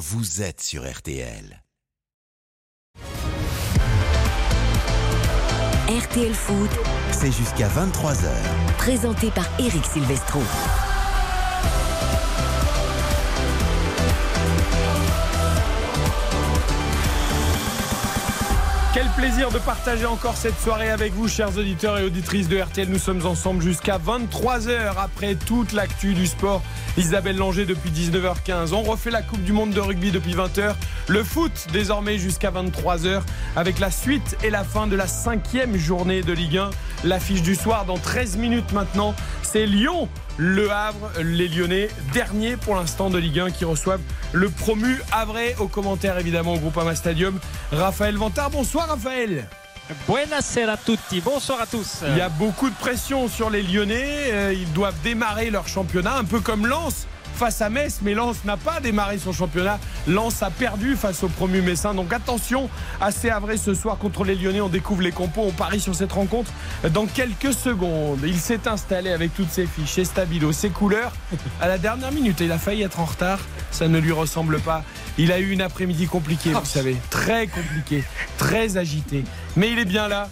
vous êtes sur RTL. RTL Foot, C'est jusqu'à 23h. présenté par Eric Silvestro. Plaisir de partager encore cette soirée avec vous, chers auditeurs et auditrices de RTL. Nous sommes ensemble jusqu'à 23h après toute l'actu du sport. Isabelle Langer depuis 19h15. On refait la Coupe du Monde de rugby depuis 20h. Le foot désormais jusqu'à 23h avec la suite et la fin de la cinquième journée de Ligue 1. L'affiche du soir dans 13 minutes maintenant, c'est Lyon. Le Havre, les Lyonnais, dernier pour l'instant de Ligue 1 qui reçoivent le promu Havre au commentaire évidemment au Groupama Stadium. Raphaël Vantard, bonsoir Raphaël. Buonasera a tutti, bonsoir à tous. Il y a beaucoup de pression sur les Lyonnais. Euh, Ils doivent démarrer leur championnat, un peu comme Lens face à Metz, mais Lens n'a pas démarré son championnat. Lens a perdu face au promu Messin. Donc attention à Havrais ce soir contre les Lyonnais. On découvre les compos, on parie sur cette rencontre dans quelques secondes. Il s'est installé avec toutes ses fiches, ses stabilos, ses couleurs à la dernière minute. Il a failli être en retard. Ça ne lui ressemble pas. Il a eu une après-midi compliquée, vous savez. Très compliquée, très agitée. Mais il est bien là.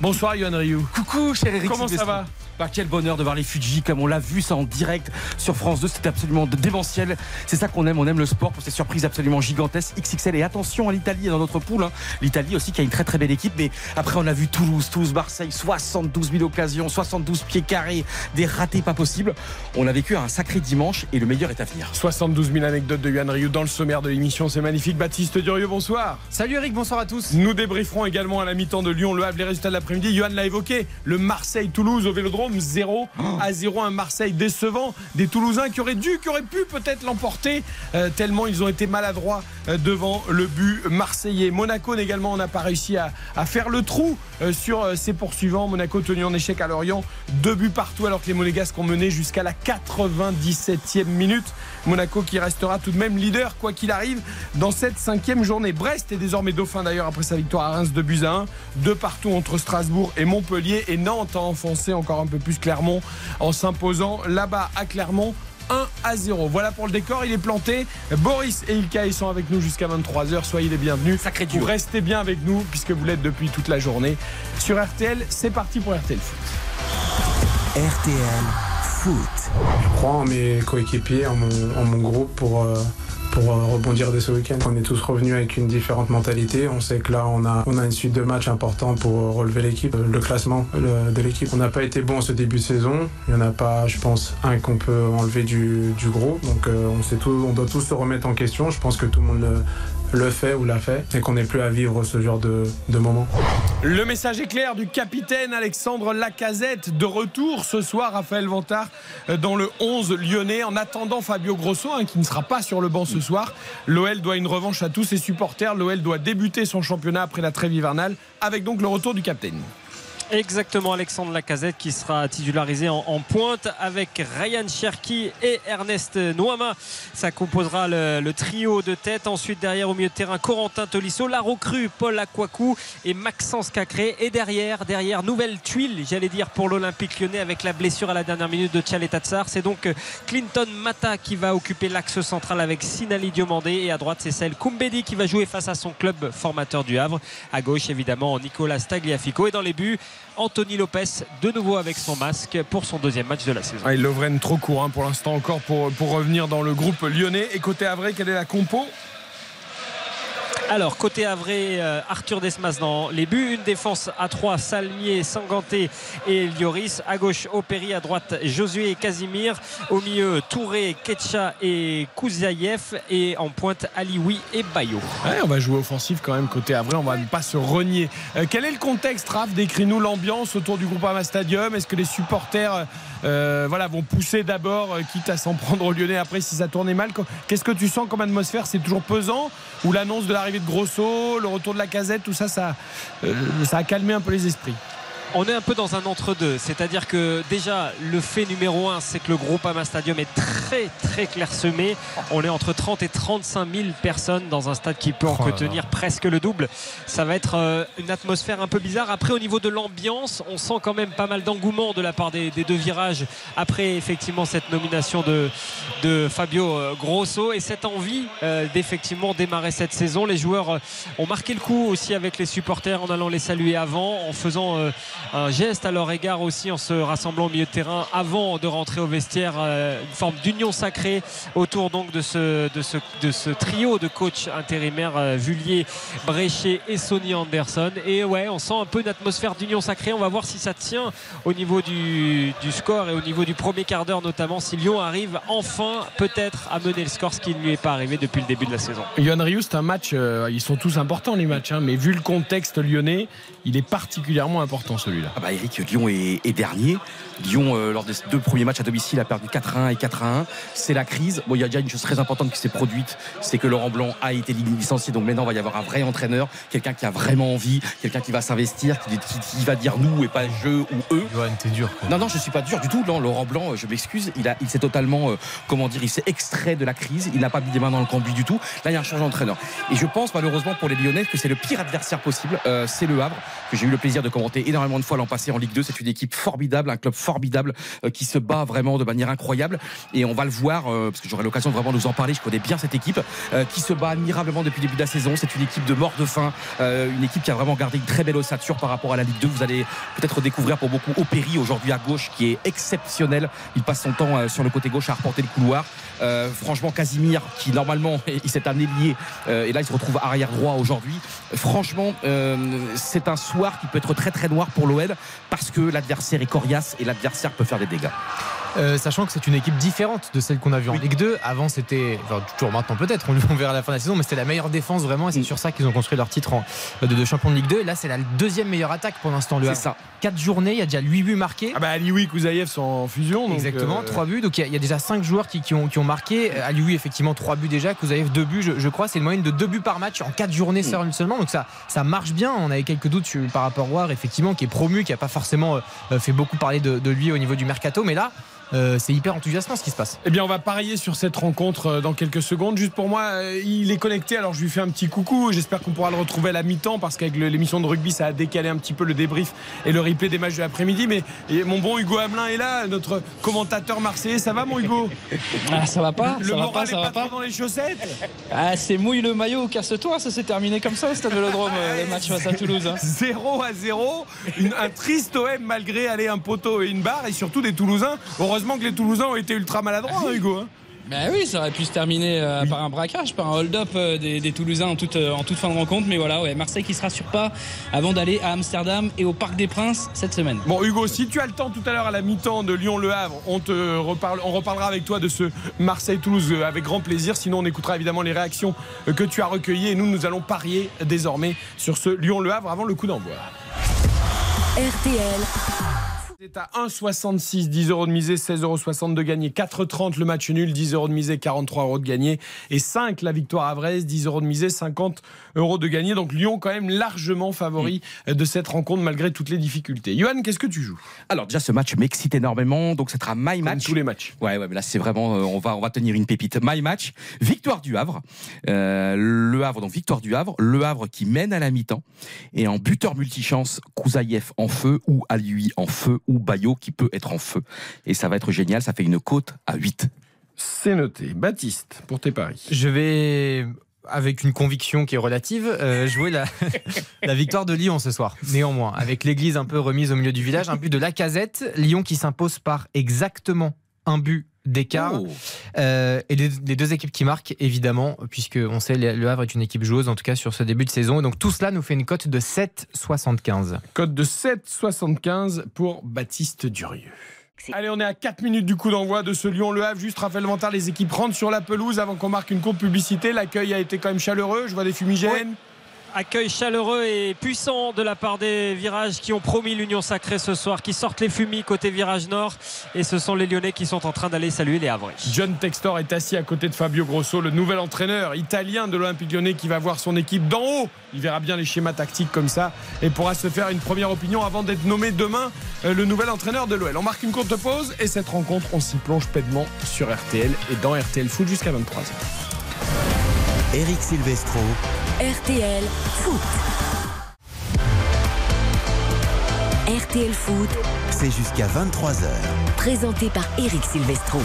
Bonsoir Yohan Ryu. Coucou, cher Eric Comment ça va? Bah, quel bonheur de voir les Fuji comme on l'a vu ça en direct sur France 2. C'était absolument démentiel. C'est ça qu'on aime. On aime le sport pour ces surprises absolument gigantesques. XXL. Et attention à l'Italie et dans notre poule. hein. L'Italie aussi qui a une très très belle équipe. Mais après, on a vu Toulouse, Toulouse, Marseille. 72 000 occasions, 72 pieds carrés, des ratés pas possibles. On a vécu un sacré dimanche et le meilleur est à venir. 72 000 anecdotes de Yohan Ryu dans le sommaire de l'émission. C'est magnifique. Baptiste Durieux, bonsoir. Salut Eric, bonsoir à tous. Nous débrieferons également à la mi-temps de Lyon, Le Havre, les résultats de l'après-midi. Johan l'a évoqué, le Marseille-Toulouse au Vélodrome, 0 à 0. Un Marseille décevant. Des Toulousains qui auraient dû, qui auraient pu peut-être l'emporter, euh, tellement ils ont été maladroits euh, devant le but marseillais. Monaco également n'a pas réussi à, à faire le trou euh, sur ses poursuivants. Monaco tenu en échec à Lorient. Deux buts partout alors que les Monégasques ont mené jusqu'à la 97e minute. Monaco qui restera tout de même leader quoi qu'il arrive dans cette cinquième journée. Brest est désormais dauphin d'ailleurs après sa victoire à Reims de buts à 1. Deux partout entre Strasbourg et Montpellier. Et Nantes a enfoncé encore un peu plus Clermont en s'imposant là-bas à Clermont. 1 à 0. Voilà pour le décor, il est planté. Boris et Ilka ils sont avec nous jusqu'à 23h. Soyez les bienvenus. Sacré Vous restez bien avec nous puisque vous l'êtes depuis toute la journée. Sur RTL, c'est parti pour RTL Foot. RTL Foot. Je crois en mes coéquipiers, en mon, groupe pour, euh, euh, rebondir dès ce week-end. On est tous revenus avec une différente mentalité. On sait que là, on a, une suite de matchs importants pour euh, relever l'équipe, le classement de l'équipe. On n'a pas été bon en ce début de saison. Il n'y en a pas, je pense, un qu'on peut enlever du, du groupe. Donc on, sait tout, on doit tous se remettre en question. Je pense que tout le monde le, le fait ou l'a fait et qu'on n'est plus à vivre ce genre de, moments. Le message est clair du capitaine Alexandre Lacazette de retour ce soir, Raphaël Vantard, euh, dans le 11 lyonnais. En attendant Fabio Grosso, hein, qui ne sera pas sur le banc ce soir, l'OL doit une revanche à tous ses supporters. L'OL doit débuter son championnat après la trêve hivernale, avec donc le retour du capitaine. Exactement, Alexandre Lacazette qui sera titularisé en, pointe avec Ryan Cherki et Ernest Noama. Ça composera le, trio de tête. Ensuite, derrière au milieu de terrain, Corentin Tolisso, la recrue Paul Aquacou et Maxence Cacré. Et derrière, derrière, nouvelle tuile, j'allais dire, pour l'Olympique lyonnais avec la blessure à la dernière minute de Tchaleta Tsar. C'est donc Clinton Mata qui va occuper l'axe central avec Sinali Diomandé. Et à droite, c'est celle Koumbedi qui va jouer face à son club formateur du Havre. À gauche, évidemment, Nicolas Stagliafico. Et dans les buts, Anthony Lopez, de nouveau avec son masque pour son deuxième match de la saison. Ah, il Lovren trop court hein, pour l'instant encore pour, pour revenir dans le groupe lyonnais. Et côté Havre, quelle est la compo? Alors, côté Havre, euh, Arthur Desmas dans les buts. Une défense à 3, Salmier, Sanganté et Lioris. À gauche, Opéry. À droite, Josué et Casimir. Au milieu, Touré, Ketcha et Kouziaïev. Et en pointe, Alioui et Bayo. On va jouer offensif quand même côté Havre, on va ne pas se renier. Euh, quel est le contexte, Raph? Décris-nous l'ambiance autour du Groupama Stadium. Est-ce que les supporters euh, voilà, vont pousser d'abord, quitte à s'en prendre au Lyonnais après si ça tournait mal? Qu'est-ce que tu sens comme atmosphère? C'est toujours pesant? Ou l'annonce de l'arrivée de Grosso, le retour de la casette, tout ça, ça, euh, ça a calmé un peu les esprits On est un peu dans un entre-deux. C'est-à-dire que déjà, le fait numéro un, c'est que le groupe Ama Stadium est très, très clairsemé. On est entre 30 et 35 000 personnes dans un stade qui peut en Oh là contenir presque le double. Ça va être euh, une atmosphère un peu bizarre. Après, au niveau de l'ambiance, on sent quand même pas mal d'engouement de la part des, des deux virages après effectivement cette nomination de, de Fabio euh, Grosso et cette envie euh, d'effectivement démarrer cette saison. Les joueurs euh, ont marqué le coup aussi avec les supporters en allant les saluer avant, en faisant un geste à leur égard aussi en se rassemblant au milieu de terrain avant de rentrer au vestiaire, euh, une forme d'union sacrée autour donc de ce, trio de coachs intérimaires euh, Vullier, Bréchet et Sonny Anderson. Et ouais, on sent un peu une atmosphère d'union sacrée. On va voir si ça tient au niveau du, score et au niveau du premier quart d'heure notamment, si Lyon arrive enfin peut-être à mener le score, ce qui ne lui est pas arrivé depuis le début de la saison. Johan Rioux, c'est un match, euh, ils sont tous importants les matchs, hein, mais vu le contexte lyonnais, il est particulièrement important celui-là. Ah bah Eric, Lyon est, est dernier. Lyon, euh, lors des deux premiers matchs à domicile, a perdu 4-1 et 4-1. C'est la crise. Bon, il y a déjà une chose très importante qui s'est produite, c'est que Laurent Blanc a été licencié. Donc maintenant, il va y avoir un vrai entraîneur, quelqu'un qui a vraiment envie, quelqu'un qui va s'investir, qui, qui- qui va dire nous et pas je ou eux. Johan, t'es dur. quoi. Non, non, je suis pas dur du tout. Non, Laurent Blanc, euh, je m'excuse, il, a, il s'est totalement, euh, comment dire, il s'est extrait de la crise. Il n'a pas mis des mains dans le cambouis du tout. Là, il y a un changement d'entraîneur. Et je pense malheureusement pour les Lyonnais que c'est le pire adversaire possible. Euh, c'est le Havre que j'ai eu le plaisir de commenter énormément de fois l'an passé en Ligue 2. C'est une équipe formidable, un club formidable euh, qui se bat vraiment de manière incroyable. Et on va le voir euh, parce que j'aurai l'occasion de vraiment nous en parler. Je connais bien cette équipe euh, qui se bat admirablement depuis le début de la saison. C'est une équipe de mort de faim, une équipe qui a vraiment gardé une très belle ossature par rapport à la Ligue 2. Vous allez peut-être découvrir pour beaucoup Opéry aujourd'hui à gauche qui est exceptionnel. Il passe son temps sur le côté gauche à reporter le couloir. Euh, franchement, Casimir qui normalement il s'est un ailier euh, et là il se retrouve arrière droit aujourd'hui. Franchement, euh, c'est un soir qui peut être très très noir pour l'OL parce que l'adversaire est coriace et l'adversaire peut faire des dégâts. Euh, sachant que c'est une équipe différente de celle qu'on a vue en Ligue 2. Avant, c'était, enfin, toujours maintenant peut-être, on on verra à la fin de la saison, mais c'était la meilleure défense vraiment, et c'est Mm. sur ça qu'ils ont construit leur titre en- de, de champion de Ligue 2. Et là, c'est la deuxième meilleure attaque pour l'instant. Le C'est ça. 4 journées, il y a déjà 8 buts marqués. Ah bah Alioui, Kouzaïev sont en fusion. donc, Exactement, euh, 3 buts. Donc il y a- il y, a déjà 5 joueurs qui, qui ont, qui ont marqué. Euh, Alioui, effectivement, 3 buts déjà. Kouzaïev, 2 buts, je, je crois. C'est une moyenne de 2 buts par match en 4 journées Mm. seulement. Donc ça, ça marche bien. On avait quelques doutes sur- par rapport à War, effectivement, qui est promu, qui n'a pas forcément euh, fait beaucoup parler de, de lui au niveau du mercato. Mais là, euh, c'est hyper enthousiasmant ce qui se passe. Eh bien, on va parier sur cette rencontre euh, dans quelques secondes. Juste pour moi, euh, il est connecté, alors je lui fais un petit coucou. J'espère qu'on pourra le retrouver à la mi-temps parce qu'avec l'émission de rugby, ça a décalé un petit peu le débrief et le replay des matchs de l'après-midi. Mais et mon bon Hugo Hamelin est là, notre commentateur marseillais. Ça va, mon Hugo? Ah, ça va pas, Le ça va moral pas, est va pas pas. trop dans les chaussettes? Ah, c'est mouille le maillot, casse-toi, ça s'est terminé comme ça au stade Vélodrome, euh, le match face à Toulouse. hein. 0 à 0. Une- un triste OM malgré aller un poteau et une barre et surtout des Toulousains. Heureusement que les Toulousains ont été ultra maladroits, hein, Hugo. hein. Ben oui, ça aurait pu se terminer euh, par un braquage, par un hold-up euh, des, des Toulousains en toute, euh, en toute fin de rencontre. Mais voilà, ouais, Marseille qui se rassure pas avant d'aller à Amsterdam et au Parc des Princes cette semaine. Bon Hugo, si tu as le temps tout à l'heure à la mi-temps de Lyon-Le Havre, on te reparle, on reparlera avec toi de ce Marseille-Toulouse avec grand plaisir. Sinon, on écoutera évidemment les réactions que tu as recueillies et nous, nous allons parier désormais sur ce Lyon-Le Havre avant le coup d'envoi. RTL, C'est à 1,66, 10 euros de misée, 16,60 euros de gagné, 4,30 le match nul, 10 euros de misée, 43 euros de gagné, et 5 la victoire à Brest, 10 euros de misée, 50 euros de gagné. Donc Lyon quand même largement favori de cette rencontre malgré toutes les difficultés. Johan, qu'est-ce que tu joues? Alors déjà ce match m'excite énormément, donc ça sera my Comme match. tous les matchs. Ouais, ouais, mais là c'est vraiment, euh, on va, on va tenir une pépite. My match, victoire du Havre. Euh, le Havre, donc victoire du Havre. Le Havre qui mène à la mi-temps et en buteur multichance, Kouzaïev en feu ou Alioui en feu ou Bayo qui peut être en feu. Et ça va être génial, ça fait une côte à 8. C'est noté. Baptiste, pour tes paris. Je vais, avec une conviction qui est relative, euh, jouer la, la victoire de Lyon ce soir. Néanmoins, avec l'église un peu remise au milieu du village, un but de la casette. Lyon qui s'impose par exactement un but d'écart. Oh. Euh, et les, les deux équipes qui marquent, évidemment, puisque on sait le Le Havre est une équipe joueuse, en tout cas sur ce début de saison. Et donc tout cela nous fait une cote de 7,75. Code de 7,75 pour Baptiste Durieux. Allez, on est à 4 minutes du coup d'envoi de ce Lyon-Le Havre. Juste Raphaël Vantard, les équipes rentrent sur la pelouse avant qu'on marque une courte publicité. L'accueil a été quand même chaleureux. Je vois des fumigènes. Accueil chaleureux et puissant de la part des virages qui ont promis l'Union Sacrée ce soir, qui sortent les fumis côté virage nord. Et ce sont les Lyonnais qui sont en train d'aller saluer les Havrais. John Textor est assis à côté de Fabio Grosso, le nouvel entraîneur italien de l'Olympique lyonnais qui va voir son équipe d'en haut. Il verra bien les schémas tactiques comme ça et pourra se faire une première opinion avant d'être nommé demain euh, le nouvel entraîneur de l'OL. On marque une courte pause et cette rencontre, on s'y plonge pleinement sur RTL et dans RTL Foot jusqu'à 23h. Eric Silvestro. RTL Foot. RTL Foot, C'est jusqu'à 23h. présenté par Eric Silvestro.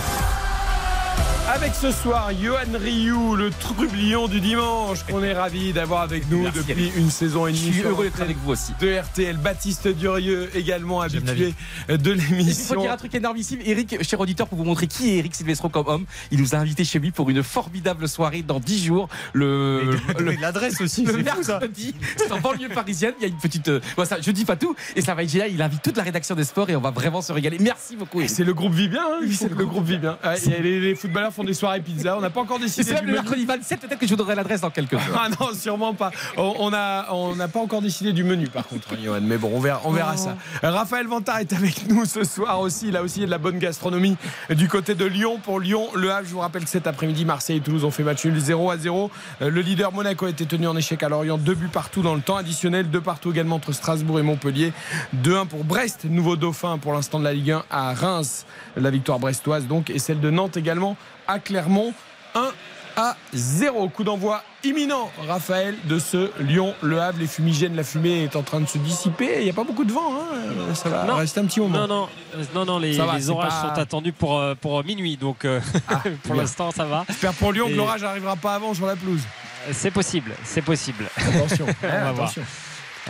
Avec ce soir, Johan Rioux, le trublion du dimanche, qu'on est ravi d'avoir avec nous Merci, depuis une saison et Je demie. suis sur heureux d'être avec vous aussi. De RTL, Baptiste Durieux, également habitué de Et il faut l'émission. dire un truc énormissime. Eric, cher auditeur, pour vous montrer qui est Eric Silvestro comme homme, il nous a invités chez lui pour une formidable soirée dans 10 jours. Le, le, L'adresse aussi, le mercredi, c'est en banlieue parisienne. Il y a une petite. euh, bon, ça, je dis pas tout. Et ça va être génial. Il invite toute la rédaction des sports et on va vraiment se régaler. Merci beaucoup. C'est le groupe vit bien, hein, c'est le groupe vit bien. Ouais, et les, les footballeurs font des soirées pizza. On n'a pas encore décidé c'est le mercredi 27. Peut-être que je vous donnerai l'adresse dans quelques. Ah non, sûrement pas. On on a, on n'a pas encore décidé du menu, par contre, hein, Johan. Mais bon, on verra, on verra ça. Euh, Raphaël Vantard est avec nous ce soir aussi. Là aussi, il y a de la bonne gastronomie du côté de Lyon. Pour Lyon, le Havre, je vous rappelle que cet après-midi, Marseille et Toulouse ont fait match nul 0 à 0. Euh, Le leader Monaco a été tenu en échec à Lorient. Deux buts partout dans le temps additionnel. Deux partout également entre Strasbourg et Montpellier. 2-1 pour Brest, nouveau dauphin pour l'instant de la Ligue 1 à Reims. La victoire brestoise donc. Et celle de Nantes également à Clermont. 1 à 0. Coup d'envoi imminent, Raphaël, de ce Lyon, Le Havre. Les fumigènes, la fumée est en train de se dissiper. Il n'y a pas beaucoup de vent. hein. Ça va Non. rester un petit moment. Non, non, euh, non, non les, va, orages pas- sont attendus pour, euh, pour minuit. Donc euh, Ah, pour l'instant, ça va. J'espère pour Lyon que l'orage n'arrivera pas avant sur la pelouse. C'est possible, c'est possible. Attention. On va voir. attention.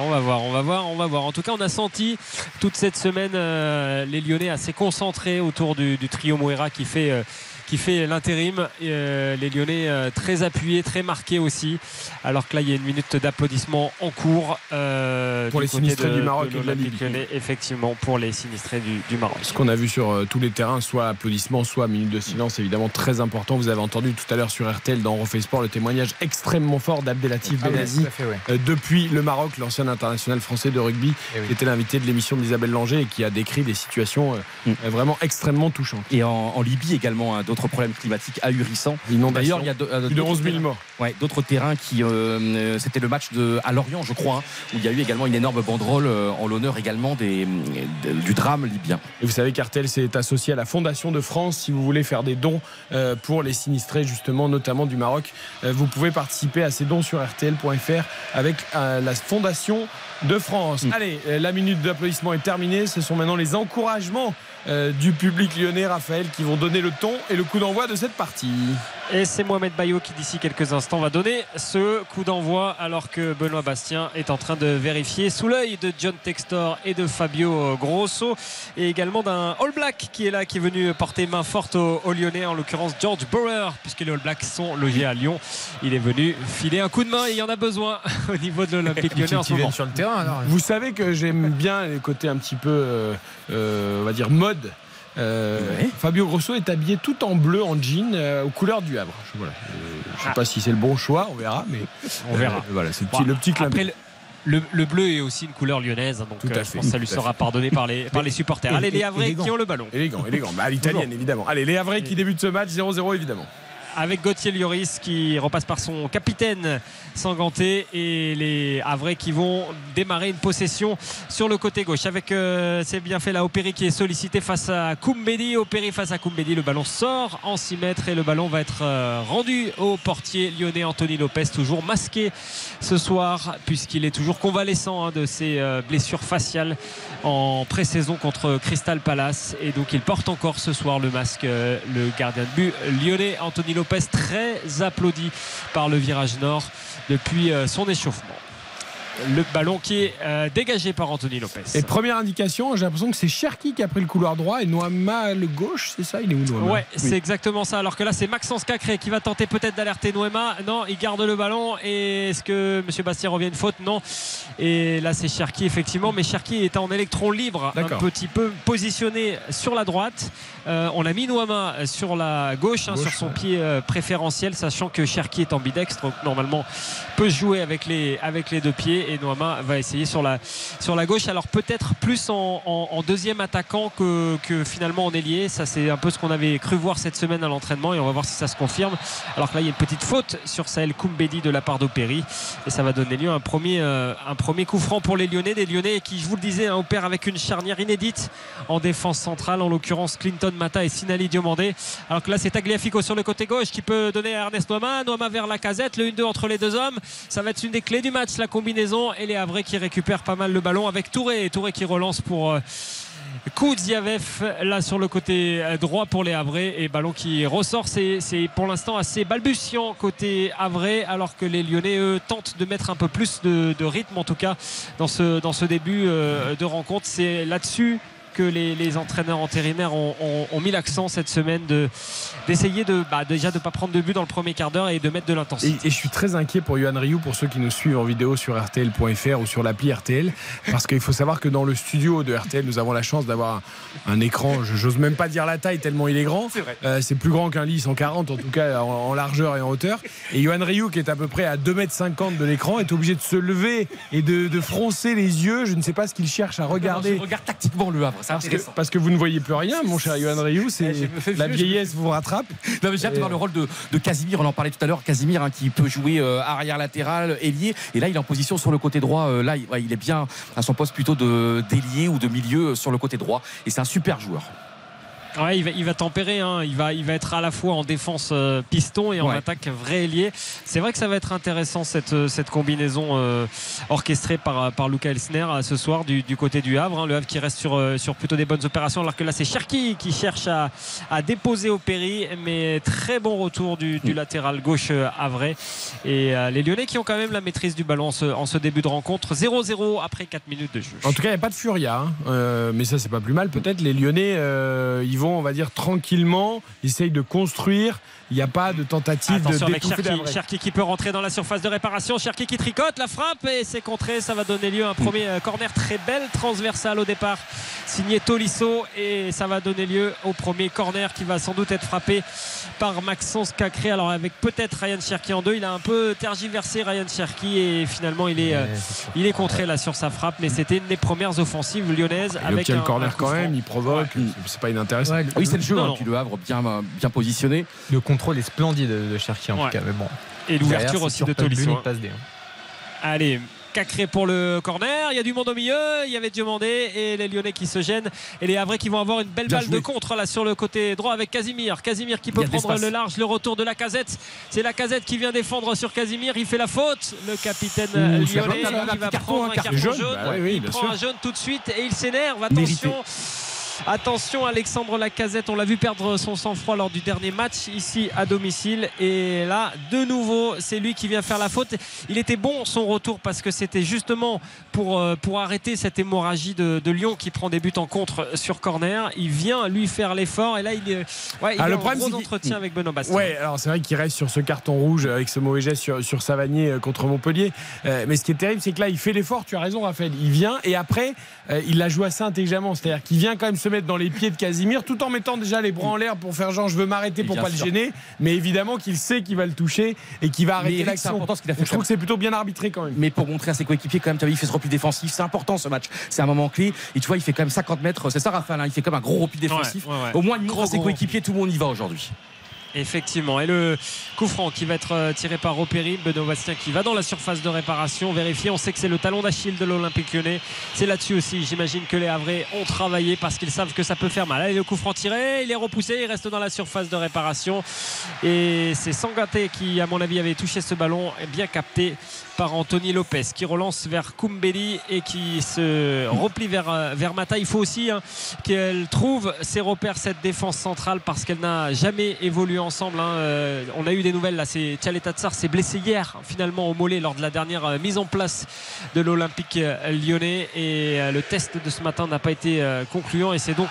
On va voir, on va voir, on va voir. En tout cas, on a senti toute cette semaine euh, les Lyonnais assez concentrés autour du, du trio Moira qui fait. euh, qui fait l'intérim, euh, les Lyonnais euh, très appuyés, très marqués aussi. Alors que là, il y a une minute d'applaudissements en cours euh, Pour les sinistrés du Maroc et de la l'Olympique Ligue. Lyonnais, effectivement, pour les sinistrés du, du Maroc. Ce qu'on a vu sur euh, tous les terrains, soit applaudissements, soit minute de silence, évidemment très important. Vous avez entendu tout à l'heure sur RTL dans Refait Sport le témoignage extrêmement fort d'Abdelatif Ah Benazi. ouais. Euh, depuis le Maroc, l'ancien international français de rugby, Eh oui. qui était l'invité de l'émission d'Isabelle Langer et qui a décrit des situations euh, Mm. vraiment extrêmement touchantes. Et en, en Libye également, hein, d'autres problèmes climatiques ahurissants. D'ailleurs, il y a de- euh, Plus de d'autres 11 000 terrains- morts. Ouais, d'autres terrains qui. euh, euh, C'était le match de, à Lorient, je crois, hein, où il y a eu également une énorme banderole euh, en l'honneur également des, de- du drame libyen. Et vous savez qu'Artel s'est associé à la Fondation de France. Si vous voulez faire des dons euh, pour les sinistrés, justement, notamment du Maroc, euh, vous pouvez participer à ces dons sur RTL.fr avec euh, la Fondation de France. Mm. Allez, euh, la minute d'applaudissement est terminée. Ce sont maintenant les encouragements euh, du public lyonnais, Raphaël, qui vont donner le ton et le coup d'envoi de cette partie. Et c'est Mohamed Bayo qui d'ici quelques instants va donner ce coup d'envoi alors que Benoît Bastien est en train de vérifier sous l'œil de John Textor et de Fabio Grosso et également d'un All Black qui est là, qui est venu porter main forte aux, aux Lyonnais, en l'occurrence George Bauer, puisque les All Blacks sont logés à Lyon. Il est venu filer un coup de main et il y en a besoin au niveau de l'Olympique lyonnais en ce moment. sur le terrain alors. Vous savez que j'aime bien les côtés un petit peu, euh, euh, on va dire, mode. Euh, Ouais. Fabio Grosso est habillé tout en bleu, en jean, euh, aux couleurs du Havre. Je, voilà. Euh, je sais Ah. pas si c'est le bon choix, on verra, mais On verra. Voilà, c'est le Bon, petit, le petit clin Après, d'œil. le, le- le bleu est aussi une couleur lyonnaise, donc Tout à euh, je pense que ça lui sera pardonné par les, par les supporters. Allez, les Havrais élégant. qui ont le ballon. Élégant, élégant. Bah, à l'italienne, évidemment. Allez, les Havrais qui débutent ce match, 0-0 évidemment. avec Gauthier Lloris qui repasse par son capitaine Sanganté et les Havrais qui vont démarrer une possession sur le côté gauche. Avec euh, c'est bien fait là Opéry qui est sollicité face à Koumbedi. Opéry face à Koumbedi. Le ballon sort en 6 mètres et le ballon va être euh, rendu au portier lyonnais Anthony Lopez toujours masqué ce soir puisqu'il est toujours convalescent hein, de ses euh, blessures faciales en pré-saison contre Crystal Palace. Et donc il porte encore ce soir le masque euh, le gardien de but lyonnais Anthony Lopez très applaudi par le virage nord depuis euh, son échauffement. Le ballon qui est euh, dégagé par Anthony Lopez. Et première indication, j'ai l'impression que c'est Cherki qui a pris le couloir droit et Noama le gauche, c'est ça? Il est où Noama? Ouais, c'est exactement ça. Alors que là, c'est Maxence Cacré qui va tenter peut-être d'alerter Noema. Non, il garde le ballon. Et est-ce que M. Bastien revient une faute? Non. Et là, c'est Cherki, effectivement. Mais Cherki est en électron libre, un petit peu positionné sur la droite. Euh, on a mis Noama sur la gauche, hein, sur son pied euh, préférentiel, sachant que Cherki est ambidextre. Donc, normalement, peut jouer avec les, avec les deux pieds. Et Noama va essayer sur la, gauche. Alors, peut-être plus en, deuxième attaquant que, finalement en ailier. Ça, c'est un peu ce qu'on avait cru voir cette semaine à l'entraînement. Et on va voir si ça se confirme. Alors que là, il y a une petite faute sur Sahel Koumbedi de la part d'Opéry. Et ça va donner lieu à un premier, euh, coup franc pour les Lyonnais. Des Lyonnais qui, je vous le disais, hein, opèrent avec une charnière inédite en défense centrale. En l'occurrence, Clinton Mata et Sinali Diomandé. Alors que là, c'est Tagliafico sur le côté gauche qui peut donner à Ernest Noama. Noama vers la casette. Le 1-2 entre les deux hommes. Ça va être une des clés du match, la combinaison. Et les Havrais qui récupèrent pas mal le ballon avec Touré. Et Touré qui relance pour. Euh, Koudziavev là sur le côté droit pour les Havrais et ballon qui ressort c'est pour l'instant assez balbutiant côté Havrais alors que les Lyonnais eux tentent de mettre un peu plus de, rythme en tout cas dans ce, dans ce début euh, de rencontre c'est là-dessus que les, entraîneurs intérimaires ont, mis l'accent cette semaine de, d'essayer de bah, déjà de ne pas prendre de but dans le premier quart d'heure et de mettre de l'intensité. Et, je suis très inquiet pour Yohan Ryu, pour ceux qui nous suivent en vidéo sur RTL.fr ou sur l'appli RTL, parce qu'il faut savoir que dans le studio de RTL, nous avons la chance d'avoir un, écran, j'ose même pas dire la taille tellement il est grand. C'est, euh, c'est plus grand qu'un lit 140 en tout cas en, largeur et en hauteur. Et Yohan Ryu, qui est à peu près à 2,50 m de l'écran, est obligé de se lever et de, froncer les yeux. Je ne sais pas ce qu'il cherche à regarder. Je regarde tactiquement le Havre. Parce que, vous ne voyez plus rien, mon cher Ryu. C'est eh, la vieillesse vous rattrape. Non, mais j'ai hâte de voir le rôle de, Casimir. On en parlait tout à l'heure. Casimir hein, qui peut jouer euh, arrière latéral, ailier. Et là, il est en position sur le côté droit. Euh, là, il, est bien à son poste plutôt de d'ailier ou de milieu sur le côté droit. Et c'est un super joueur. Ouais, il va, tempérer. Hein. Il, va, il va être à la fois en défense euh, piston et en attaque vrai ailier. C'est vrai que ça va être intéressant cette, euh, cette combinaison euh, orchestrée par, par Luca Elsner ce soir du, côté du Havre. Hein. Le Havre qui reste sur, sur plutôt des bonnes opérations, alors que là c'est Cherki qui cherche à, à déposer au péri. Mais très bon retour du, du latéral gauche havrais. Et les Lyonnais qui ont quand même la maîtrise du ballon en ce, début de rencontre. 0-0 après 4 minutes de jeu. En tout cas, il n'y a pas de Furia. Hein. mais ça, c'est pas plus mal. Peut-être les Lyonnais, ils vont, on va dire, tranquillement, essayent de construire. Il n'y a pas de tentative Attention de avec Cherki, Cherki, qui peut rentrer dans la surface de réparation. Cherki qui tricote, la frappe et c'est contré. Ça va donner lieu à un premier euh, corner très belle transversale au départ, signé Tolisso. Et ça va donner lieu au premier corner qui va sans doute être frappé par Maxence Cacré. Alors avec peut-être Ryan Cherki en deux. Il a un peu tergiversé Ryan Cherki et finalement il est, euh, il est contré là sur sa frappe. Mais c'était une des premières offensives lyonnaises. avec le corner quand même, il provoque. C'est pas inintéressant. oui, c'est le jeu. Hein, le Havre bien, bien positionné. Le contrôle est splendide de Cherki en tout cas. Mais bon. Et l'ouverture aussi de Tolisso. Hein. Allez, Cacré pour le corner. Il y a du monde au milieu. Il y avait Diomandé et les Lyonnais qui se gênent. Et les Havrais qui vont avoir une belle balle de contre là sur le côté droit avec Casimir. Casimir qui peut prendre le large. Le retour de la casette. C'est la casette qui vient défendre sur Casimir. Il fait la faute. Le capitaine lyonnais il va prendre un carton jaune. Bah il prend un jaune tout de suite et il s'énerve. Attention. Attention Alexandre Lacazette, on l'a vu perdre son sang-froid lors du dernier match ici à domicile. Et là, de nouveau, c'est lui qui vient faire la faute. Il était bon son retour parce que c'était justement pour, euh, pour arrêter cette hémorragie de, Lyon qui prend des buts en contre sur corner. Il vient lui faire l'effort et là il, ouais, il ah, le en gros entretien avec Benoît Bastien. Ouais, alors c'est vrai qu'il reste sur ce carton rouge avec ce mauvais geste sur, sur Savanier euh, contre Montpellier. Euh, mais ce qui est terrible, c'est que là il fait l'effort, tu as raison Raphaël. Il vient et après il la joue assez intelligemment. C'est-à-dire qu'il vient quand même se mettre dans les pieds de Casimir tout en mettant déjà les bras en l'air pour faire genre je veux m'arrêter pour pas le gêner. Mais évidemment qu'il sait qu'il va le toucher et qu'il va arrêter l'action. Je trouve que c'est plutôt bien arbitré quand même. Mais pour montrer à ses coéquipiers quand même, tu vu, il fait ce repli défensif. C'est important ce match. C'est un moment clé. Et tu vois, il fait quand même 50 mètres. C'est ça, Raphaël. Hein. il fait comme un gros repli défensif. Au moins, il montre à ses coéquipiers, tout le monde y va aujourd'hui. Effectivement. Et le coup franc qui va être euh, tiré par Opéry, Benoît Bastien qui va dans la surface de réparation. Vérifier, on sait que c'est le talon d'Achille de l'Olympique lyonnais. C'est là-dessus aussi, j'imagine que les Havrais ont travaillé parce qu'ils savent que ça peut faire mal. Allez, le coup franc tiré, il est repoussé, il reste dans la surface de réparation. Et c'est Sangaté qui, à mon avis, avait touché ce ballon, bien capté par Anthony Lopez qui relance vers Koumbeli et qui se replie vers, euh, vers Mata. Il faut aussi hein, qu'elle trouve ses repères, cette défense centrale, parce qu'elle n'a jamais évolué ensemble. hein. Euh, On a eu des nouvelles là. C'est Tatsar s'est blessé hier finalement au mollet lors de la dernière euh, mise en place de l'Olympique euh, lyonnais et le test de ce matin n'a pas été concluant et c'est donc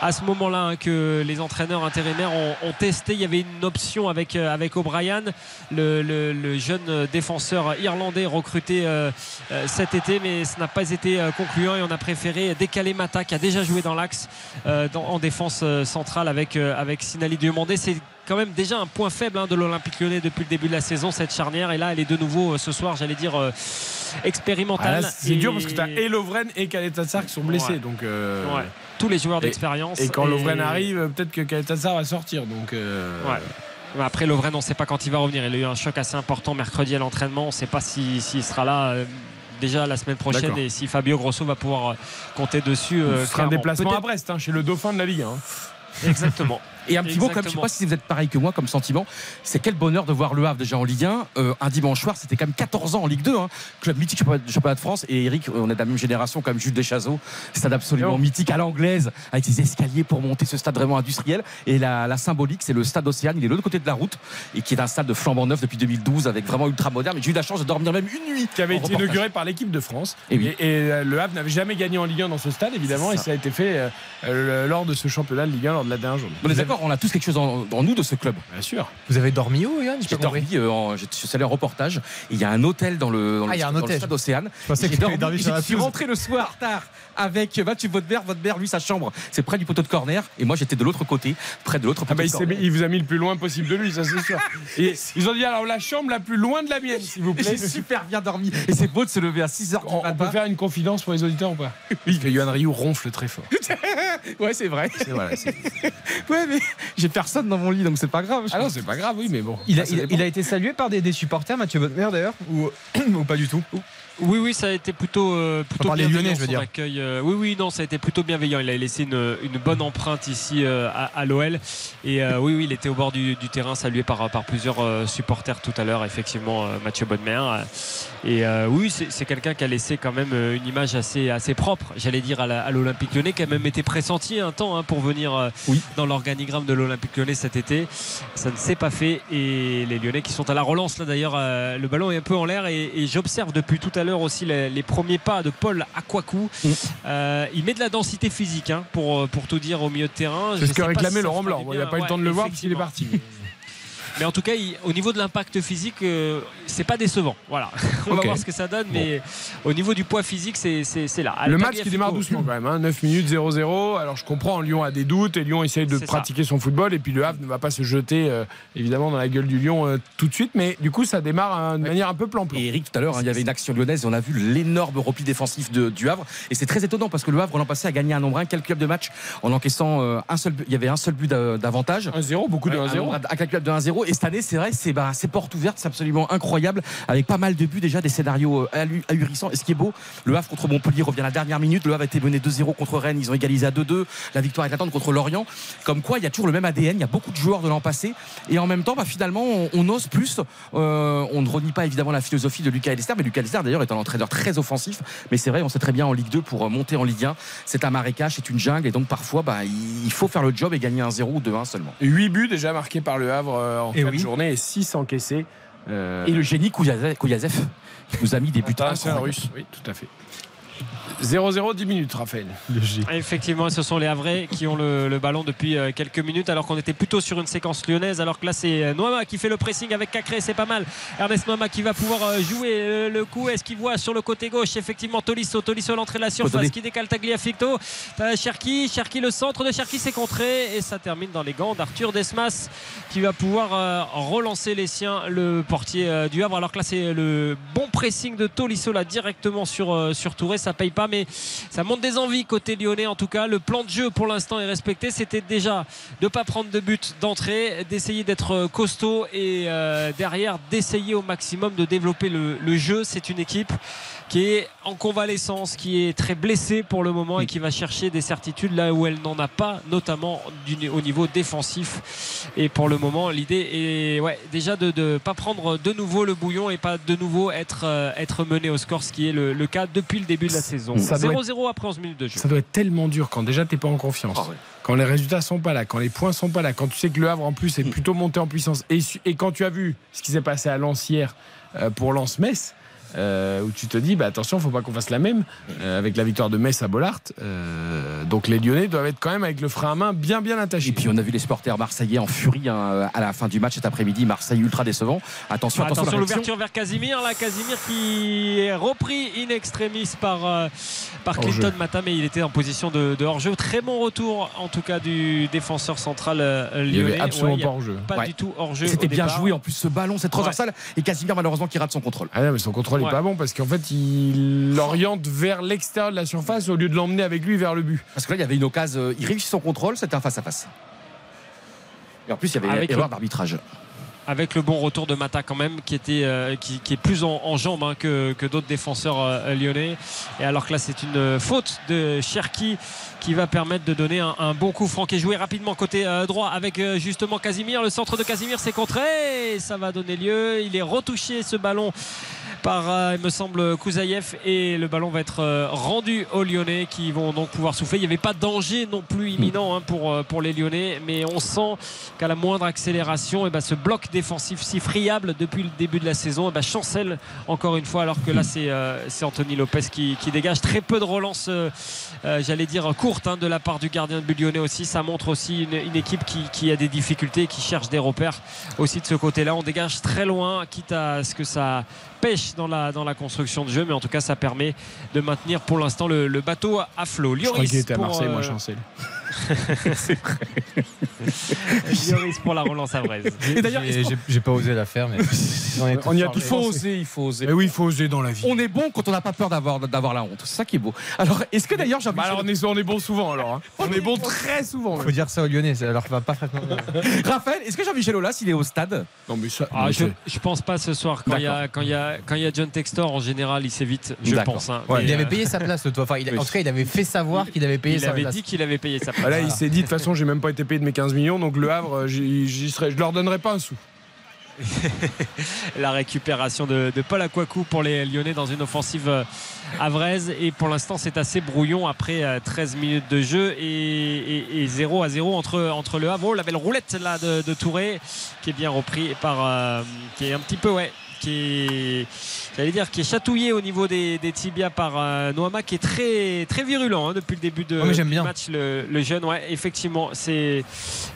à ce moment-là hein, que les entraîneurs intérimaires ont, testé. Il y avait une option avec avec O'Brien, le, jeune défenseur irlandais recruté cet été, mais ce n'a pas été concluant et on a préféré décaler Mata qui a déjà joué dans l'axe en défense centrale avec, avec Sinali Diomandé. C'est quand même déjà un point faible hein, de l'Olympique lyonnais depuis le début de la saison, cette charnière. Et là, elle est de nouveau euh, ce soir, j'allais dire, euh, Ah, expérimentale. là, c'est Et- dur parce que tu as et Lovren et Kaletassar qui sont blessés. Ouais. Donc, euh, Ouais. Tous les joueurs d'expérience. Et quand Et- Lovren arrive, peut-être que Kaletassar va sortir. Donc, euh, Ouais. Après Lovren, on ne sait pas quand il va revenir. Il a eu un choc assez important mercredi à l'entraînement. On ne sait pas si- s'il sera là déjà la semaine prochaine et si Fabio Grosso va pouvoir compter dessus. ce sera un déplacement à Brest, hein, chez le dauphin de la Ligue. hein. Exactement. Et un petit mot, je sais Exactement. pas si vous êtes pareil que moi comme sentiment, c'est quel bonheur de voir Le Havre déjà en Ligue 1. Euh, un dimanche soir, c'était quand même 14 ans en Ligue 2. Hein. Club mythique championnat championnat de France. Et Eric, on est de la même génération comme Jules Deschazaux. Stade absolument mythique à l'anglaise, avec ses escaliers pour monter ce stade vraiment industriel. Et la, la symbolique, c'est le stade Océane. Il est de l'autre côté de la route et qui est un stade de flambant neuf depuis 2012 avec vraiment ultra moderne. Et j'ai eu la chance de dormir même une nuit. Qui avait été reportage. inauguré par l'équipe de France. Et oui. et, euh, le Havre n'avait jamais gagné en Ligue 1 dans ce stade, évidemment. Et ça. a été fait euh, lors de ce championnat de Ligue 1, lors de la dernière journée. On est d'accord, on a tous quelque chose en, en nous de ce club. Bien sûr. Vous avez dormi où, Yann J'ai dormi, euh, en- je suis allé en reportage. Il y a un hôtel dans le, dans Ah, le- il y a un dans le hôtel. stade Océane. Je pensais J'ai que dormi sur la je suis rentré le soir tard avec Mathieu Vaudebert. Vaudebert, lui, sa chambre, c'est près du poteau de corner. Et moi, j'étais de l'autre côté, près de l'autre Ah poteau bah, il, de corner. il vous a mis le plus loin possible de lui, ça c'est sûr. Et ils ont dit alors la chambre la plus loin de la mienne, s'il vous plaît. J'ai super bien dormi. Et c'est beau de se lever à 6h du On, on peut faire une confidence pour les auditeurs ou pas? Oui, que Yohan Ryu ronfle très fort. Ouais, c'est vrai. Voilà, Ouais, mais j'ai personne dans mon lit, donc c'est pas grave. ah non, c'est pas grave, oui, mais bon. Il a, Ça, ça il a- dépend. il a été salué par des, des supporters, Mathieu Botmer d'ailleurs ou, ou pas du tout? Oui, oui, ça a été plutôt, euh, plutôt bienveillant, Lyonnais, je veux son dire. accueil. Euh, oui, oui, non, ça a été plutôt bienveillant. Il a laissé une, une bonne empreinte ici euh, à, à l'OL. Et euh, oui, oui, il était au bord du, du terrain, salué par, par plusieurs supporters tout à l'heure, effectivement, Mathieu Bonnemer. Et euh, oui, c'est quelqu'un qui a laissé quand même euh, une image assez, assez propre, j'allais dire, à l'Olympique lyonnais, qui a même été pressenti un temps hein, pour venir euh, Oui. dans l'organigramme de l'Olympique lyonnais cet été. Ça ne s'est pas fait. Et les Lyonnais qui sont à la relance, là d'ailleurs, euh, le ballon est un peu en l'air. Et, et j'observe depuis tout à l'heure aussi les, les premiers pas de Paul Aquacou. Euh, il met de la densité physique hein, pour, pour tout dire au milieu de terrain. C'est ce que réclamait si Laurent Blanc. il n'a pas eu le temps de le voir puisqu'il est parti. Mais en tout cas, il- au niveau de l'impact physique, euh, c'est pas décevant. Voilà. On va voir ce que ça donne, mais au niveau du poids physique, c'est c'est- c'est là. Le match qui démarre doucement quand même, hein, 9 minutes 0-0. Alors je comprends, Lyon a des doutes et Lyon essaye de C'est ça. pratiquer son football et puis le Havre ne va pas se jeter euh, évidemment dans la gueule du Lyon euh, tout de suite, mais du coup ça démarre hein, de manière un peu plan-plan. Et Eric, tout à l'heure, hein, il y avait une action lyonnaise et on a vu l'énorme repli défensif de- du Havre. Et c'est très étonnant parce que le Havre, l'an passé, a gagné un nombre incalculable de matchs en encaissant euh, un seul but. Il y avait un seul but d'a- d'avantage. 1-0, beaucoup de Ouais, un 1-0. nombre incalculable de 1-0 et cette année c'est vrai c'est bah, porte ouverte c'est absolument incroyable avec pas mal de buts déjà des scénarios euh, ahurissants. Et ce qui est beau le Havre contre Montpellier revient à la dernière minute. Le Havre a été mené 2-0 contre Rennes. Ils ont égalisé à 2-2 la victoire éclatante contre Lorient. Comme quoi il y a toujours le même ADN il y a beaucoup de joueurs de l'an passé. Et en même temps bah, finalement on, ose plus Euh, on ne renie pas évidemment la philosophie de Lucas Elster. Mais Lucas Elster d'ailleurs est un entraîneur très offensif. Mais c'est vrai on sait très bien en Ligue 2 pour euh, monter en Ligue 1 c'est un marécage c'est une jungle. Et donc parfois bah, il faut faire le job et gagner un 0 ou 2-1 seulement. 8 buts déjà marqués par le Havre en Et 4 oui. journées et 6 encaissés. Euh, Et le génie Kouyazev, Kouyazev, qui nous a mis des buts international incroyables. russe. Oui, tout à fait. 0-0, 10 minutes, Raphaël. Effectivement, ce sont les Havrais qui ont le, le ballon depuis euh, quelques minutes, alors qu'on était plutôt sur une séquence lyonnaise. Alors que là, c'est euh, Noama qui fait le pressing avec Cacré, c'est pas mal. Ernest Noama qui va pouvoir euh, jouer le coup. Est-ce qu'il voit sur le côté gauche? Effectivement, Tolisso, Tolisso à l'entrée de la surface qui décale Tagliafico. Cherki, Cherki le centre de Cherki s'est contré et ça termine dans les gants d'Arthur Desmas qui va pouvoir relancer les siens, le portier du Havre. Alors que là, c'est le bon pressing de Tolisso là directement sur, sur Touré. Ça paye pas, mais ça monte des envies côté lyonnais en tout cas. Le plan de jeu pour l'instant est respecté. C'était déjà de ne pas prendre de but d'entrée, d'essayer d'être euh, costaud et euh, derrière d'essayer au maximum de développer le, le jeu. C'est une équipe qui est en convalescence, qui est très blessée pour le moment et qui va chercher des certitudes là où elle n'en a pas, notamment au niveau défensif. Et pour le moment, l'idée est ouais, déjà de ne pas prendre de nouveau le bouillon et pas de nouveau être, euh, être mené au score, ce qui est le, le cas depuis le début de la saison. Ça doit 0-0 après 11 minutes de jeu. Ça doit être tellement dur quand déjà t'es pas en confiance. Ah ouais. Quand les résultats sont pas là, quand les points sont pas là, quand tu sais que le Havre en plus Mm. est plutôt monté en puissance et quand tu as vu ce qui s'est passé à Lens hier euh, pour Lens-Metz, euh, où tu te dis bah attention, faut pas qu'on fasse la même euh, avec la victoire de Metz à Bollard. Euh, donc les Lyonnais doivent être quand même avec le frein à main bien bien attaché. Et puis on a vu les supporters marseillais en furie hein, à la fin du match cet après-midi. Marseille ultra décevant. Attention, attention, Attention, l'ouverture vers Casimir. Là, Casimir qui est repris in extremis par, euh, par Hors-jeu. Clinton Matin, mais il était en position de, de hors-jeu. Très bon retour, en tout cas, du défenseur central euh, Il y lyonnais. avait absolument Ouais, pas en jeu. Pas Ouais. du tout hors-jeu. C'était bien départ. joué en plus ce ballon, cette transversale. Et Casimir malheureusement qui rate son contrôle. Ah non, mais son contrôle Ouais. pas bon parce qu'en fait il l'oriente vers l'extérieur de la surface au lieu de l'emmener avec lui vers le but. Parce que là il y avait une occasion, euh, il réussit son contrôle, c'était un face-à-face. Et en plus il y avait Avec une erreur le- d'arbitrage. avec le bon retour de Mata quand même qui était euh, qui, qui est plus en, en jambes hein, que, que d'autres défenseurs euh, lyonnais et alors que là c'est une euh, faute de Cherki qui va permettre de donner un, un bon coup franc est joué rapidement côté euh, droit avec euh, justement Casimir le centre de Casimir c'est contré et ça va donner lieu il est retouché ce ballon par, euh, il me semble, Kouzaïev. Et le ballon va être euh, rendu aux Lyonnais qui vont donc pouvoir souffler. Il n'y avait pas de danger non plus imminent hein, pour, euh, pour les Lyonnais. Mais on sent qu'à la moindre accélération, et ben, ce bloc défensif si friable depuis le début de la saison eh ben, chancelle encore une fois. Alors que là, c'est Anthony Lopez qui, qui dégage. Très peu de relance, j'allais dire, courte hein, de la part du gardien de but lyonnais aussi. Ça montre aussi une, équipe qui, qui a des difficultés, qui cherche des repères aussi de ce côté-là. On dégage très loin, quitte à ce que ça pêche dans la, dans la construction de jeu, mais en tout cas, ça permet de maintenir pour l'instant le, le bateau à flot. Je crois qu'il était à Marseille, moi, euh, chancel. Lloris pour la relance à Vraise. Et d'ailleurs, J'ai- pas osé la faire, mais On y a tous tous parlé. pensé. il faut oser. Mais oui, il faut oser dans la vie. On est bon quand on n'a pas peur d'avoir d'avoir la honte. C'est ça qui est beau. Alors, est-ce que d'ailleurs, Bah Jean-Michel alors on est, on est bon souvent alors. hein. On est bon très souvent. Faut dire ça aux Lyonnais, ça leur va parfaitement. Raphaël, est-ce que Jean-Michel Aulas, il est au stade? Non mais ça. Ah, je, c'est- je pense pas ce soir. Quand il y a, quand il y a, quand il y a John Textor, en général, il s'évite, je D'accord. pense. hein. Ouais, Il avait euh, payé sa place, toi. Enfin, il. En tout cas, il avait fait savoir qu'il avait payé il sa avait place. dit qu'il avait payé sa place. Bah là, il s'est dit de toute façon, j'ai même pas été payé de mes 15 millions, donc le Havre, euh, je leur donnerai pas un sou. la récupération de, de Paul Akwaku pour les Lyonnais dans une offensive euh, havraise. Et pour l'instant c'est assez brouillon après euh, 13 minutes de jeu et, et- et 0 à 0 entre, entre le Havre. Oh, la belle roulette là de, de Touré qui est bien repris par euh, qui est un petit peu ouais qui est j'allais dire qui est chatouillé au niveau des, des tibias par euh, Noama qui est très très virulent hein, depuis le début de, Oh, du bien. match le, le jeune ouais effectivement c'est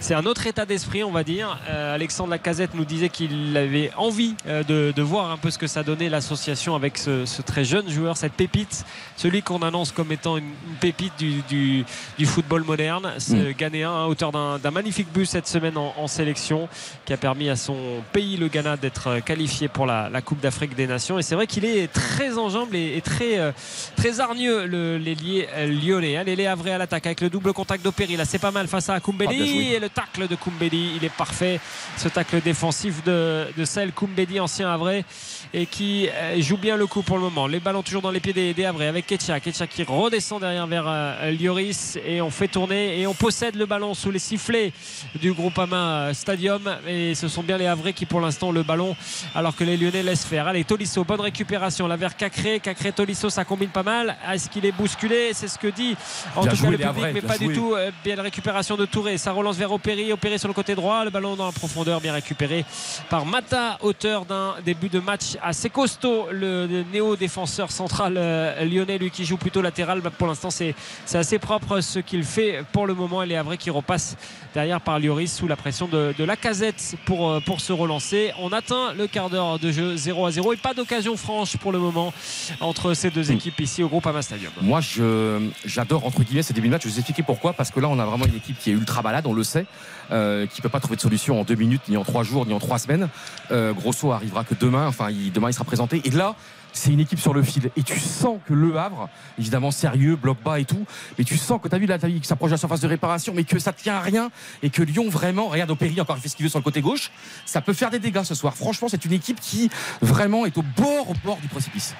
c'est un autre état d'esprit, on va dire. Euh, Alexandre Lacazette nous disait qu'il avait envie euh, de, de voir un peu ce que ça donnait l'association avec ce, ce très jeune joueur, cette pépite, celui qu'on annonce comme étant une, une pépite du, du- du football moderne, ce Ghanéen, hein, auteur d'un d'un magnifique but cette semaine en, en sélection, qui a permis à son pays, le Ghana, d'être euh, qualifié pour la, la Coupe d'Afrique des Nations. Et c'est vrai qu'il est très enjambe et, et très, euh, très hargneux, l'ailier lyonnais. Havrais à l'attaque avec le double contact d'Opéry. Là, c'est pas mal face à Ah, Koumbedi. joué. et le tacle de Koumbedi, il est parfait. Ce tacle défensif de, de Sel Koumbedi, ancien Havrais, et qui euh, joue bien le coup pour le moment. Les ballons toujours dans les pieds des, des Havrais avec Ketcha. Ketcha qui redescend derrière vers euh, Lloris et on fait tourner et on possède le ballon sous les sifflets du Groupama Stadium. Et ce sont bien les Havrais qui pour l'instant ont le ballon alors que les Lyonnais laissent faire. Allez, Tolisso, bonne récupération là vers Cacré. Cacré, Tolisso, ça combine pas mal. Est-ce qu'il est bousculé? C'est ce que dit en Bien tout joué, cas le public, Havrais, mais pas du tout. Euh, Bien la récupération de Touré. Ça relance vers Opéry. Opéry sur le côté droit. Le ballon dans la profondeur, bien récupéré par Mata, auteur d'un début de match assez costaud. Le, néo-défenseur central euh, lyonnais, lui qui joue plutôt latéral. Bah, pour l'instant, c'est assez propre ce qu'il fait pour le moment. Et les Havrais qui repasse derrière par Lloris sous la pression de, de la casette pour, euh, pour se relancer. On atteint le quart d'heure de jeu 0 à 0 et pas d'occasion franche pour le moment entre ces deux équipes ici au groupe Ama Stadium. Moi, je, j'adore entre guillemets ces débuts de match. Je vais vous expliquer pourquoi. Parce que là, on a vraiment une équipe qui est ultra malade, on le sait, euh, qui peut pas trouver de solution en deux minutes, ni en trois jours, ni en trois semaines. Euh, Grosso arrivera que demain. Enfin, il- demain, il sera présenté. Et là. C'est une équipe sur le fil et tu sens que Le Havre, évidemment sérieux, bloc bas et tout, mais tu sens que tu as vu vu qu'il s'approche de la surface de réparation, mais que ça tient à rien et que Lyon vraiment, regarde Opéry encore, il fait ce qu'il veut sur le côté gauche, ça peut faire des dégâts ce soir. Franchement, c'est une équipe qui vraiment est au bord, au bord du précipice.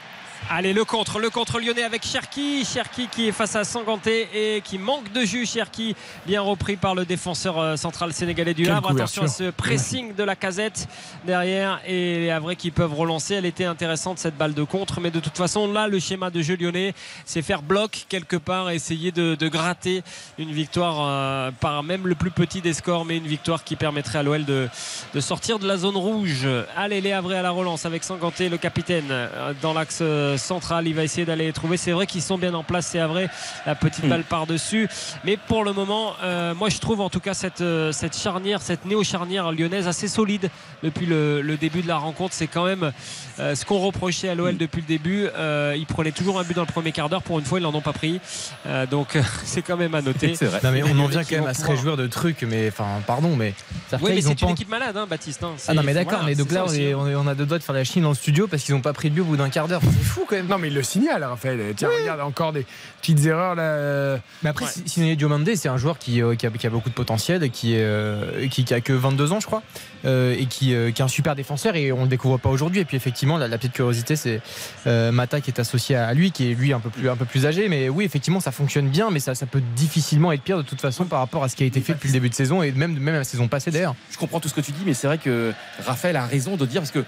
Allez, le contre, le contre lyonnais avec Cherki. Cherki qui est face à Sanganté et qui manque de jus. Cherki, bien repris par le défenseur euh, central sénégalais du Havre. Attention à ce pressing de la casette derrière et les Havrais qui peuvent relancer. Elle était intéressante cette balle de contre, mais de toute façon, là, le schéma de jeu lyonnais, c'est faire bloc quelque part, essayer de, de gratter une victoire euh, par même le plus petit des scores, mais une victoire qui permettrait à l'OL de, de sortir de la zone rouge. Allez, les Havrais à la relance avec Sanganté, le capitaine, euh, dans l'axe euh, central. Il va essayer d'aller les trouver. C'est vrai qu'ils sont bien en place, c'est Havrais. La petite balle par-dessus. Mais pour le moment, euh, moi je trouve en tout cas cette, euh, cette charnière, cette néo-charnière lyonnaise assez solide depuis le, le début de la rencontre. C'est quand même euh, ce qu'on reprochait à l'OL depuis le début. Euh, ils prenaient toujours un but dans le premier quart d'heure. Pour une fois, ils n'en ont pas pris. Euh, donc c'est quand même à noter. C'est vrai. Non mais on en vient quand même à se réjouir de trucs, mais enfin pardon, mais ça Oui, mais c'est pas une équipe malade, hein, Baptiste. hein. Ah non mais d'accord, voilà, mais donc là on, est, hein. on est- on a deux doigts de faire la Chine dans le studio parce qu'ils n'ont pas pris de but au bout d'un quart d'heure. C'est fou quand même. Non, mais il le signale, Raphaël. Tiens, regarde, encore des petites erreurs là. Mais après, Ouais. Siné c'est un joueur qui, euh, qui, a, qui a beaucoup de potentiel, et qui, euh, qui, qui a que 22 ans, je crois, euh, et qui, euh, qui est un super défenseur, et on le découvre pas aujourd'hui. Et puis effectivement, la, la petite curiosité, c'est euh, Mata qui est associé à lui, qui est lui un peu plus, un peu plus âgé. Mais oui, effectivement, ça fonctionne bien, mais ça, ça peut difficilement être pire de toute façon par rapport à ce qui a été fait depuis le début de saison, et même, même la saison passée d'ailleurs. Je comprends tout ce que tu dis, mais c'est vrai que Raphaël a raison de dire parce que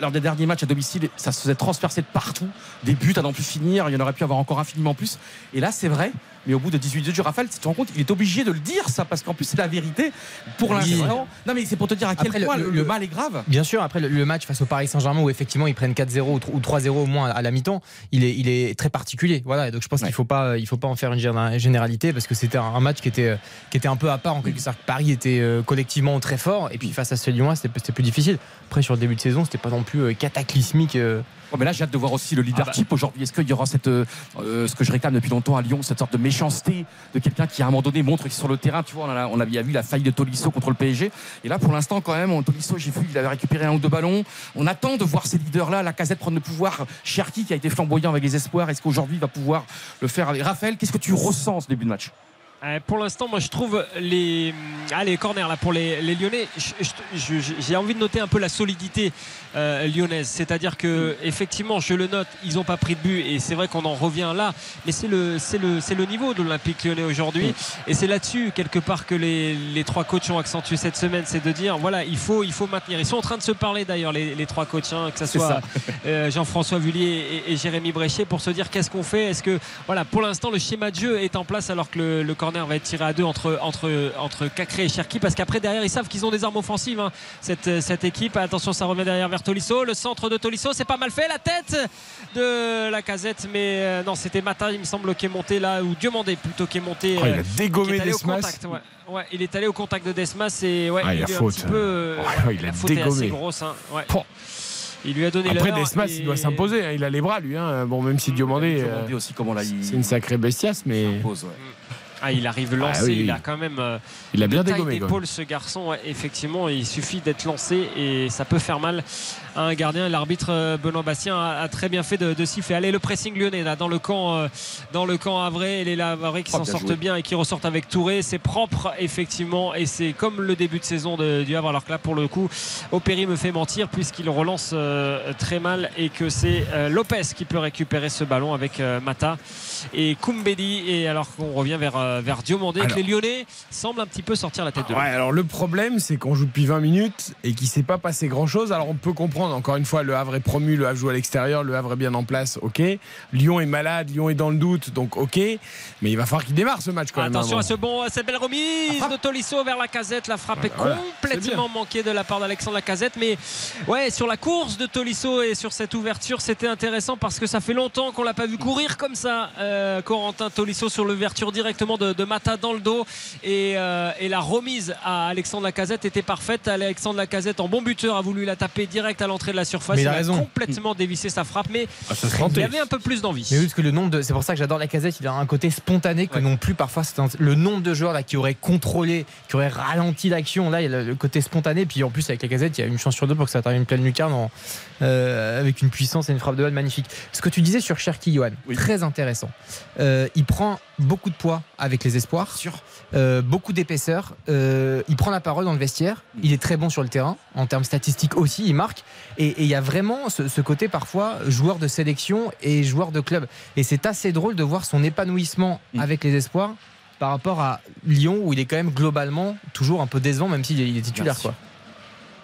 lors des derniers matchs à domicile, ça se faisait transpercer de partout, des buts à n'en plus finir, il y en aurait pu avoir encore infiniment plus. Et là, c'est vrai, mais au bout de 18 jours, Raphaël, tu te rends compte, il est obligé de le dire, ça, parce qu'en plus, c'est la vérité. Pour Oui. l'instant, non, mais c'est pour te dire à quel Après, point le, le- le mal est grave. Bien sûr, après le, le match face au Paris Saint-Germain où effectivement ils prennent 4-0 ou tr- ou 3-0 au moins à la mi-temps, il est, il est très particulier. Voilà, et donc je pense Ouais. qu'il faut pas, il faut pas en faire une géné- généralité parce que c'était un, match qui était, euh, qui était un peu à part en quelque sorte. Paris était euh, collectivement très fort et puis face à ce Lyon, c'était plus difficile. Après sur le début de saison, c'était pas non plus euh, cataclysmique. Oh, mais là, j'ai hâte de voir aussi le leadership aujourd'hui. Est-ce qu'il y aura cette, euh, euh, ce que je réclame depuis longtemps à Lyon, cette sorte de méchanceté de quelqu'un qui, à un moment donné, montre qu'il est sur le terrain. Tu vois, on, a, on avait vu la faille de Tolisso contre le PSG. Et là, pour l'instant, quand même, Tolisso, j'ai vu, il avait récupéré un ou deux ballons. On attend de voir ces leaders-là, la casette prendre le pouvoir. Cherki, qui a été flamboyant avec les espoirs, est-ce qu'aujourd'hui, il va pouvoir le faire avec Raphaël, qu'est-ce que tu ressens en ce début de match? Euh, pour l'instant, moi je trouve les, ah, les corners là pour les, les Lyonnais. J'ai envie de noter un peu la solidité euh, lyonnaise, c'est-à-dire que effectivement, je le note, ils n'ont pas pris de but et c'est vrai qu'on en revient là, mais c'est le, c'est le, c'est le niveau de l'Olympique Lyonnais aujourd'hui. Et c'est là-dessus quelque part que les, les trois coachs ont accentué cette semaine, c'est de dire voilà, il faut, il faut maintenir. Ils sont en train de se parler d'ailleurs les, les trois coachs, hein, que ce soit euh, Jean-François Vullier et, et Jérémy Bréchet pour se dire qu'est-ce qu'on fait? Est-ce que voilà pour l'instant le schéma de jeu est en place alors que le, le corner va être tiré à deux entre entre entre Cacré et Cherki parce qu'après derrière ils savent qu'ils ont des armes offensives hein, cette cette équipe. Attention ça revient derrière vers Tolisso le centre de Tolisso c'est pas mal fait la tête de la casette mais euh, non c'était Mata il me semble qui est monté là ou Diomandé plutôt qui est monté oh, il euh, a qui dégommé est allé au Desmas. contact ouais. Ouais, il est allé au contact de Desmas et ouais, Ah, il il a lui a faute. un petit peu euh, Ouais, il a la faute est dégommé. assez grosse hein, il lui a donné Après, Desmas, et- il doit s'imposer. hein. Il a les bras, lui. hein. Bon, même si Diomandé, euh, aussi, comment là, il c'est une sacrée bestiace, mais. Ah, il arrive lancé, Ah oui, oui. il a quand même euh, il a bien dégommé. d'épaule ce garçon. ouais, effectivement, il suffit d'être lancé et ça peut faire mal à un gardien. L'arbitre euh, Benoît Bastien a, a très bien fait de, de siffler. Allez, le pressing lyonnais là dans le camp, euh, dans le camp et les Havrais qui Oh, s'en sortent joué. bien et qui ressortent avec Touré. C'est propre effectivement et c'est comme le début de saison de, du Havre. Alors que là, pour le coup, Opéry me fait mentir puisqu'il relance euh, très mal et que c'est euh, Lopez qui peut récupérer ce ballon avec Mata et Koumbedi. Et alors qu'on revient vers, euh, vers Diomandé, que les Lyonnais semblent un petit peu sortir la tête de l'eau. Ouais, alors le problème, c'est qu'on joue depuis 20 minutes et qu'il s'est pas passé grand chose. Alors on peut comprendre, encore une fois, le Havre est promu, le Havre joue à l'extérieur, le Havre est bien en place, ok. Lyon est malade, Lyon est dans le doute, donc ok. Mais il va falloir qu'il démarre ce match quand même. Attention hein, à ce bon, à cette belle remise de Tolisso vers la casette. La frappe est Voilà, complètement manquée de la part d'Alexandre Lacazette. Mais ouais, sur la course de Tolisso et sur cette ouverture, c'était intéressant parce que ça fait longtemps qu'on l'a pas vu courir comme ça. Euh, Corentin Tolisso sur l'ouverture directement de, de Mata dans le dos. Et, euh, et la remise à Alexandre Lacazette était parfaite. Alexandre Lacazette, en bon buteur, a voulu la taper direct à l'entrée de la surface. Mais il il a complètement dévissé sa frappe. Mais Ah, il tentait. avait un peu plus d'envie. Mais oui, parce que le nombre de, c'est pour ça que j'adore la casette. Il a un côté spontané que Ouais. non plus parfois. c'est un- le nombre de joueurs là qui auraient contrôlé, qui auraient ralenti l'action. Là, il y a le, côté spontané. Puis en plus avec la casette, il y a une chance sur deux pour que ça termine pleine lucarne en- euh, avec une puissance et une frappe de balle magnifique. Ce que tu disais sur Cherki, Johan, Oui. très intéressant. Euh, il prend beaucoup de poids avec les espoirs. Sûr. Euh, beaucoup d'épaisseur. Euh, il prend la parole dans le vestiaire. Il est très bon sur le terrain. En termes statistiques aussi, il marque. Et il y a vraiment ce, ce côté parfois joueur de sélection et joueur de club. Et c'est assez drôle de voir son épanouissement Mm. avec les espoirs par rapport à Lyon où il est quand même globalement toujours un peu décevant même s'il est- titulaire. Quoi.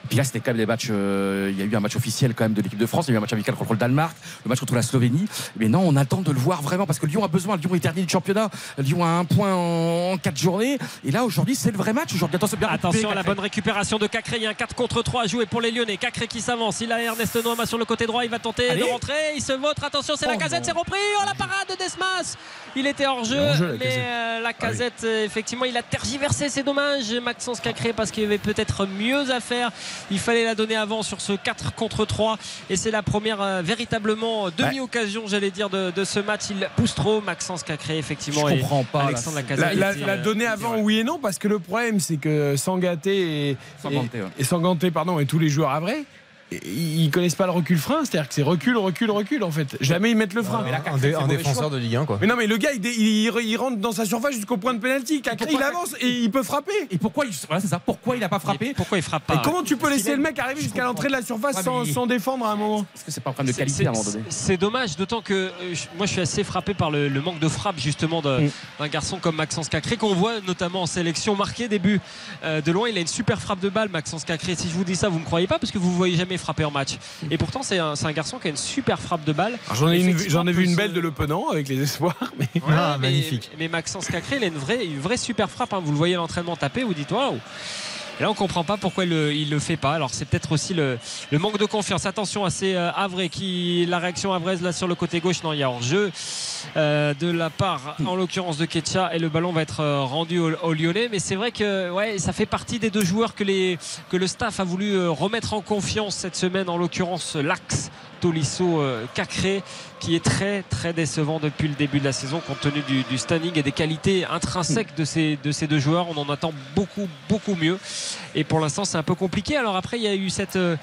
Puis là, c'était quand même des matchs. euh, il y a eu un match officiel quand même de l'équipe de France. Il y a eu un match amical contre le Danemark, le match contre la Slovénie. Mais non, on attend de le voir vraiment parce que Lyon a besoin. Lyon est dernier du championnat. Lyon a un point en, en quatre journées. Et là, aujourd'hui, c'est le vrai match. Aujourd'hui, attention, bien Attention à la bonne récupération de Cacré. Il y a un 4 contre 3 à jouer pour les Lyonnais. Cacré qui s'avance. Il a Ernest Noama sur le côté droit. Il va tenter Allez. de rentrer. Il se vautre. Attention, c'est la Oh casette. non. C'est repris. Oh la parade de Desmas. Il était hors jeu. Il est hors jeu, la mais euh, la casette, euh, effectivement, il a tergiversé. C'est dommage. Maxence Cacré parce qu'il y avait peut-être mieux à faire. Il fallait la donner avant sur ce 4 contre 3. Et c'est la première euh, véritablement demi-occasion, j'allais dire, de, de ce match. Il pousse trop. Maxence Cacré, effectivement. Je et comprends pas. Alexandre Lacazette. La, la, était, la euh, donnée avant, oui et non, parce que le problème, c'est que Sangaté et, Sanganté, et, ouais. et Sanganté, pardon, et tous les joueurs à vrai, ils connaissent pas le recul frein, c'est-à-dire que c'est recul, recul, recul en fait. Jamais ils mettent le frein. mais là, Un, Cacré, défenseur choix. de Ligue 1 quoi. Mais non, mais le gars, il, dé- il- il rentre dans sa surface jusqu'au point de pénalty. Cacré, il avance et il peut frapper. Et pourquoi il, voilà, c'est ça. Pourquoi il n'a pas frappé Et Pourquoi il frappe pas Et comment tu peux parce laisser le mec arriver jusqu'à l'entrée de la surface Ouais, sans, défendre à un moment? Est-ce que c'est pas un problème de qualité à un moment c'est- donné? C'est dommage, d'autant que euh, moi je suis assez frappé par le, le manque de frappe justement Mm. d'un garçon comme Maxence Cacré qu'on voit notamment en sélection marquer des buts Euh, de loin. Il a une super frappe de balle, Maxence Cacré. Si je vous dis ça, vous me croyez pas parce que vous ne voyez jamais frapper en match. Et pourtant, c'est un, c'est un garçon qui a une super frappe de balle. J'en ai, vu une belle de Le Penant avec les espoirs. Mais... Ah, mais, magnifique. Mais Maxence Cacré, il a une vraie, une vraie super frappe. hein. Vous le voyez à l'entraînement taper, vous dites waouh. Et là, on comprend pas pourquoi il le, il le fait pas. Alors, c'est peut-être aussi le, le manque de confiance. Attention à ces euh, qui, la réaction Havraise là sur le côté gauche. Non, il y a hors-jeu euh, de la part, en l'occurrence de Ketcha, et le ballon va être euh, rendu au, au Lyonnais. Mais c'est vrai que ouais, ça fait partie des deux joueurs que, les, que le staff a voulu euh, remettre en confiance cette semaine, en l'occurrence l'axe. Tolisso euh, Cacré qui est très très décevant depuis le début de la saison compte tenu du, du standing et des qualités intrinsèques de ces, de ces deux joueurs. On en attend beaucoup beaucoup mieux. Et pour l'instant c'est un peu compliqué. Alors après il y a eu cette, euh,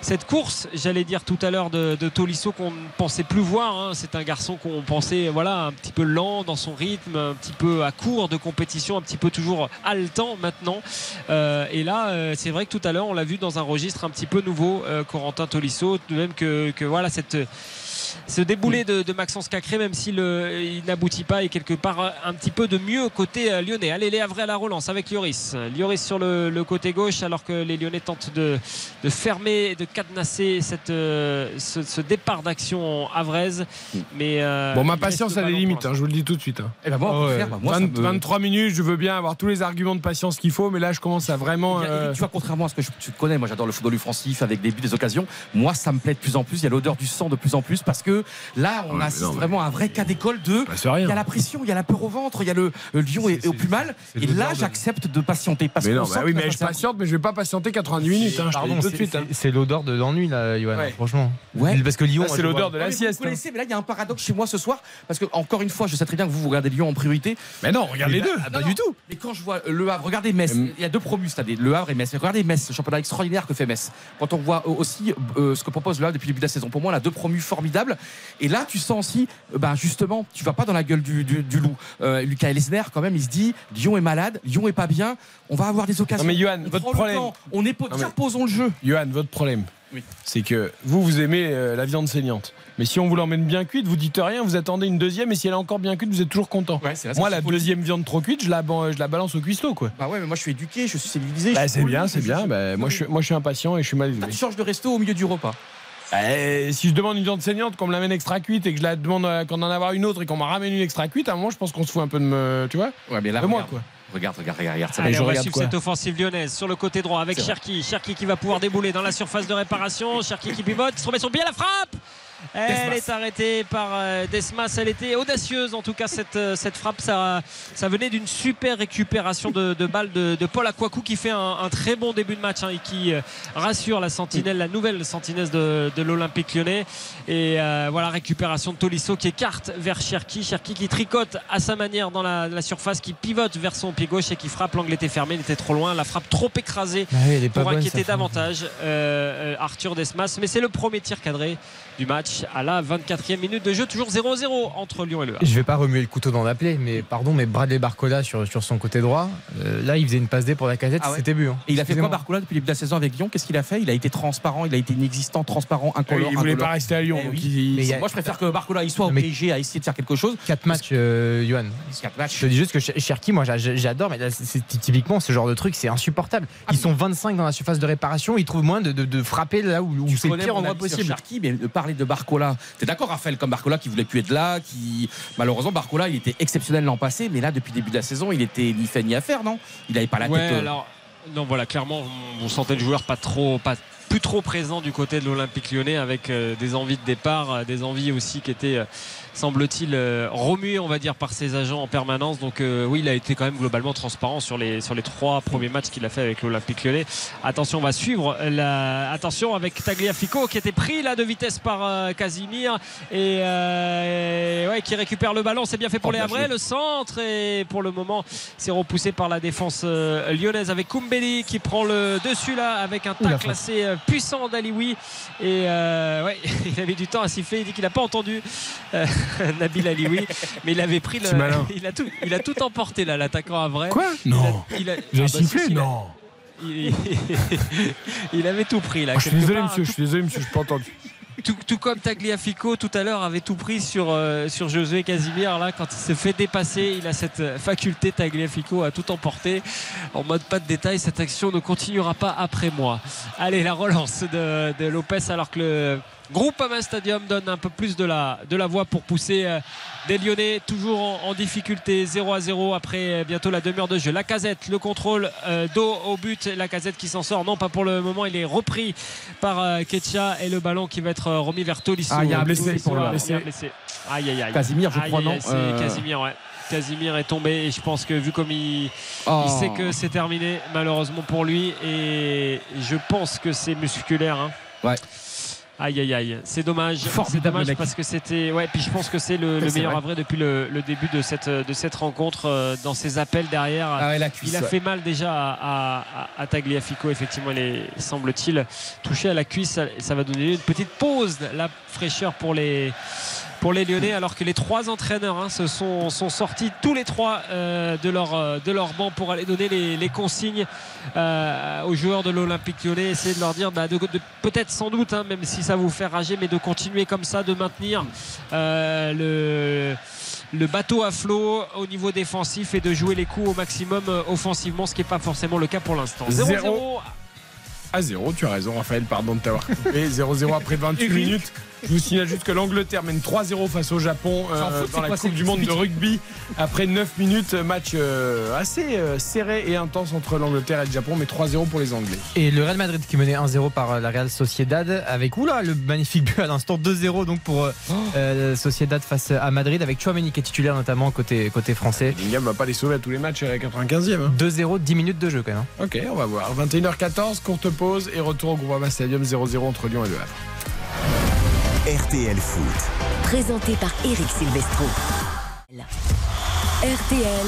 cette course j'allais dire tout à l'heure de, de Tolisso qu'on ne pensait plus voir hein. c'est un garçon qu'on pensait voilà un petit peu lent dans son rythme un petit peu à court de compétition un petit peu toujours haletant maintenant. Euh, et là, c'est vrai que tout à l'heure, on l'a vu dans un registre un petit peu nouveau, euh, Corentin Tolisso, de même que voilà cette ce déboulé de, de Maxence Cacré, même s'il il n'aboutit pas, et quelque part euh, un petit peu de mieux côté euh, lyonnais. Allez, les Havrais à la relance avec Lloris. Lloris sur le, le côté gauche, alors que les Lyonnais tentent de, de fermer, de cadenasser cette, euh, ce, ce départ d'action havraise. Mais euh, Bon, ma patience a des limites, hein, je vous le dis tout de suite. hein. Eh ben moi, au Ouais. contraire, bah, moi, ça 20 me- 23 minutes, je veux bien avoir tous les arguments de patience qu'il faut, mais là, je commence à vraiment. Euh, Tu vois, contrairement à ce que je- tu connais, moi j'adore le football offensif avec des buts, des occasions. Moi, ça me plaît de plus en plus. Il y a l'odeur du sang de plus en plus parce que là, on Ouais, assiste non, vraiment à un vrai cas d'école de. bah, Il y a la pression, il y a la peur au ventre, il y a le, le lion est, au plus mal. Et là, j'accepte de patienter parce Mais non, bah oui, mais je patiente, mais je vais pas patienter 90 minutes. Hein, je te le Pardon, dis tout de c'est- suite. c'est- c'est l'odeur de l'ennui là, Johan, Ouais. franchement. Ouais. Parce que Lyon, Là, c'est l'odeur de la mais vous sieste. hein. connaissez, mais là, il y a un paradoxe chez moi ce soir parce que encore une fois, je sais très bien que vous, vous regardez Lyon en priorité. Mais non, regarde les deux. Ah, pas du tout. Mais quand je vois Le Havre, regardez Metz. Il y a deux promus, c'est-à-dire Le Havre et Metz. Regardez Metz, le championnat extraordinaire que fait Metz. Quand on voit aussi euh, ce que propose Le Havre depuis le début de la saison, pour moi, on a deux promus formidables. Et là, tu sens aussi, euh, ben, justement, tu vas pas dans la gueule du, du- du loup. Euh, Lucas Elsner, quand même, il se dit Lyon est malade, Lyon est pas bien. On va avoir des occasions. Non, mais Johan, on votre problème- on est Non, mais- posons le jeu. Johan, votre problème, Oui. c'est que vous, vous aimez euh, la viande saignante. Mais si on vous l'emmène bien cuite, vous dites rien, vous attendez une deuxième, et si elle est encore bien cuite, vous êtes toujours content. Ouais, c'est là, Moi, la deuxième viande trop cuite, je la, ban- je la balance au cuistot, quoi. Bah ouais, mais moi je suis éduqué, je suis civilisé. je Bah, suis c'est bien, je c'est suis- bien. Bah, moi, je suis, moi, je suis impatient et je suis mal Ah, élevé. tu changes de resto au milieu du repas. Eh, si je demande une viande saignante, qu'on me l'amène extra cuite et que je la demande euh, qu'on en avoir une autre et qu'on m'en ramène une extra cuite, à un moment, je pense qu'on se fout un peu de me. Tu vois Ouais, mais là, De moi, regarde, quoi. regarde, regarde, regarde, regarde, ça va Allez, je on va suivre cette offensive lyonnaise sur le côté droit avec. Cherki. Cherki qui va pouvoir débouler dans la surface de réparation. Cherki qui pivote, qui se remet sur pied la frappe. Elle Desmas. est arrêtée par euh, Desmas. Elle était audacieuse en tout cas cette, euh, cette frappe. Ça, ça venait d'une super récupération de, de balle de, de Paul Akwaku qui fait un, un très bon début de match hein, et qui euh, rassure la sentinelle, la nouvelle sentinelle de, de l'Olympique lyonnais. Et euh, voilà, récupération de Tolisso qui écarte vers Cherki. Cherki qui tricote à sa manière dans la, la surface, qui pivote vers son pied gauche et qui frappe. L'angle était fermé, il était trop loin. La frappe trop écrasée Ah oui, pas pour inquiéter davantage euh, Arthur Desmas. Mais c'est le premier tir cadré du match. à la 24e minute de jeu. Toujours 0-0 entre Lyon et Le Havre. Je vais pas remuer le couteau dans la plaie, mais pardon, mais Bradley Barcola sur, sur son côté droit, euh, là il faisait une passe D pour la casette, Ah ouais. c'était but. hein. Et il a fait quoi. Barcola depuis le début de la saison avec Lyon? Qu'est-ce qu'il a fait? Il a été transparent, il a été inexistant, transparent, incolore. il voulait incolore. pas rester à Lyon. Eh donc oui. il- Mais il y a- Moi, je préfère que Barcola il soit au PSG à essayer de faire quelque chose. 4 matchs, euh, Johan. Quatre Je matchs. te dis juste que Cher- Cherki, moi j'a- j'adore, mais là, c'est- typiquement ce genre de truc, c'est insupportable. Ils sont 25 dans la surface de réparation, ils trouvent moins de, de- de frapper là où, c'est le pire endroit possible. Cherki, mais parler de Barcola, t'es d'accord Raphaël comme Barcola qui voulait plus être là, qui malheureusement Barcola il était exceptionnel l'an passé, mais là depuis le début de la saison il était ni fait ni à faire non? Il avait pas la Ouais, tête. euh, alors, non, voilà, clairement, on, sentait le joueur pas trop, pas plus trop présent du côté de l'Olympique lyonnais avec euh, des envies de départ, euh, des envies aussi qui étaient, semble-t-il, euh, remuées, on va dire, par ses agents en permanence. Donc, euh, oui, il a été quand même globalement transparent sur les, sur les trois premiers matchs qu'il a fait avec l'Olympique lyonnais. Attention, on va suivre la, attention avec Tagliafico qui était pris là de vitesse par euh, Casimir et euh, ouais, qui récupère le ballon. C'est bien fait pour Oh, les Havrais. Le centre et pour le moment, c'est repoussé par la défense lyonnaise avec Koumbeli qui prend le dessus là avec un tacle assez puissant d'Alioui et ouais, il avait du temps à siffler il dit qu'il n'a pas entendu Nabil Alioui mais il avait pris le, il a tout il a tout emporté là l'attaquant à vrai Quoi Il a- Non. il a, avez Ah bah, sifflé si, si, Non. il, il avait tout pris là Oh, je suis quelque désolé, part, monsieur. Je suis désolé, monsieur. Je suis pas entendu. Tout, comme Tagliafico tout à l'heure avait tout pris sur, euh, sur Josué Casimir. Là quand il se fait dépasser il a cette faculté Tagliafico à tout emporter. En mode pas de détail cette action ne continuera pas après moi. Allez la relance de, de Lopez alors que le groupe Ama Stadium donne un peu plus de la, de la voix pour pousser euh, des Lyonnais toujours en, en difficulté 0 à 0 après euh, bientôt la demi-heure de jeu. La casette le contrôle euh, dos au but. La casette qui s'en sort. Non pas pour le moment. Il est repris par euh, Ketcha et le ballon qui va être euh, remis vers Tolisso. Ah, il y a un blessé Tolisso, pour le- a un blessé. aïe aïe aïe. Casimir, je Aïe, crois, aïe, non c'est Casimir ouais. Casimir est tombé et je pense que vu comme il, oh. il sait que c'est terminé malheureusement pour lui et je pense que c'est musculaire hein. Ouais. Aïe aïe aïe, c'est dommage, c'est dommage parce que c'était ouais puis je pense que c'est le, meilleur vrai. à vrai depuis le, le début de cette de cette rencontre euh, dans ses appels derrière. Ah ouais, la cuisse, Il a ouais. fait mal déjà à, à- à- à Tagliafico. Effectivement, il est, semble-t-il, touché à la cuisse. Ça, ça va donner une petite pause, la fraîcheur pour les, pour les Lyonnais, alors que les trois entraîneurs hein, se sont, sont sortis tous les trois euh, de, leur, euh, de leur banc pour aller donner les, les consignes euh, aux joueurs de l'Olympique lyonnais. Essayer de leur dire, bah, de, de- peut-être sans doute, hein, même si ça vous fait rager, mais de continuer comme ça, de maintenir euh, le le bateau à flot au niveau défensif et de jouer les coups au maximum offensivement, ce qui n'est pas forcément le cas pour l'instant. 0-0 Zéro. À 0, tu as raison, Raphaël, pardon de t'avoir coupé. 0-0 après 28 minutes. Je vous signale juste que l'Angleterre mène 3-0 face au Japon euh, fout, dans la quoi, Coupe du Monde de rugby. Après 9 minutes, match euh, assez euh, serré et intense entre l'Angleterre et le Japon, mais 3-0 pour les Anglais. Et le Real Madrid qui menait 1-0 par euh, la Real Sociedad avec oula le magnifique but à l'instant 2-0 donc pour euh, euh, Sociedad face à Madrid avec Chouameni qui est titulaire notamment côté, côté français. Bellingham va pas les sauver à tous les matchs à la 95e. hein. 2-0, 10 minutes de jeu quand même. hein. Ok, on va voir. 21h14, courte pause et retour au Groupama Stadium 0-0 entre Lyon et Le Havre. RTL Foot. Présenté par Eric Silvestro. RTL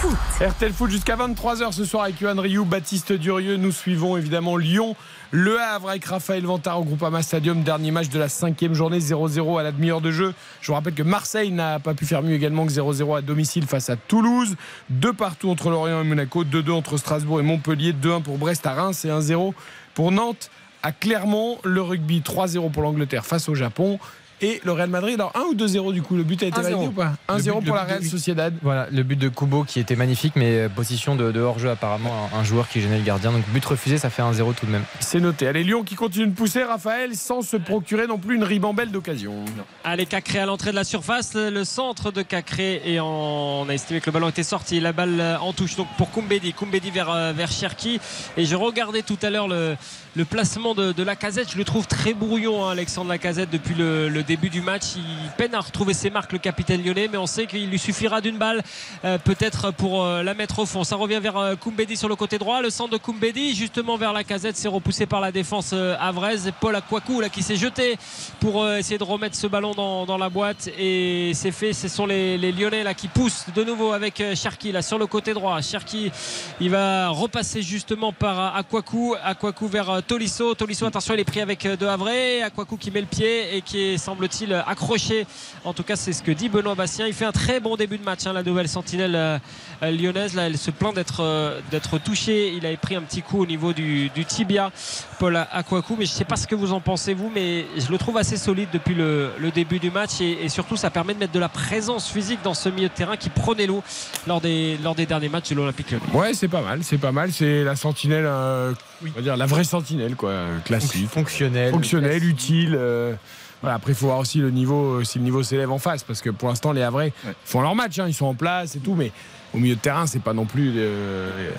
Foot. RTL Foot jusqu'à 23h ce soir avec Yohan Rioux, Baptiste Durieux. Nous suivons évidemment Lyon, Le Havre avec Raphaël Vantard au Groupama Stadium. Dernier match de la cinquième journée, 0-0 à la demi-heure de jeu. Je vous rappelle que Marseille n'a pas pu faire mieux également que 0-0 à domicile face à Toulouse. Deux partout entre Lorient et Monaco, 2-2 entre Strasbourg et Montpellier, 2-1 pour Brest à Reims et 1-0 pour Nantes à Clermont. Le rugby 3-0 pour l'Angleterre face au Japon. Et le Real Madrid, alors 1 ou 2-0 du coup, le but a été 1-0. validé ou pas Le 1-0 but- pour la Real Sociedad. Voilà, le but de Kubo qui était magnifique mais euh, position de, de hors-jeu apparemment, un, un joueur qui gênait le gardien. Donc but refusé, ça fait 1-0 tout de même. C'est noté. Allez, Lyon qui continue de pousser, Raphaël, sans se procurer non plus une ribambelle d'occasion. Allez, Cacré à l'entrée de la surface. Le centre de Cacré et en- on a estimé que le ballon était sorti. La balle en touche donc pour Koumbedi. Koumbedi vers, euh, vers Cherki. Et je regardais tout à l'heure le, le placement de, de la casette. Je le trouve très brouillon, hein, Alexandre Lacazette, depuis le, début du match. Il peine à retrouver ses marques, le capitaine lyonnais, mais on sait qu'il lui suffira d'une balle euh, peut-être pour euh, la mettre au fond. Ça revient vers euh, Koumbedi sur le côté droit. Le centre de Koumbedi, justement vers la casette, c'est repoussé par la défense euh, avraise. Paul Akwaku là, qui s'est jeté pour essayer de remettre ce ballon dans, la boîte. Et c'est fait. Ce sont les, Lyonnais là, qui poussent de nouveau avec Cherki là, sur le côté droit. Cherki, il va repasser justement par Akwaku. Akwaku vers Tolisso. Tolisso, attention, il est pris avec euh, De Havre. Akwaku qui met le pied et qui semble-t-il, accroché. En tout cas, c'est ce que dit Benoît Bastien. Il fait un très bon début de match, hein, la nouvelle sentinelle euh, lyonnaise. Là, elle se plaint d'être euh, d'être touchée. Il avait pris un petit coup au niveau du, du tibia, Paul Akwaku. Mais je ne sais pas ce que vous en pensez, vous, mais je le trouve assez solide depuis le, le début du match. Et, et surtout, ça permet de mettre de la présence physique dans ce milieu de terrain qui prenait l'eau lors des, lors des derniers matchs de l'Olympique lyonnais. Ouais, c'est pas mal, c'est pas mal. C'est la sentinelle, euh, on va dire la vraie sentinelle, quoi, euh, classique, Fonctionnel. fonctionnelle, utile. euh, voilà, après, il faut voir aussi le niveau, euh, si le niveau s'élève en face, parce que pour l'instant, les Havrais font leur match, hein, ils sont en place et tout, mais au milieu de terrain, c'est pas non plus. euh, euh,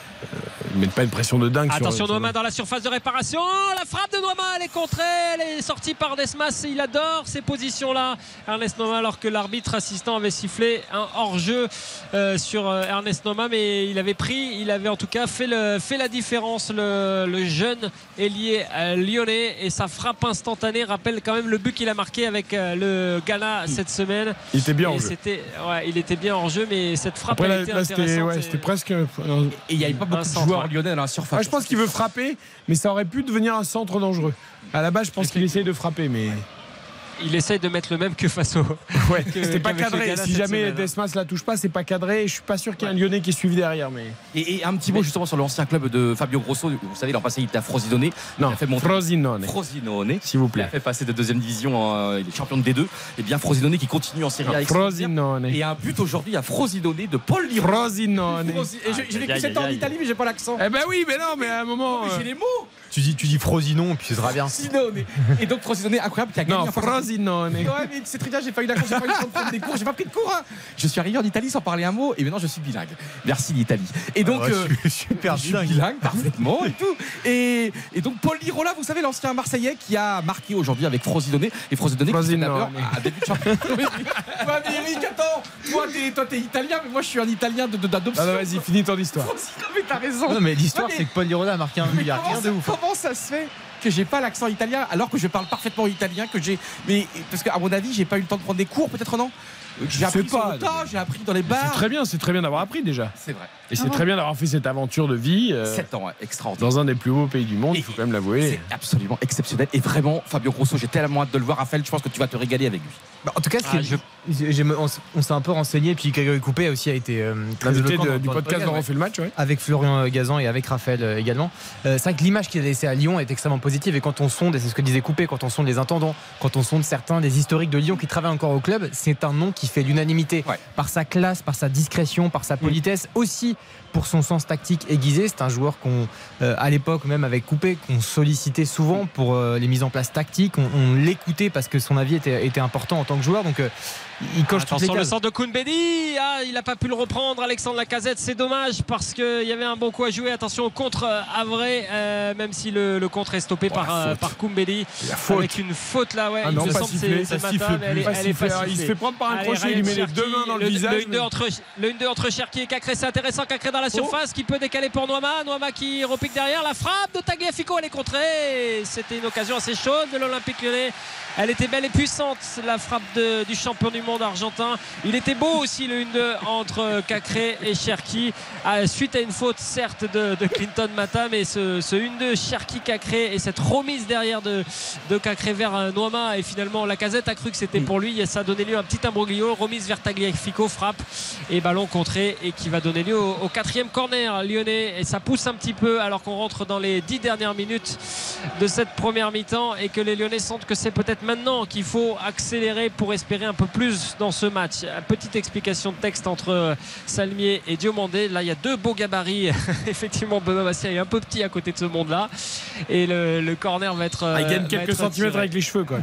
ils mettent pas une pression de dingue. Attention Noama dans la surface de réparation. La frappe de Noama, elle est contrée, elle est sortie par Desmas. Il adore ces positions-là. Ernest Noama, alors que l'arbitre assistant avait sifflé un hors-jeu euh, sur euh, Ernest Noama, mais il avait pris, il avait en tout cas fait, le, fait la différence, le, le jeune ailier lyonnais. Et sa frappe instantanée rappelle quand même le but qu'il a marqué avec le Ghana cette semaine. Il était bien en Et jeu. c'était, ouais, il était bien en jeu, mais cette frappe Après, a là, été là, c'était ouais, presque. Et il n'y avait pas beaucoup de joueurs lyonnais dans la surface. Ah, je pense qu'il veut frapper, mais ça aurait pu devenir un centre dangereux. À la base, je pense qu'il essaye de frapper, mais il essaye de mettre le même que face au. ouais, que- c'était pas cadré. Si jamais semaine, hein. Desmas la touche pas, c'est pas cadré. Et je suis pas sûr qu'il y ait un Lyonnais qui suive derrière, mais Et, et un petit mot justement sur l'ancien club de Fabio Grosso. Vous savez, l'an passé, il était à Frosinone. non. Il a fait monter Frosinone, Frosinone. s'il vous Il a plaît. fait passer de deuxième division, euh, il est champion de D2. Et bien Frosinone qui continue en Série A. Frosinone. Et un but aujourd'hui à Frosinone de Paul Liron. Frosinone. Frosi- et je- 7 ans en. Italie, mais j'ai pas l'accent. Eh ben oui, mais non, mais à un moment. Mais euh, J'ai les mots. Tu dis, tu dis Frosinone, et puis ce sera bien. Frosinone. Et donc Frosinone incroyable qui a gagné. Non, Frosinone. Ouais, mais c'est très bien, j'ai pas eu la chance, j'ai pas eu le temps de prendre des cours, j'ai pas pris de cours. hein. Je suis arrivé en Italie sans parler un mot et maintenant je suis bilingue. Merci l'Italie. Et donc. Ouais, euh, je suis super je suis bilingue. bilingue parfaitement et tout. Et, et donc Paul Lirola, vous savez, l'ancien Marseillais qui a marqué aujourd'hui avec Frosinone. Et Frosinone qui Frosinone. d'abord à début de championnat. ouais, mais Eric, attends, toi t'es, toi t'es italien, mais moi je suis un italien de, de- d'adoption. Ah non, vas-y, finis ton histoire. Frosinone, mais t'as raison. Non, mais l'histoire, Ouais, mais- c'est que Paul Lirola a marqué un but. Il y a rien de ouf. Comment ça se fait que j'ai pas l'accent italien alors que je parle parfaitement italien que j'ai mais parce qu'à mon avis j'ai pas eu le temps de prendre des cours peut-être non? J'ai appris sur pas. le tas j'ai appris dans les C'est bars très bien, c'est très bien d'avoir appris déjà. c'est vrai Et c'est Ah très bien d'avoir fait cette aventure de vie euh, 7 ans ouais, extraordinaire dans un des plus beaux pays du monde, il faut quand même l'avouer. c'est absolument exceptionnel et vraiment Fabio Grosso j'ai tellement hâte de le voir Raphaël je pense que tu vas te régaler avec lui Bah, en tout cas, Ah, je- on, s'est un peu renseigné, puis Grégory Coupé aussi a été euh, très L'invité éloquent de- dans- du podcast on fait le match, ouais. avec Florian Gazan et avec Raphaël euh, également. Euh, c'est vrai que l'image qu'il a laissée à Lyon est extrêmement positive et quand on sonde, et c'est ce que disait Coupé, quand on sonde les intendants, quand on sonde certains des historiques de Lyon qui travaillent encore au club, c'est un nom qui fait l'unanimité Ouais. par sa classe, par sa discrétion, par sa politesse, aussi pour son sens tactique aiguisé. C'est un joueur qu'on, euh, à l'époque même avec Coupé, qu'on sollicitait souvent pour euh, les mises en place tactiques. On, on l'écoutait parce que son avis était, était important en tant que joueur. Donc euh, il coche les Attention le centre de Kounbedi ah, il n'a pas pu le reprendre Alexandre Lacazette c'est dommage parce qu'il y avait un bon coup à jouer attention au contre euh, Avray euh, même si le, le contre est stoppé Oh, par, euh, par Koumbedi avec une faute là ouais Ah il non, sifflé, matin mais elle est, Pas elle est sifflé. pas Alors, Il se fait prendre par un Allez, crochet, il lui met les deux mains dans le, le, visage. Le 1-2 entre, le 1-2 entre Cherki et Cacré, c'est intéressant. Cacré dans la surface qui peut décaler pour Noama. Noama qui repique derrière. La frappe de Tagliafico, elle est contrée. C'était une occasion assez chaude de l'Olympique lyonnais. Elle était belle et puissante, la frappe de- du champion du monde argentin. Il était beau aussi le 1-2 entre Cacré et Cherki. Ah, suite à une faute, certes, de, Clinton Mata, mais ce, ce 1-2 Cherki-Cacré et cette remise derrière de, de Cacré vers euh, Noama. Et finalement, la casette a cru que c'était pour lui. Et ça a donné lieu à un petit imbroglio. Remise vers Tagliafico, frappe et ballon contré. Et qui va donner lieu au, au quatrième corner lyonnais. Et ça pousse un petit peu alors qu'on rentre dans les dix dernières minutes de cette première mi-temps. Et que les Lyonnais sentent que c'est peut-être maintenant qu'il faut accélérer pour espérer un peu plus dans ce match. Petite explication de texte entre euh, Salmier et Diomandé. Là, il y a deux beaux gabarits. Effectivement, Benoît Bastien est un peu petit à côté de ce monde-là. Et le, le corner va être. Ah, il euh, gagne va quelques centimètres tiré. avec les cheveux, quoi.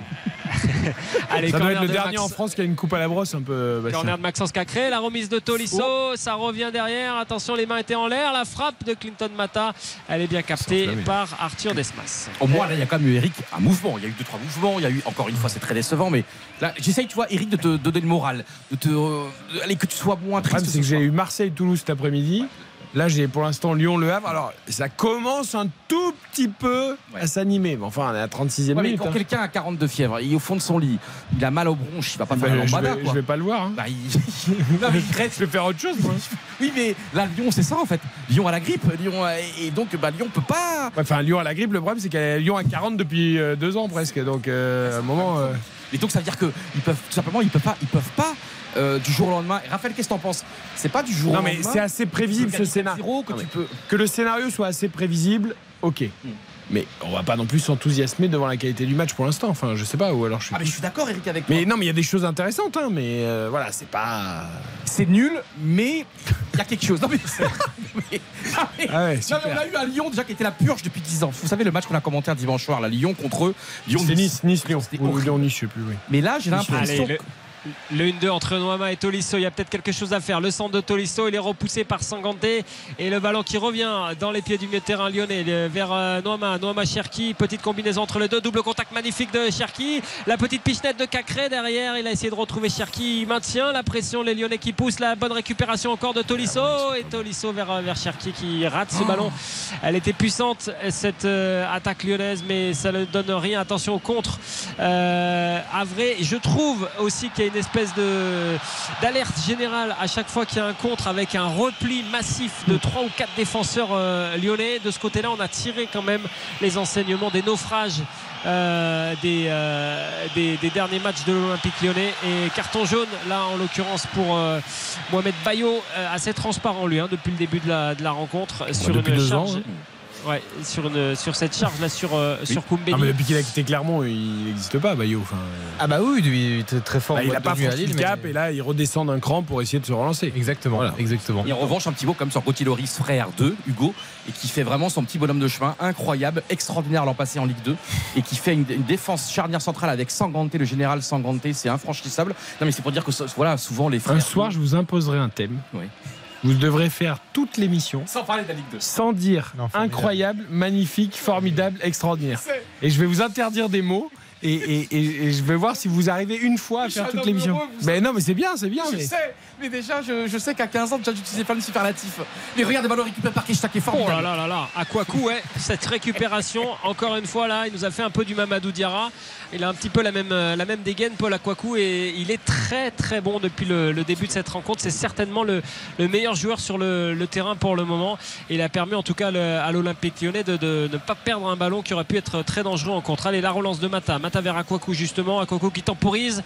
Allez, Ça doit être le de dernier Max- en France qui a une coupe à la brosse un peu. Bastien. Corner de Maxence Cacré, la remise de Tolisso, ça revient derrière. Attention, les mains étaient en l'air. La frappe de Clinton Mata, elle est bien captée par Arthur Desmas. Au moins, là, il y a quand même eu Eric un mouvement. Il y a eu deux, trois mouvements. Il y a eu, encore une fois, c'est très décevant, mais là, j'essaye, tu vois, Eric, de te donner le moral. De te, de- allez, que tu sois moins triste. c'est que j'ai eu Marseille-Toulouse cet après-midi. Là, j'ai pour l'instant Lyon-Le Havre. Alors, ça commence un tout petit peu à s'animer. Mais enfin, on est à 36e Ouais, minute. quand hein. quelqu'un a 42 fièvre, il est au fond de son lit, il a mal aux bronches, il va pas Bah, faire un je, lambada, vais, quoi. je vais pas le voir. hein. Bah, il... non, mais il reste- Je vais faire autre chose, moi. Oui, mais là, Lyon, c'est ça en fait. Lyon a la grippe, Lyon a- et donc bah, Lyon peut pas. Enfin, Lyon a la grippe. Le problème, c'est que Lyon a 40 depuis euh, deux ans presque. Donc, euh, à un moment. euh, Et donc ça veut dire que ils peuvent tout simplement, ils peuvent pas, ils peuvent pas euh, du jour au lendemain. Et Raphaël, qu'est-ce que t'en penses? C'est pas du jour Non, au mais lendemain. c'est assez prévisible ce scénario. que Non, tu mais- peux. Que le scénario soit assez prévisible, ok. Hmm. Mais on va pas non plus s'enthousiasmer devant la qualité du match pour l'instant. Enfin, je sais pas. Ou alors je suis. Ah mais je suis d'accord, Eric, avec toi. Mais non, mais il y a des choses intéressantes, hein, mais euh, voilà, c'est pas. c'est nul, mais il y a quelque chose. Non mais, ah, mais- Ah ouais, non, super. mais on a eu un Lyon déjà qui était la purge depuis 10 ans. Vous savez le match qu'on a commenté un dimanche soir, la Lyon contre eux. Lyon C'est Nice, Nice, Lyon. Ou. Lyon, Nice, je sais plus, oui. Mais là, j'ai l'impression. Le, le 1-2 entre Noama et Tolisso. Il y a peut-être quelque chose à faire. Le centre de Tolisso, il est repoussé par Sanganté. Et le ballon qui revient dans les pieds du milieu de terrain lyonnais le- vers euh, Noama. Noama Cherki. Petite combinaison entre les deux. Double contact magnifique de Cherki. La petite pichenette de Cacré derrière. Il a essayé de retrouver Cherki. Il maintient la pression. Les Lyonnais qui poussent. La bonne récupération encore de Tolisso. Et Tolisso vers, vers Cherki qui rate ce ballon. Elle était puissante cette euh, attaque lyonnaise, mais ça ne donne rien. Attention au contre. Euh, à vrai, je trouve aussi qu'il y a une espèce de d'alerte générale à chaque fois qu'il y a un contre avec un repli massif de trois ou quatre défenseurs euh, lyonnais. De ce côté-là, on a tiré quand même les enseignements des naufrages. euh, des, euh, des, des derniers matchs de l'Olympique lyonnais et carton jaune là en l'occurrence pour euh, Mohamed Bayo assez transparent lui hein, depuis le début de la, de la rencontre sur depuis une deux charge ans, ouais. Ouais, sur, une, sur cette charge là sur, euh, sur. Ah, mais depuis qu'il a quitté Clermont, il n'existe pas, Bayo. Enfin, Ah bah oui, il était très fort. bah, il boîte a pas franchi Lille, le cap mais- et là, il redescend d'un cran pour essayer de se relancer. Exactement, Voilà. exactement. Et en revanche, un petit mot comme sur Gauthier Loris, frère de Hugo, et qui fait vraiment son petit bonhomme de chemin, incroyable, extraordinaire l'an passé en Ligue 2, et qui fait une, une défense charnière centrale avec Sanganté, le général Sanganté, c'est infranchissable. Non mais c'est pour dire que voilà, souvent les frères. Un soir, je vous imposerai un thème. Oui. Vous devrez faire toute l'émission Sans parler de la Ligue 2. sans dire Non, incroyable, magnifique, formidable, extraordinaire. Et je vais vous interdire des mots. Et, et- et- et je vais voir si vous arrivez une fois à faire toute l'émission. Mais non, mais c'est bien, c'est bien. Je mais- sais, mais déjà, je, je sais qu'à 15 ans, déjà, j'utilisais plein de superlatifs. Mais regarde, les ballons récupérés par Kishtak est Oh là là là là, à quoi coup, ouais, cette récupération, encore une fois là, il nous a fait un peu du Mamadou Diarra. Il a un petit peu la même, euh, la même dégaine, Paul Akwaku, et il est très très bon depuis le, le début de cette rencontre. C'est certainement le, le meilleur joueur sur le, le terrain pour le moment. Et il a permis en tout cas le- à l'Olympique lyonnais de, de ne pas perdre un ballon qui aurait pu être très dangereux en contre. Allez, la relance de Mata. Mata vers Akwaku justement. Akwaku qui temporise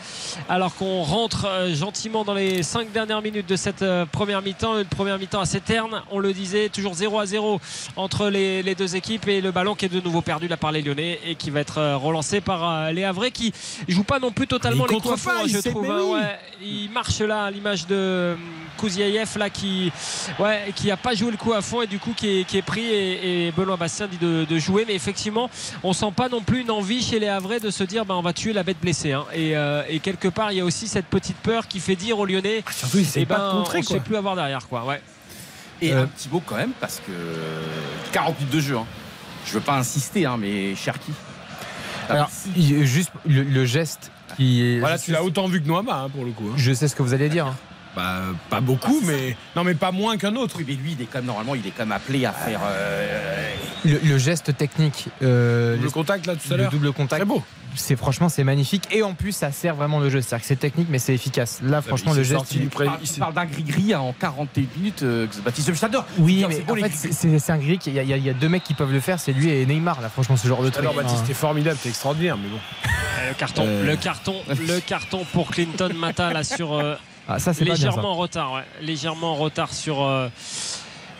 alors qu'on rentre euh, gentiment dans les 5 dernières minutes de cette euh, première mi-temps. Une première mi-temps assez terne, on le disait, toujours 0 à 0 entre les, les deux équipes et le ballon qui est de nouveau perdu là par les Lyonnais et qui va être euh, relancé par les Havrais qui joue pas non plus totalement les coiffons, je trouve. hein, ouais. il marche là à l'image de hum, Kouziaïev là qui ouais, qui a pas joué le coup à fond et du coup qui est, qui est pris et, et Benoît Bastien dit de, de jouer mais effectivement on sent pas non plus une envie chez les Havrais de se dire bah, on va tuer la bête blessée hein. et, euh, et quelque part il y a aussi cette petite peur qui fait dire aux Lyonnais Surtout, il sait eh pas ben, de contrer, on quoi. sait plus avoir derrière quoi ouais. Et Euh, un petit mot quand même, parce que 40 minutes de jeu. Hein. Je veux pas insister, hein, mais Cherki. Alors, juste le, le geste qui est. Voilà, tu l'as autant vu que Noama, hein, pour le coup. hein. Je sais ce que vous allez dire. Hein. Bah, pas beaucoup, mais. Non, mais pas moins qu'un autre. Oui, mais lui, il est quand même, normalement, il est quand même appelé à faire. euh, Le, le geste technique, euh, Le contact, là, tout à le l'heure. double contact, Très beau. c'est franchement c'est magnifique et en plus ça sert vraiment le jeu. C'est-à-dire que c'est technique mais c'est efficace. Là franchement il le geste. il- du pré- parle- d'un gris-gris en 41 minutes, euh, Baptiste J'adore. Oui C'est mais en fait c'est c'est un gris. Il y, a- y y deux mecs qui peuvent le faire, c'est lui et Neymar là. Franchement ce genre de truc. Alors, Baptiste, t'es formidable, t'es extraordinaire, mais bon. Le carton, Euh. le carton, le carton pour Clinton Mata là sur euh, ah, ça c'est pas bien ça. légèrement en retard, ouais. légèrement en retard sur euh,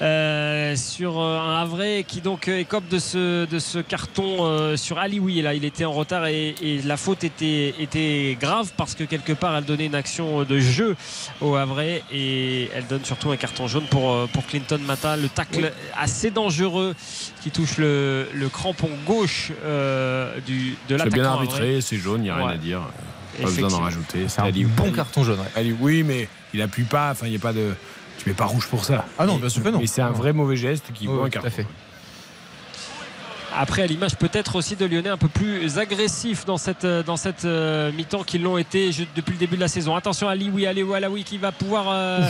euh, sur euh, un Havre qui donc écope de ce, de ce carton euh, sur Alioui. Là, il était en retard et, et la faute était, était grave parce que quelque part elle donnait une action de jeu au Havre et elle donne surtout un carton jaune pour, pour Clinton Mata. Le tacle assez dangereux qui touche le, le crampon gauche euh, du, de C'est l'attaquant. bien Havrais. arbitré, c'est jaune, il n'y a rien Ouais. à dire. Pas besoin d'en rajouter. C'est un Ali- bon carton jaune. ouais. Ali- oui, mais il appuie pas. Enfin, il n'y a pas de. Tu mets pas rouge pour ça. Ah non, bien sûr que non. Mais c'est un vrai mauvais geste qui vaut un oui, tout carton. à fait. Après, à l'image peut-être aussi de Lyonnais un peu plus agressifs dans cette, euh, dans cette euh, mi-temps qu'ils l'ont été depuis le début de la saison. Attention à Lioui, allez Alaoui qui va pouvoir euh,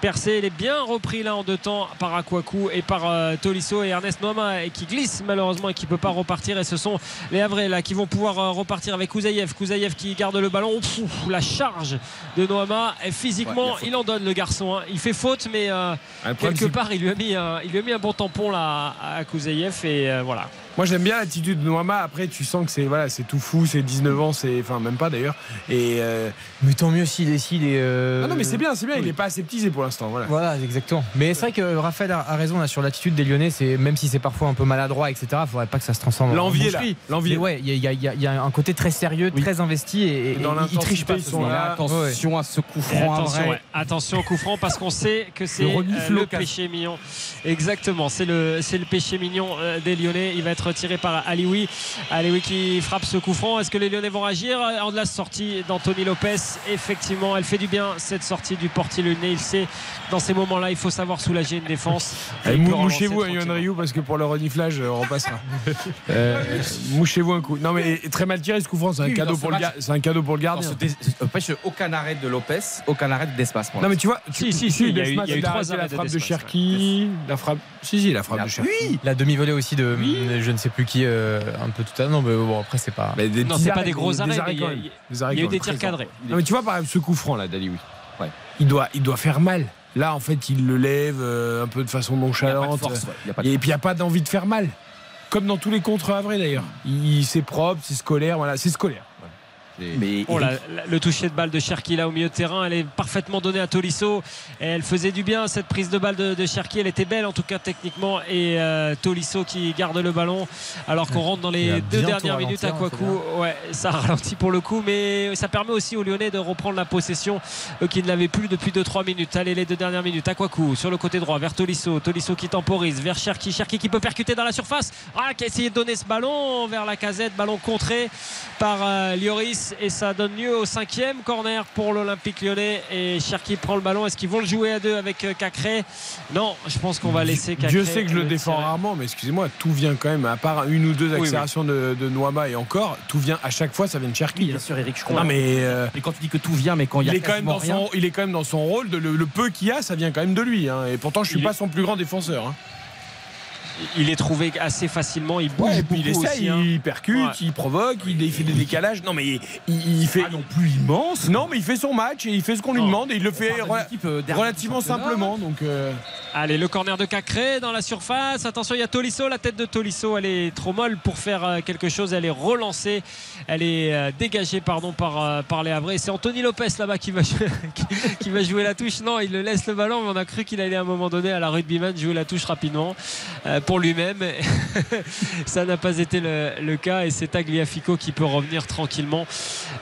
percer. Il est bien repris là en deux temps par Akwaku et par euh, Tolisso et Ernest Noama et qui glisse malheureusement et qui ne peut pas repartir. Et ce sont les Havrais là qui vont pouvoir repartir avec Kouzaïev. Kouzaïev qui garde le ballon. La charge de Noama. Et physiquement, Ouais, il en donne le garçon. hein. Il fait faute, mais quelque part, il lui, a mis un, il lui a mis un bon tampon là à Kouzaïev. Et voilà. Moi j'aime bien l'attitude de Noama. Après tu sens que c'est voilà, c'est tout fou, c'est 19 ans, c'est enfin même pas d'ailleurs. Et euh, Mais tant mieux s'il s'il est, euh, ah non mais c'est bien, c'est bien. Il oui. est pas aseptisé pour l'instant. Voilà. Voilà, exactement. Mais c'est vrai que Raphaël a, raison là, sur l'attitude des Lyonnais. C'est même si c'est parfois un peu maladroit, etc. Il faudrait pas que ça se transforme en L'envie est là. L'envie. Mais est là. ouais, il y, a- y y un côté très sérieux, Oui. très investi et, et- Dans et il l'intensité, triche pas. ils sont là. Attention à ce coup Et franc. attention, vrai. ouais, attention au coup franc parce qu'on sait que c'est Le euh, le local. péché mignon. Exactement, c'est le, c'est le péché mignon des Lyonnais. Il va être tiré par Alioui. Alioui qui frappe ce coup franc. Est-ce que les Lyonnais vont réagir En de la sortie d'Anthony Lopez, effectivement, elle fait du bien cette sortie du portier lyonnais. Il sait dans ces moments-là, il faut savoir soulager une défense. Et mou- relancer mouchez-vous à Yohan tranquillement. Ryu parce que pour le reniflage, euh, on repassera. Euh, mouchez-vous un coup. Non mais très mal tiré ce coup franc, c'est un Oui, cadeau pour le c'est un cadeau pour le Dans gardien. dé- aucun arrêt de Lopez, aucun arrêt d'espace. Non mais tu vois, tu, Si, si, si, il y a eu- Desmas, il y a eu il a trois arrêté arrêts la frappe de Cherki, la frappe. Si si, la frappe de Cherki. Oui, La demi-volée aussi de je ne sais plus qui euh, un peu tout à l'heure. Non, mais bon, après, c'est pas. Mais des Non, c'est pas des gros arrêts, il y a- y eu des tirs cadrés. Non mais tu vois par exemple ce coup franc là d'Ali oui. Ouais. Il doit il doit faire mal. Là en fait il le lève euh, un peu de façon il n'y a pas de nonchalante. force. ouais, il y a pas de Et puis il n'y a pas d'envie de faire mal. Comme dans tous les contre Havre d'ailleurs. Il, c'est propre, c'est scolaire, voilà, c'est scolaire. Mais Oh, Eric, la- la- le toucher de balle de Cherki là au milieu de terrain, elle est parfaitement donnée à Tolisso. Et elle faisait du bien cette prise de balle de, de Cherki, elle était belle en tout cas techniquement. Et euh, Tolisso qui garde le ballon alors qu'on rentre dans les deux dernières minutes à hein. Ouais, ça ralentit pour le coup, mais ça permet aussi aux Lyonnais de reprendre la possession eux qui ne l'avaient plus depuis 2-3 minutes. Allez, les deux dernières minutes à Kwaku sur le côté droit vers Tolisso. Tolisso qui temporise vers Cherki. Cherki qui peut percuter dans la surface. Ah, qui a essayé de donner ce ballon vers la casette, ballon contré par euh, Lloris et ça donne lieu au cinquième corner pour l'Olympique lyonnais et Cherki prend le ballon est-ce qu'ils vont le jouer à deux avec euh, Cacré? Non je pense qu'on va laisser Cacré Dieu sait que je le défends tirer. rarement, mais excusez-moi, tout vient quand même, à part une ou deux oui. accélérations de, de Noama et encore, tout vient à chaque fois, ça vient de Cherki. bien sûr, Eric, je comprends. Non mais euh, Et quand tu dis que tout vient, mais quand il y a il est, quand même dans rien, son, il est quand même dans son rôle, de le, le peu qu'il y a, ça vient quand même de lui. hein. Et pourtant, je suis Il pas est- son plus grand défenseur. hein. Il est trouvé assez facilement il bouge Ouais, il essaye, aussi, hein. il percute, Ouais. il provoque, il, il fait des décalages. Non mais il, il- il fait. pas non plus immense. Non mais il fait son match et il fait ce qu'on lui demande et il le fait rela- euh, relativement simplement. Donc euh, Allez, le corner de Cacré dans la surface. Attention, il y a Tolisso. La tête de Tolisso, elle est trop molle pour faire euh, quelque chose. Elle est relancée. Elle est dégagée pardon, par, par les Havrais. C'est Anthony Lopez là-bas qui va, jouer, qui, qui va jouer la touche. Non, il le laisse le ballon, mais on a cru qu'il allait à un moment donné à la rugbyman jouer la touche rapidement euh, pour lui-même. Ça n'a pas été le, le cas et c'est Tagliafico qui peut revenir tranquillement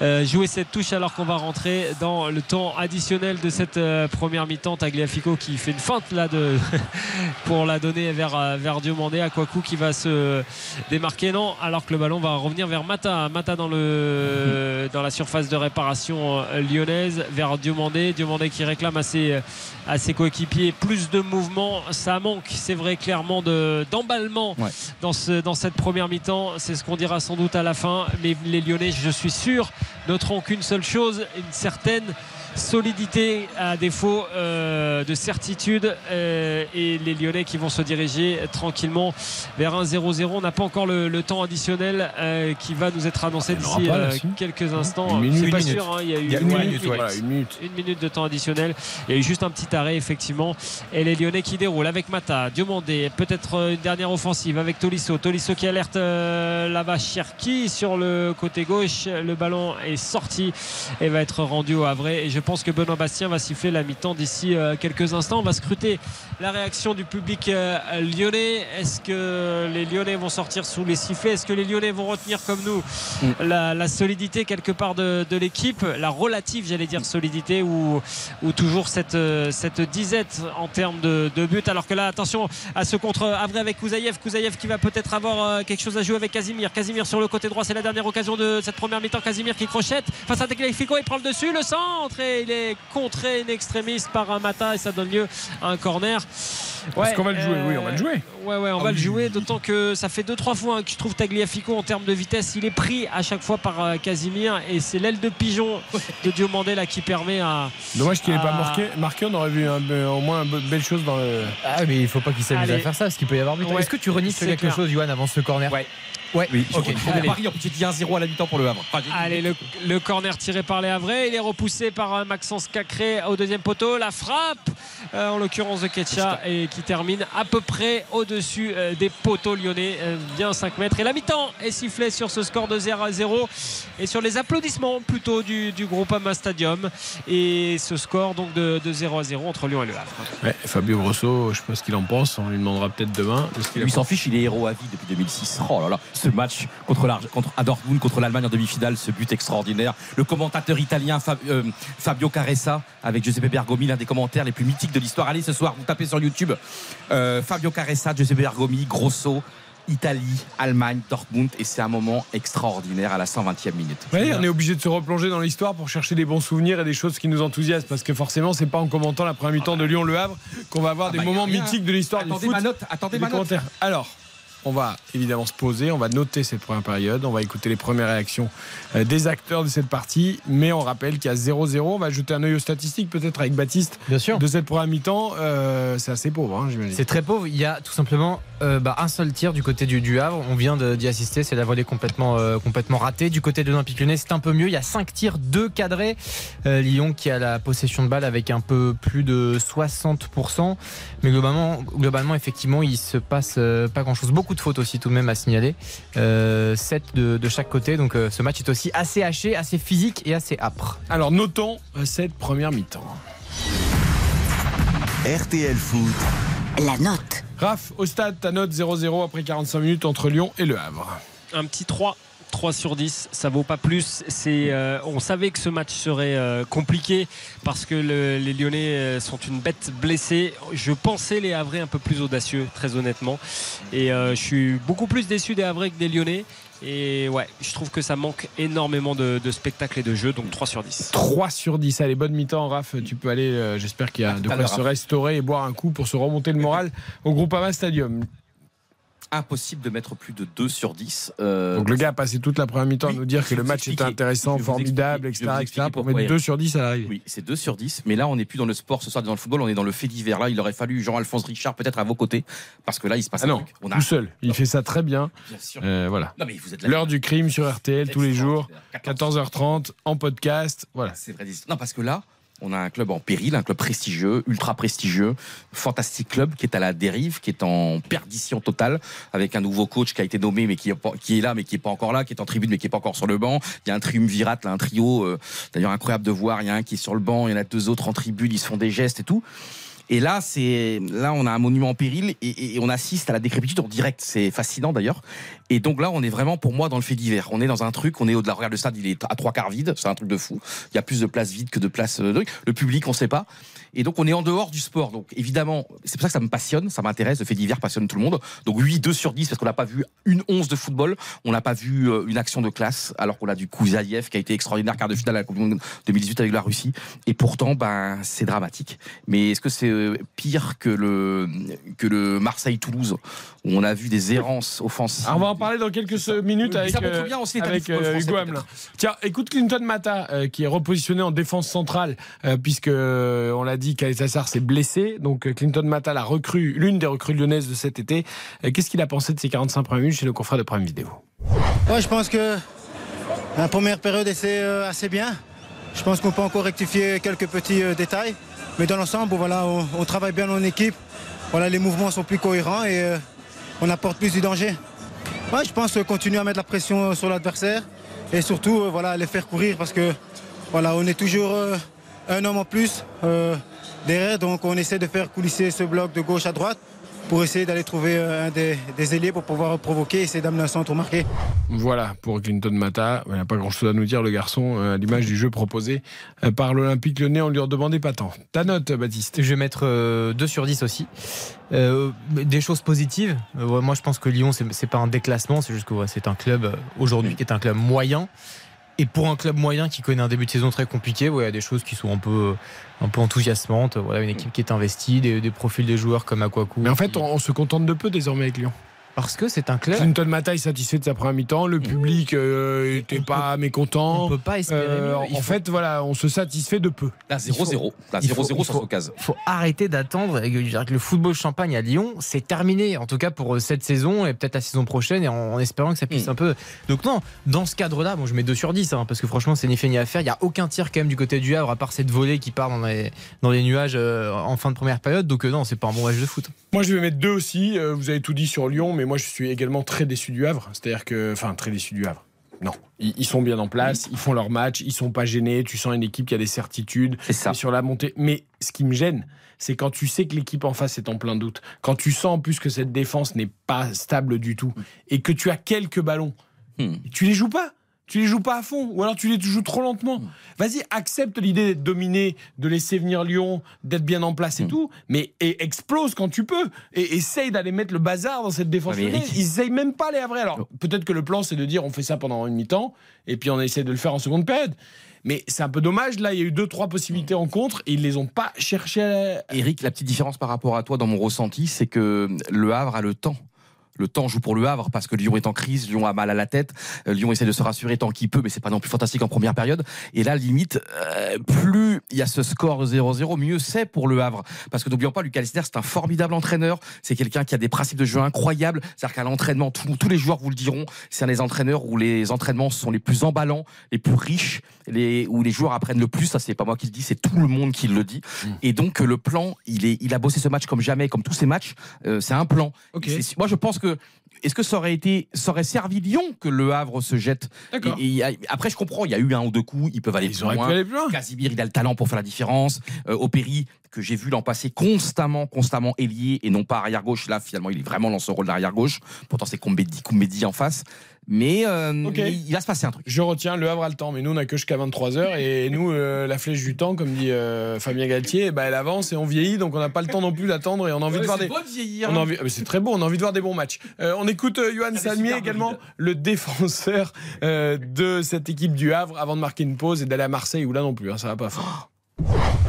euh, jouer cette touche alors qu'on va rentrer dans le temps additionnel de cette euh, première mi-temps. Tagliafico qui fait une feinte là de pour la donner vers, euh, vers Diomandé à Kwaku qui va se démarquer. Non, alors que le ballon va revenir vers Mata. Mata dans, le, dans la surface de réparation lyonnaise vers Diomandé. Diomandé qui réclame à ses, à ses coéquipiers plus de mouvement. Ça manque, c'est vrai, clairement de- d'emballement Ouais. dans, ce, dans cette première mi-temps. C'est ce qu'on dira sans doute à la fin. Mais les Lyonnais, je suis sûr, noteront qu'une seule chose, une certaine solidité à défaut euh, de certitude euh, et les Lyonnais qui vont se diriger tranquillement vers un 0-0 on n'a pas encore le, le temps additionnel euh, qui va nous être annoncé aura d'ici pas, quelques instants Une minute, c'est pas sûr hein, il y a eu Il y a une une minute, minute, ouais. voilà, une minute. une minute de temps additionnel. Il y a eu juste un petit arrêt, effectivement. Et les Lyonnais qui déroulent avec Mata, Diomandé, peut-être une dernière offensive avec Tolisso. Tolisso qui alerte là-bas Cherki sur le côté gauche. Le ballon est sorti et va être rendu au Havre. Et je pense que Benoît Bastien va siffler la mi-temps d'ici euh, quelques instants. On va scruter la réaction du public euh, lyonnais. Est-ce que les Lyonnais vont sortir sous les sifflets? Est-ce que les Lyonnais vont retenir comme nous Mm. la, la solidité quelque part de, de l'équipe? La relative, j'allais dire, solidité ou, ou toujours cette, euh, cette disette en termes de, de buts Alors que là, attention à ce contre Avré avec Kouzaïev. Kouzaïev qui va peut-être avoir quelque chose à jouer avec Casimir. Casimir sur le côté droit, c'est la dernière occasion de cette première mi-temps. Casimir qui crochette face à Tagliafico, il prend le dessus, le centre et il est contré in extremis par un Mata et ça donne lieu à un corner. Est-ce qu'on va le jouer Oui, on va le jouer. Ouais, ouais, on Ah va le jouer, d'autant que ça fait 2-3 fois hein, que je trouve Tagliafico en termes de vitesse. Il est pris à chaque fois par euh, Casimir et c'est l'aile de pigeon de Diomandé là qui permet à. Dommage qu'il n'ait pas marqué. Marqué, on aurait vu un- au moins une belle chose dans le. Ah, mais il faut pas qu'il s'amuse à faire ça, parce qu'il peut y avoir but. Ouais. Est-ce que tu renies quelque clair. chose, Johan, avant ce corner? Ouais. Ouais, Oui, ok. je Allez. Paris, en plus, j'ai dit 1-0 à la mi-temps pour le Havre. Enfin, Allez, le, le corner tiré par les Havrais. Il est repoussé par euh, Maxence Cacré au deuxième poteau. La frappe, euh, en l'occurrence de Ketcha, et qui termine à peu près au-dessus euh, des poteaux lyonnais, euh, bien 5 mètres. Et la mi-temps est sifflée sur ce score de 0 à 0 et sur les applaudissements plutôt du, du groupe Ama Stadium. Et ce score donc de, de 0 à 0 entre Lyon et le Havre. Ouais, Fabio Grosso, je sais pas ce qu'il en pense. On lui demandera peut-être demain. Lui s'en fiche, il est héros à vie depuis 2006. Oh là là, ce match contre, l'Ar- contre à Dortmund, contre l'Allemagne en demi-finale, ce but extraordinaire. Le commentateur italien Fab- euh, Fabio Caressa avec Giuseppe Bergomi, l'un des commentaires les plus mythiques de l'histoire. Allez, ce soir, vous tapez sur YouTube euh, Fabio Caressa, Giuseppe Bergomi, Grosso. Italie, Allemagne, Dortmund, et c'est un moment extraordinaire à la 120e minute. Ouais, on est obligé de se replonger dans l'histoire pour chercher des bons souvenirs et des choses qui nous enthousiasment parce que forcément c'est pas en commentant la première mi-temps de Lyon-Le Havre qu'on va avoir Ah des bah, moments mythiques de l'histoire du Attendez foot. ma note, attendez ma note. Alors, on va évidemment se poser, on va noter cette première période, on va écouter les premières réactions euh, des acteurs de cette partie, mais on rappelle qu'il y a 0-0. On va jeter un œil aux statistiques peut-être avec Baptiste Bien sûr. de cette première mi-temps. Euh, c'est assez pauvre, hein, j'imagine. C'est très pauvre. Il y a tout simplement euh, bah, un seul tir du côté du, du Havre. On vient de- d'y assister. C'est la volée complètement, euh, complètement ratée. Du côté de l'Olympique lyonnais, c'est un peu mieux. Il y a 5 tirs, 2 cadrés. Lyon qui a la possession de balle avec un peu plus de 60%. Mais globalement, globalement effectivement, il se passe pas grand-chose. Beaucoup de fautes aussi tout de même à signaler. 7 de, de chaque côté. Donc euh, ce match est aussi assez haché, assez physique et assez âpre. Alors notons euh, cette première mi-temps. RTL Foot, La note. Raph, au stade, ta note 0-0 après 45 minutes entre Lyon et Le Havre. un petit 3. 3 sur 10, ça vaut pas plus. C'est, euh, on savait que ce match serait euh, compliqué parce que le- les Lyonnais euh, sont une bête blessée. Je pensais les Havrais un peu plus audacieux, très honnêtement. Et euh, je suis beaucoup plus déçu des Havrais que des Lyonnais. Et ouais, je trouve que ça manque énormément de, de spectacle et de jeu, donc 3 sur 10. 3 sur 10. Allez, bonne mi-temps, Raph. Tu peux aller, euh, j'espère qu'il y a de quoi se restaurer et boire un coup pour se remonter le moral au Groupama Stadium. Impossible de mettre plus de 2 sur 10. euh, Donc le gars a passé toute la première mi-temps à Oui, nous dire que le match était intéressant, formidable, etc., etc. pour mettre 2 sur 10 à l'arrivée. Oui, c'est 2 sur 10. Mais là, on n'est plus dans le sport ce soir, dans le football, on est dans le fait divers. Là, il aurait fallu Jean-Alphonse Richard peut-être à vos côtés. Parce que là, il se passe Ah un non, truc. On a... tout seul. Il fait ça très bien. Bien sûr. Euh, voilà. Non, mais vous êtes là. L'heure du crime sur RTL tous les jours, Extraordinaire. 14h30, en podcast. Voilà. C'est vrai. Non, parce que là, on a un club en péril, un club prestigieux, ultra prestigieux, fantastique club qui est à la dérive, qui est en perdition totale, avec un nouveau coach qui a été nommé, mais qui est, là, mais qui est pas encore là, qui est en tribune, mais qui est pas encore sur le banc. Il y a un triumvirat, là, un trio, euh, d'ailleurs incroyable de voir. Il y a un qui est sur le banc, il y en a deux autres en tribune, ils se font des gestes et tout. Et là, c'est là, on a un monument en péril et, on assiste à la décrépitude en direct. C'est fascinant d'ailleurs. Et donc là, on est vraiment pour moi dans le fait divers. On est dans un truc, on est au-delà. Regarde le stade, il est à trois quarts vide. C'est un truc de fou. Il y a plus de places vides que de places. euh, Le public, on sait pas. Et donc on est en dehors du sport. Donc évidemment, c'est pour ça que ça me passionne, ça m'intéresse. Le fait divers passionne tout le monde. Donc oui, 2 sur 10 parce qu'on n'a pas vu une once de football, on n'a pas vu euh, une action de classe, alors qu'on a du Kouzaïev qui a été extraordinaire quart de finale à la Coupe du Monde 2018 avec la Russie. Et pourtant, ben c'est dramatique. Mais est-ce que c'est euh, pire que le que le Marseille-Toulouse? Où on a vu des errances offensives Alors, on va en parler dans quelques minutes avec, euh, bien avec euh, français, Hugo. Hamelin. Tiens, écoute Clinton Mata, euh, qui est repositionné en défense centrale, euh, puisque on l'a dit, Kaessassar s'est blessé. Donc Clinton Mata, la recrue, l'une des recrues lyonnaises de cet été. Euh, Qu'est-ce qu'il a pensé de ces 45 premières minutes chez le confrère de Prime Vidéo? Ouais, je pense que la première période euh, assez bien. Je pense qu'on peut encore rectifier quelques petits euh, détails. Mais dans l'ensemble, voilà, on, on travaille bien en équipe. Voilà, les mouvements sont plus cohérents et euh, on apporte plus du danger. Je pense euh, continuer à mettre la pression sur l'adversaire et surtout euh, voilà, les faire courir parce que voilà, on est toujours euh, un homme en plus euh, derrière. Donc on essaie de faire coulisser ce bloc de gauche à droite pour essayer d'aller trouver euh, un des, des ailiers pour pouvoir provoquer et essayer d'amener un centre marqué. Voilà pour Clinton Mata. Il n'a pas grand-chose à nous dire, le garçon, euh, à l'image du jeu proposé euh, par l'Olympique lyonnais. On lui en demandait pas tant. Ta note, Baptiste Je vais mettre euh, 2 sur 10 aussi. Euh, des choses positives. Euh, moi, je pense que Lyon, c'est pas un déclassement, c'est juste que ouais, c'est un club aujourd'hui qui est un club moyen. Et pour un club moyen qui connaît un début de saison très compliqué, ouais, il y a des choses qui sont un peu, un peu enthousiasmantes. Voilà, une équipe qui est investie, des, des profils des joueurs comme Akwaku. Mais en fait, on, on se contente de peu désormais avec Lyon. Parce que c'est un club. Clinton Mata est satisfait de sa première mi-temps. Le public n'était pas mécontent. On peut pas espérer Euh, mieux. Il en faut- fait, voilà, on se satisfait de peu. Là, 0-0. Là, il faut- 0-0 il sur faut- ce case. faut arrêter d'attendre le football champagne à Lyon, c'est terminé. En tout cas pour euh, cette saison et peut-être la saison prochaine et en, en espérant que ça puisse Mm. un peu. Donc, non, dans ce cadre-là, bon, je mets 2 sur 10 hein, parce que franchement, c'est ni fait ni à faire. Il n'y a aucun tir quand même du côté du Havre à part cette volée qui part dans les, dans les nuages euh, en fin de première période. Donc, euh, non, c'est pas un bon match de foot. Moi, je vais mettre deux aussi. Euh, vous avez tout dit sur Lyon, mais moi, je suis également très déçu du Havre. C'est-à-dire que, enfin, très déçu du Havre. Non, ils, ils sont bien en place, ils font leur match, ils sont pas gênés. Tu sens une équipe qui a des certitudes C'est ça. sur la montée. Mais ce qui me gêne, c'est quand tu sais que l'équipe en face est en plein doute, quand tu sens en plus que cette défense n'est pas stable du tout et que tu as quelques ballons, Hmm. tu les joues pas. Tu les joues pas à fond, ou alors tu les joues trop lentement. Vas-y, accepte l'idée d'être dominé, de laisser venir Lyon, d'être bien en place et Hmm. tout, mais et explose quand tu peux. Et essaye d'aller mettre le bazar dans cette défense. Ouais. Eric- Ils essayent même pas les Havrais. Alors peut-être que le plan c'est de dire on fait ça pendant une mi-temps et puis on essaie de le faire en seconde période. Mais c'est un peu dommage. Là, il y a eu deux trois possibilités en contre et ils les ont pas cherchées. à- Eric, la petite différence par rapport à toi dans mon ressenti, c'est que le Havre a le temps. Le temps joue pour le Havre parce que Lyon est en crise, Lyon a mal à la tête, euh, Lyon essaie de se rassurer tant qu'il peut, mais c'est pas non plus fantastique en première période. Et là, limite, euh, plus il y a ce score de 0-0, mieux c'est pour le Havre. Parce que n'oublions pas, Lucas Lester, c'est un formidable entraîneur, c'est quelqu'un qui a des principes de jeu incroyables. C'est-à-dire qu'à l'entraînement, tous- tous les joueurs vous le diront, c'est un des entraîneurs où les entraînements sont les plus emballants, les plus riches, les, où les joueurs apprennent le plus. Ça, c'est pas moi qui le dis, c'est tout le monde qui le dit. Et donc, le plan, il, est, il a bossé ce match comme jamais, comme tous ces matchs. euh, c'est un plan. Moi, je pense que. Est-ce que ça aurait été, ça aurait servi Lyon que le Havre se jette D'accord. Et- Après, je comprends, il y a eu un ou deux coups, ils peuvent aller Ils plus loin. aller plus loin. Casimir, il a le talent pour faire la différence. Euh, Opéry, que j'ai vu l'an passé constamment, constamment ailier et non pas arrière gauche. Là, finalement, il est vraiment dans son rôle d'arrière gauche. Pourtant, c'est Koumbedi en face. Mais euh, Ok. il va se passer un truc. Je retiens, le Havre a le temps, mais nous on n'a que jusqu'à 23h et nous euh, la flèche du temps, comme dit euh, Fabien Galtier, bah, elle avance et on vieillit, donc on n'a pas le temps non plus d'attendre et on a envie de voir des. On a envie- ah, mais c'est très beau, on a envie de voir des bons matchs. Euh, on écoute euh, Johan Salmier également, le défenseur euh, de cette équipe du Havre, avant de marquer une pause et d'aller à Marseille, où là non plus, hein, ça va pas fort.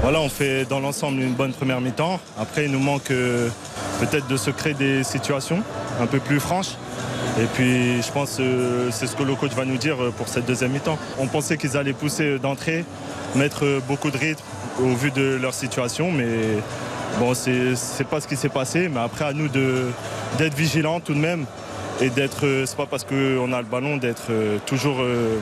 Voilà, on fait dans l'ensemble une bonne première mi-temps. Après, il nous manque euh, peut-être de se créer des situations un peu plus franches. Et puis, je pense que c'est ce que le coach va nous dire euh, pour cette deuxième mi-temps. On pensait qu'ils allaient pousser d'entrée, mettre euh, beaucoup de rythme au vu de leur situation, mais bon, c'est pas ce qui s'est passé. Mais après, à nous d'être vigilants tout de même et d'être, euh, c'est pas parce qu'on a le ballon, d'être euh, toujours, euh,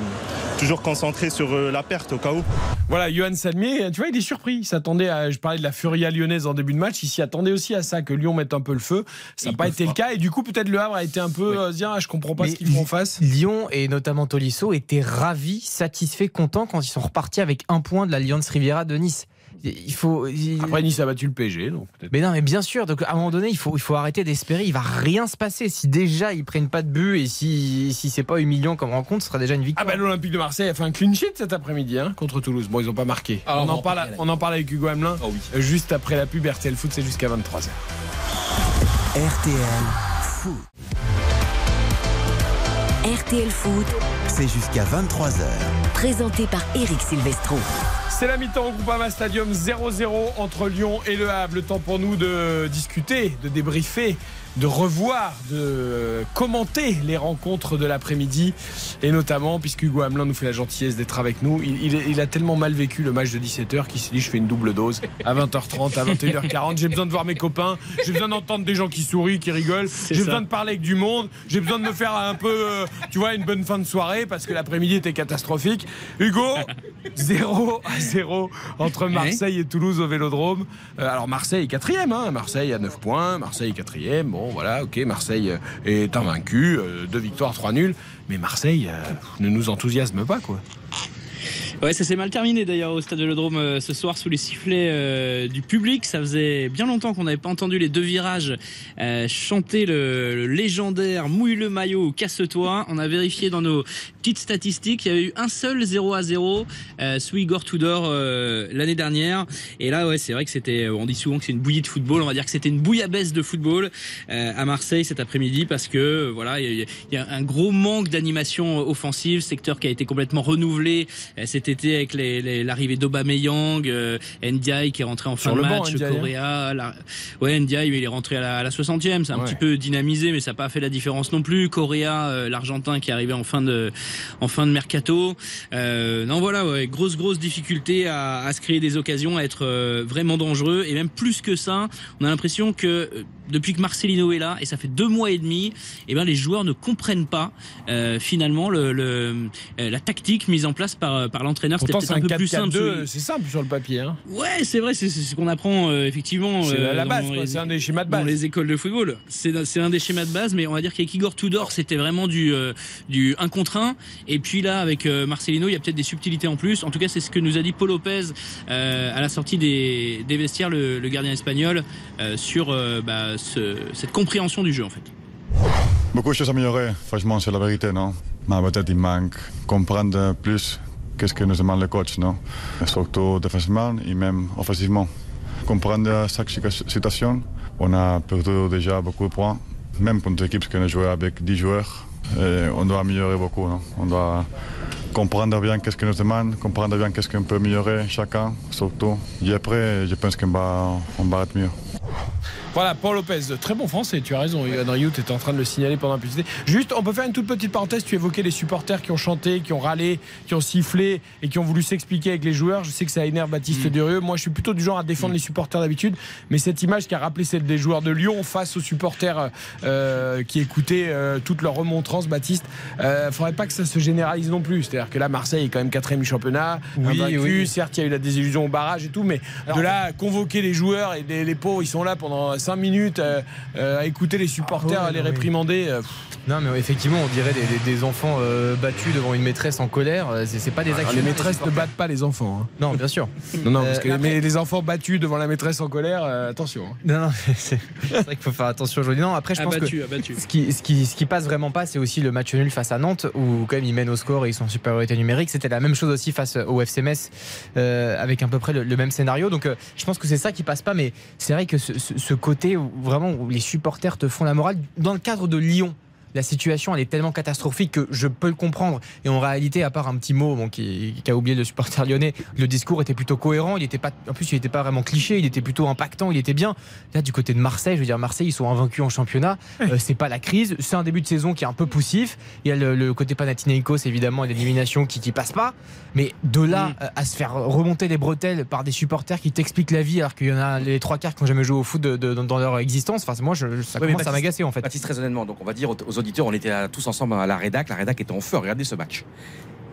toujours concentré sur la perte au cas où. Voilà, Johan Salmier, tu vois, il est surpris. Il s'attendait à. Je parlais de la Furia lyonnaise en début de match. Il s'y attendait aussi à ça, que Lyon mette un peu le feu. Ça n'a pas été le cas. Et du coup, peut-être le Havre a été un peu. se dire, ah, je comprends pas Mais ce qu'ils font en face. Lyon et notamment Tolisso étaient ravis, satisfaits, contents quand ils sont repartis avec un point de l'Alliance Riviera de Nice. Il faut. il- Après, Nice a battu le PSG, donc peut-être. Mais non, mais bien sûr. Donc à un moment donné, il faut, il faut arrêter d'espérer. Il va rien se passer. Si déjà ils prennent pas de but et si, si c'est pas humiliant comme rencontre, ce sera déjà une Ah victoire. bah l'Olympique de Marseille a fait un clean sheet cet après-midi hein, contre Toulouse. Bon, ils n'ont pas marqué. Ah, on, on en parle, on en parle avec Hugo Hamelin Oh oui. euh, juste après la pub RTL Foot, c'est jusqu'à 23h. RTL Foot. RTL Foot, C'est jusqu'à 23h. Présenté par Eric Silvestro. C'est la mi-temps au Groupama Stadium 0-0 entre Lyon et Le Havre. Le temps pour nous de discuter, de débriefer, de revoir, de commenter les rencontres de l'après-midi. Et notamment, puisque Hugo Hamelin nous fait la gentillesse d'être avec nous, il, il- il a tellement mal vécu le match de 17h qu'il s'est dit je fais une double dose à 20h30, à 21h40. J'ai besoin de voir mes copains, j'ai besoin d'entendre des gens qui sourient, qui rigolent, j'ai besoin de parler avec du monde, j'ai besoin de me faire un peu, euh, tu vois, une bonne fin de soirée parce que l'après-midi était catastrophique. Hugo, 0 à 0 entre Marseille et Toulouse au Vélodrome. Euh, alors Marseille est quatrième, hein. Marseille a 9 points, Marseille est quatrième. Bon voilà, ok, Marseille euh, est invaincu, euh, deux victoires, trois nuls. Mais Marseille euh, ne nous enthousiasme pas quoi. Ouais, ça s'est mal terminé d'ailleurs au stade Vélodrome euh, ce soir sous les sifflets euh, du public. Ça faisait bien longtemps qu'on n'avait pas entendu les deux virages euh, chanter le, le légendaire mouille le maillot casse-toi. On a vérifié dans nos petites statistiques, il y avait eu un seul 0 à 0 euh, sous Igor Tudor euh, l'année dernière. Et là, ouais, c'est vrai que c'était, on dit souvent que c'est une bouillie de football. On va dire que c'était une bouillabaisse de football euh, à Marseille cet après-midi parce que voilà, il y, a- un gros manque d'animation offensive, secteur qui a été complètement renouvelé euh, cet été avec les- les- l'arrivée d'Aubameyang, euh, Ndiaye qui est rentré en fin de banc, match, Ndiaye, hein. Correa, la- ouais Ndiaye il est rentré à la, à la 60e, c'est un Ouais. petit peu dynamisé mais ça n'a pas fait la différence non plus. Correa, euh, l'Argentin qui est arrivé en fin de en fin de mercato. Euh, non voilà, ouais, grosse grosse difficulté à, à se créer des occasions, à être euh, vraiment dangereux et même plus que ça, on a l'impression que euh, depuis que Marcelino est là et ça fait deux mois et demi, eh ben les joueurs ne comprennent pas euh, finalement le, le- euh, la tactique mise en place par par l'entraîneur. C'était peut-être c'est un un peu plus simple. 4-4-2, sous- c'est simple sur le papier. Hein. Ouais, c'est vrai, c'est c'est ce qu'on apprend euh, effectivement. C'est euh, la base, dans c'est un des schémas de Dans base. les écoles de football, c'est c'est un des schémas de base, mais on va dire qu'avec Igor Tudor, c'était vraiment du euh, du 1 contre 1. Et puis là, avec euh, Marcelino, il y a peut-être des subtilités en plus. En tout cas, c'est ce que nous a dit Paul Lopez euh, à la sortie des, des vestiaires, le, le gardien espagnol, euh, sur euh, bah, ce- cette compréhension du jeu en fait. Beaucoup de choses à améliorer, franchement, c'est la vérité, non? Mais peut-être il manque comprendre plus qu'est-ce que nous demande le coach, non? Surtout défensivement et même offensivement. Comprendre chaque situation, on a perdu déjà beaucoup de points, même contre l'équipe qui a joué avec 10 joueurs. On doit améliorer beaucoup, non? On doit comprendre bien qu'est-ce que nous demande, comprendre bien qu'est-ce qu'on peut améliorer chacun, surtout. Et après, je pense qu'on va, on va être mieux. Voilà, Paul Lopez, très bon français, tu as raison. Yoann Rioux était en train de le signaler pendant la publicité. Juste, on peut faire une toute petite parenthèse. Tu évoquais les supporters qui ont chanté, qui ont râlé, qui ont sifflé et qui ont voulu s'expliquer avec les joueurs. Je sais que ça énerve Baptiste Mm. Durieux. Moi, je suis plutôt du genre à défendre les supporters d'habitude. Mais cette image qui a rappelé celle des joueurs de Lyon face aux supporters euh, qui écoutaient euh, toutes leurs remontrances, Baptiste, euh, faudrait pas que ça se généralise non plus. C'est-à-dire que là, Marseille est quand même quatrième du championnat. Oui, invaincu. oui. Certes, il y a eu la désillusion au barrage et tout, mais de là, convoquer les joueurs et les, les pauvres, ils sont là pendant 5 minutes euh, euh, à écouter les supporters, Ah ouais, à les non, mais- réprimander. euh, Non, mais effectivement, on dirait des, des- des enfants euh, battus devant une maîtresse en colère. C'est c'est pas des alors, actions. Ah, les maîtresses ne battent pas les enfants. hein. Non, bien sûr. Non, non, parce Euh, que après- mais les enfants battus devant la maîtresse en colère, euh, attention. hein. Non, non, c'est c'est vrai qu'il faut faire attention aujourd'hui. Non, après, je pense Abattu, que abattu. ce qui, ce, qui, ce qui passe vraiment pas, c'est aussi le match nul face à Nantes, où quand même ils mènent au score et ils sont en supériorité numérique. C'était la même chose aussi face au FC Metz, euh, avec à peu près le, le même scénario. Donc, euh, je pense que c'est ça qui passe pas. Mais c'est vrai que ce, ce- ce côté vraiment où les supporters te font la morale, dans le cadre de Lyon. La situation, elle est tellement catastrophique que je peux le comprendre. Et en réalité, à part un petit mot bon, qui, qui a oublié le supporter lyonnais, le discours était plutôt cohérent. Il était pas, en plus, il n'était pas vraiment cliché. Il était plutôt impactant. Il était bien. Là, du côté de Marseille, je veux dire, Marseille, ils sont invaincus en championnat. Euh, c'est pas la crise. C'est un début de saison qui est un peu poussif. Il y a le, le côté Panathinaikos, évidemment, et l'élimination qui, qui passe pas. Mais de là euh, à se faire remonter les bretelles par des supporters qui t'expliquent la vie alors qu'il y en a les trois quarts qui n'ont jamais joué au foot de- de- dans leur existence. Enfin, moi, je, ça mais commence à m'agacer en fait. Baptiste, très honnêtement, donc on va dire aux auditeurs, on était tous ensemble à la rédac, la rédac était en feu, à regarder ce match.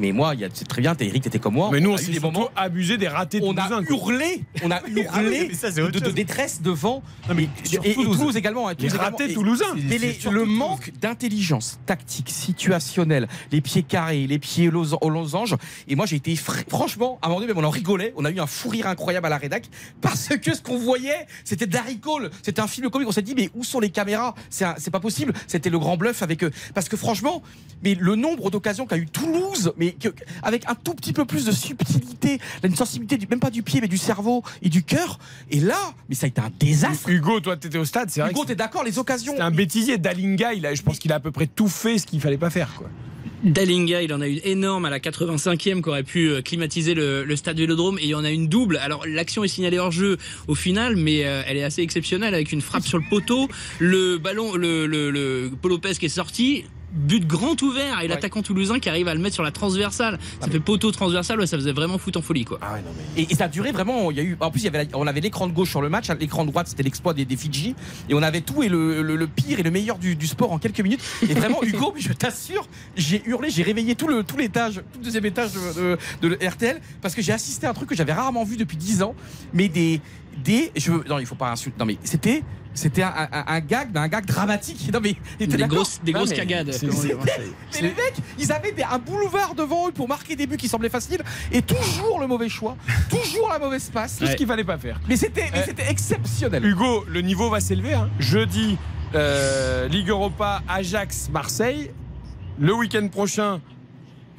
Mais moi, il y a- c'est très bien, t'es Eric, t'étais comme moi. Mais nous, on eu s'est moments. abusé des ratés On a hurlé, on a hurlé mais ça, de, de détresse devant. et, sur et- et Toulouse. Également. hein, Toulouse ratés toulousains. mais les- le manque d'intelligence tactique, situationnelle, les pieds carrés, les pieds aux losanges. Et moi, j'ai été fr- franchement, à un moment donné, même on en rigolait. On a eu un fou rire incroyable à la rédac parce que ce qu'on voyait, c'était Darry Cole. C'était un film comique. On s'est dit, mais où sont les caméras? C'est pas possible. C'était le grand bluff avec eux. Parce que franchement, mais le nombre d'occasions qu'a eu Toulouse, mais que- avec un tout petit peu plus de subtilité, une sensibilité, du, même pas du pied, mais du cerveau et du cœur. Et là, mais ça a été un désastre. Hugo, toi, t'étais au stade, c'est vrai. Hugo, t'es d'accord Les occasions. C'était un bêtisier. Dalinga, il a, je pense qu'il a à peu près tout fait ce qu'il fallait pas faire. Quoi. Dalinga, il en a une énorme à la 85e qui aurait pu euh, climatiser le, le stade Vélodrome et il y en a une double. Alors l'action est signalée hors jeu au final, mais euh, elle est assez exceptionnelle avec une frappe sur le poteau, le ballon, le, le, le Paul Lopez qui est sorti. But grand ouvert et l'attaquant toulousain qui arrive à le mettre sur la transversale. Ça fait poteau transversal, ouais, ça faisait vraiment foot en folie quoi. Et, et ça a duré vraiment. Il y a eu, en plus, il y avait, la- on avait l'écran de gauche sur le match, l'écran de droite, c'était l'exploit des, des Fidji. Et on avait tout et le, le- le pire et le meilleur du, du sport en quelques minutes. Et vraiment, Hugo, mais je t'assure, j'ai hurlé, j'ai réveillé tout le tout l'étage, tout le deuxième étage de, de- de RTL parce que j'ai assisté à un truc que j'avais rarement vu depuis 10 ans. Mais des. des je, veux- non, il faut pas insulter. Non, mais c'était C'était un, un- un gag, mais un gag dramatique. Non, mais Des grosses, des Non, grosses mais cagades. Mais les mecs, ils avaient des- un boulevard devant eux pour marquer des buts qui semblaient faciles et toujours le mauvais choix, toujours la mauvaise passe. Tout ce qu'il fallait pas faire. Mais c'était mais Euh, c'était exceptionnel. Hugo, le niveau va s'élever. hein. Jeudi, euh, Ligue Europa, Ajax, Marseille. Le week-end prochain,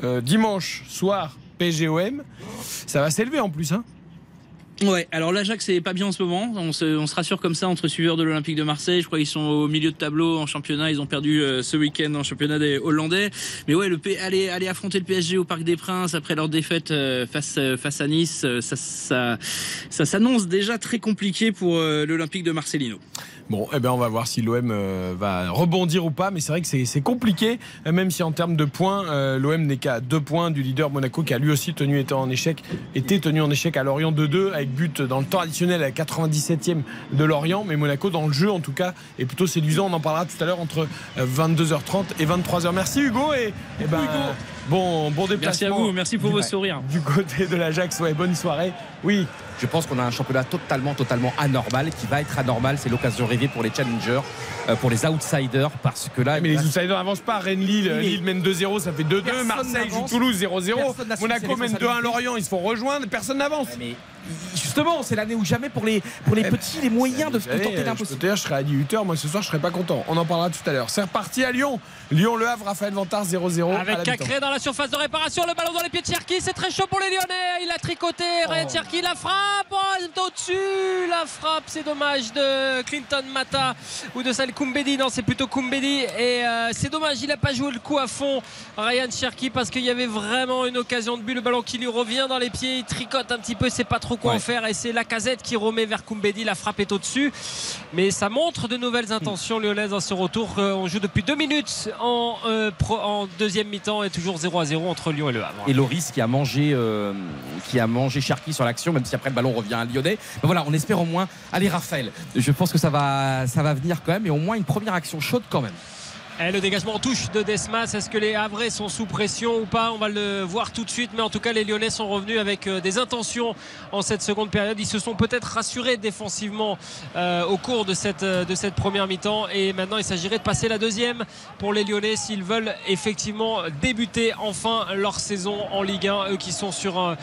euh, dimanche soir, PGOM. Ça va s'élever en plus. Hein. Ouais, alors l'Ajax c'est pas bien en ce moment. On se, on se rassure comme ça entre suiveurs de l'Olympique de Marseille. Je crois qu'ils sont au milieu de tableau en championnat. Ils ont perdu euh, ce week-end en championnat des Hollandais. Mais ouais, le P- aller, aller affronter le PSG au Parc des Princes après leur défaite euh, face euh, face à Nice, ça ça, ça s'annonce déjà très compliqué pour l'Olympique de Marcelino. Bon, eh ben on va voir si l'OM euh, va rebondir ou pas, mais c'est vrai que c'est compliqué, euh, même si en termes de points, euh, l'OM n'est qu'à deux points du leader Monaco qui a lui aussi tenu en échec, était tenu en échec à Lorient 2-2 avec but dans le temps additionnel à la 97e de Lorient, mais Monaco dans le jeu en tout cas est plutôt séduisant. On en parlera tout à l'heure entre euh, 22h30 et 23h. Merci Hugo et, ben bon bon déplacement. Merci à vous, merci pour du- vos sourires. Du côté de l'Ajax, ouais, bonne soirée. Oui, Je pense qu'on a un championnat totalement, totalement anormal qui va être anormal. C'est l'occasion rêvée pour les challengers, euh, pour les outsiders, parce que là, Mais les outsiders n'avancent pas. Rennes-Lille, Oui, mais Lille mène 2-0, ça fait 2-2. personne Marseille joue. Toulouse 0-0. Personne n'assume Monaco mène 2-1 responsabilités. Lorient, ils se font rejoindre, personne n'avance. Justement, c'est l'année où jamais pour les, pour les petits, les moyens de, savez, tenter je l'impossible. dire, je serai à 18h, moi ce soir je serai pas content. On en parlera tout à l'heure. C'est reparti à Lyon. Lyon Le Havre, Raphaël Vantard 0-0. à Avec. Cacré dans la surface de réparation, le ballon dans les pieds de Cherki, c'est très chaud pour les Lyonnais. Il a tricoté, Ryan Cherki, la frappe, oh, au-dessus, la frappe, c'est dommage de Clinton Mata ou de celle Koumbedi. Non, c'est plutôt Koumbedi et euh, c'est dommage, il n'a pas joué le coup à fond, Ryan Cherki, parce qu'il y avait vraiment une occasion de but. Le ballon qui lui revient dans les pieds, il tricote un petit peu, c'est pas trop quoi Ouais. en faire et c'est la casette qui remet vers Koumbedi. La frappe est au-dessus, mais ça montre de nouvelles intentions lyonnaises dans ce retour. Euh, on joue depuis deux minutes en, euh, pro- en deuxième mi-temps et toujours 0 à 0 entre Lyon et Le Havre. Et Loris qui a mangé, euh, qui a mangé Cherki sur l'action, même si après le ballon revient à Lyonnais. Mais voilà, on espère au moins. Allez, Raphaël, je pense que ça va, ça va venir quand même, et au moins une première action chaude quand même. Et le dégagement en touche de Desmas, est-ce que les Havrais sont sous pression ou pas? On va le voir tout de suite, mais en tout cas les Lyonnais sont revenus avec euh, des intentions en cette seconde période. Ils se sont peut-être rassurés défensivement euh, au cours de cette, euh, de cette première mi-temps et maintenant il s'agirait de passer la deuxième pour les Lyonnais s'ils veulent effectivement débuter enfin leur saison en Ligue 1, eux qui sont sur un-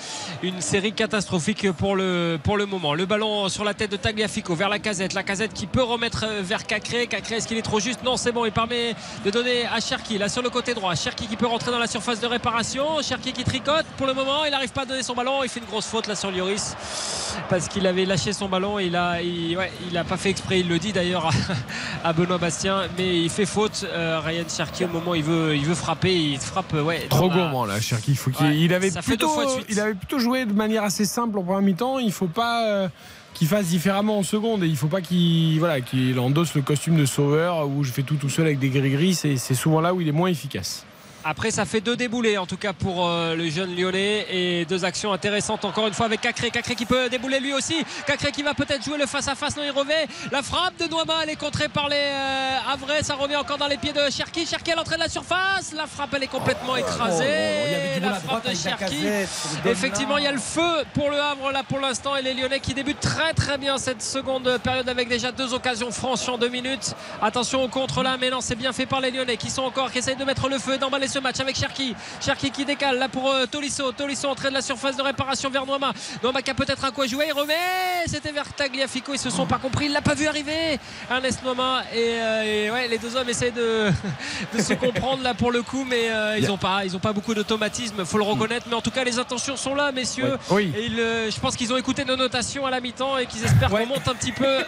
une série catastrophique pour le, moment. Le ballon sur la tête de Tagliafico vers la casette, la casette qui peut remettre vers Cacré. Cacré, est-ce qu'il est trop juste? Non, c'est bon, il permet de donner à Cherki là sur le côté droit. Cherki qui peut rentrer dans la surface de réparation. Cherki qui tricote pour le moment. Il n'arrive pas à donner son ballon. Il fait une grosse faute là sur Lloris parce qu'il avait lâché son ballon. Il a, il, ouais, il a pas fait exprès. Il le dit d'ailleurs à, à Benoît Bastien, mais il fait faute. euh, Ryan Cherki au moment où il veut, il veut frapper. Il frappe. Ouais, Trop la- gourmand là, Cherki. Il, faut qu'il- Ouais, il avait plutôt, il avait plutôt joué de manière assez simple en première mi-temps. Il faut pas euh, qu'il fasse différemment en seconde et il faut pas qu'il voilà, qu'il endosse le costume de sauveur où je fais tout tout seul avec des gris-gris. C'est souvent là où il est moins efficace. Après, ça fait deux déboulés en tout cas pour euh, le jeune lyonnais et deux actions intéressantes encore une fois avec Cacré. Cacré qui peut débouler lui aussi. Cacré qui va peut-être jouer le face-à-face. Non, il revêt. La frappe de Noama, elle est contrée par les euh, Havrais. Ça revient encore dans les pieds de Cherki. Cherki à l'entrée de la surface. La frappe, elle est complètement écrasée. Oh, avait du la frappe de Cherki. Effectivement, il y a le feu pour le Havre là pour l'instant et les Lyonnais qui débutent très très bien cette seconde période avec déjà deux occasions franches en deux minutes. Attention au contre là, mais non, c'est bien fait par les Lyonnais qui sont encore qui essayent de mettre le feu et d'emballer ce match avec Cherki. Cherki qui décale là pour euh, Tolisso. Tolisso entrée de la surface de réparation vers Noama. Noama qui a peut-être un coup à jouer. Il remet. C'était vers Tagliafico. Ils se sont pas compris. Il l'a pas vu arriver. Ernest Noama et, euh, et ouais, les deux hommes essayent de, de se comprendre là pour le coup, mais euh, ils ont pas, ils ont pas beaucoup d'automatisme. Faut le reconnaître. Mais en tout cas, les intentions sont là, messieurs. Oui. Et ils, euh, je pense qu'ils ont écouté nos notations à la mi-temps et qu'ils espèrent qu'on monte un petit peu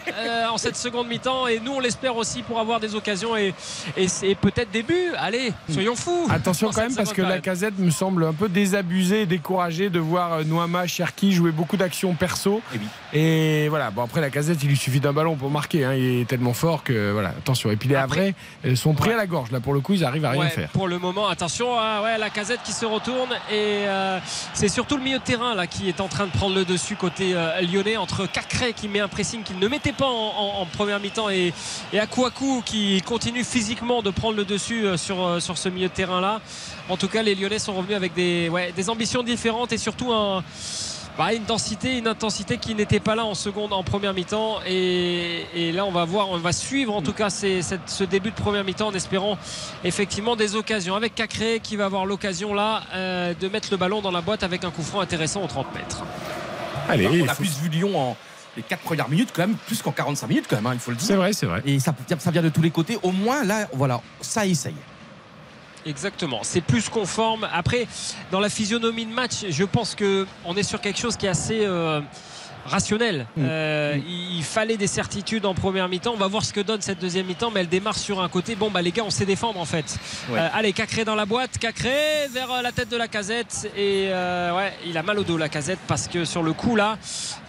en cette seconde mi-temps. Et nous, on l'espère aussi pour avoir des occasions et, et, c'est peut-être des buts. Allez, soyons fous. Attention Dans quand même parce que la casette me semble un peu désabusé et découragé de voir euh, Noama Cherki jouer beaucoup d'actions perso. Et, voilà, bon après la casette il lui suffit d'un ballon pour marquer, hein. il est tellement fort que voilà, attention. Et puis les Havrais sont pris à la gorge là pour le coup ils arrivent à rien Ouais, faire. Pour le moment, attention, à, ouais, la casette qui se retourne et euh, c'est surtout le milieu de terrain là qui est en train de prendre le dessus côté euh, lyonnais entre Cacré qui met un pressing qu'il ne mettait pas en, en- en première mi-temps et, et Akouakou qui continue physiquement de prendre le dessus sur, sur ce milieu de terrain là. En tout cas, les Lyonnais sont revenus avec des, ouais, des ambitions différentes et surtout un Bah, une intensité, une intensité qui n'était pas là en seconde, en première mi-temps. Et, et là, on va voir, on va suivre en tout cas ces- cette- ce début de première mi-temps en espérant effectivement des occasions. Avec Cacré qui va avoir l'occasion là euh, de mettre le ballon dans la boîte avec un coup franc intéressant aux 30 mètres. Allez, on a faut- plus vu Lyon en les 4 premières minutes quand même, plus qu'en 45 minutes quand même, hein, il faut le dire. C'est vrai, c'est vrai. Et ça, ça vient de tous les côtés. Au moins là, voilà, ça essaye. Exactement, c'est plus conforme. Après, dans la physionomie de match, je pense que on est sur quelque chose qui est assez euh, rationnel. Mm. Euh, Il, il fallait des certitudes en première mi-temps. On va voir ce que donne cette deuxième mi-temps, mais elle démarre sur un côté. Bon, bah les gars, on sait défendre en fait. Ouais. Euh, allez, Cacré dans la boîte, Cacré vers euh, la tête de la casette. Et euh, ouais, il a mal au dos la casette parce que sur le coup là,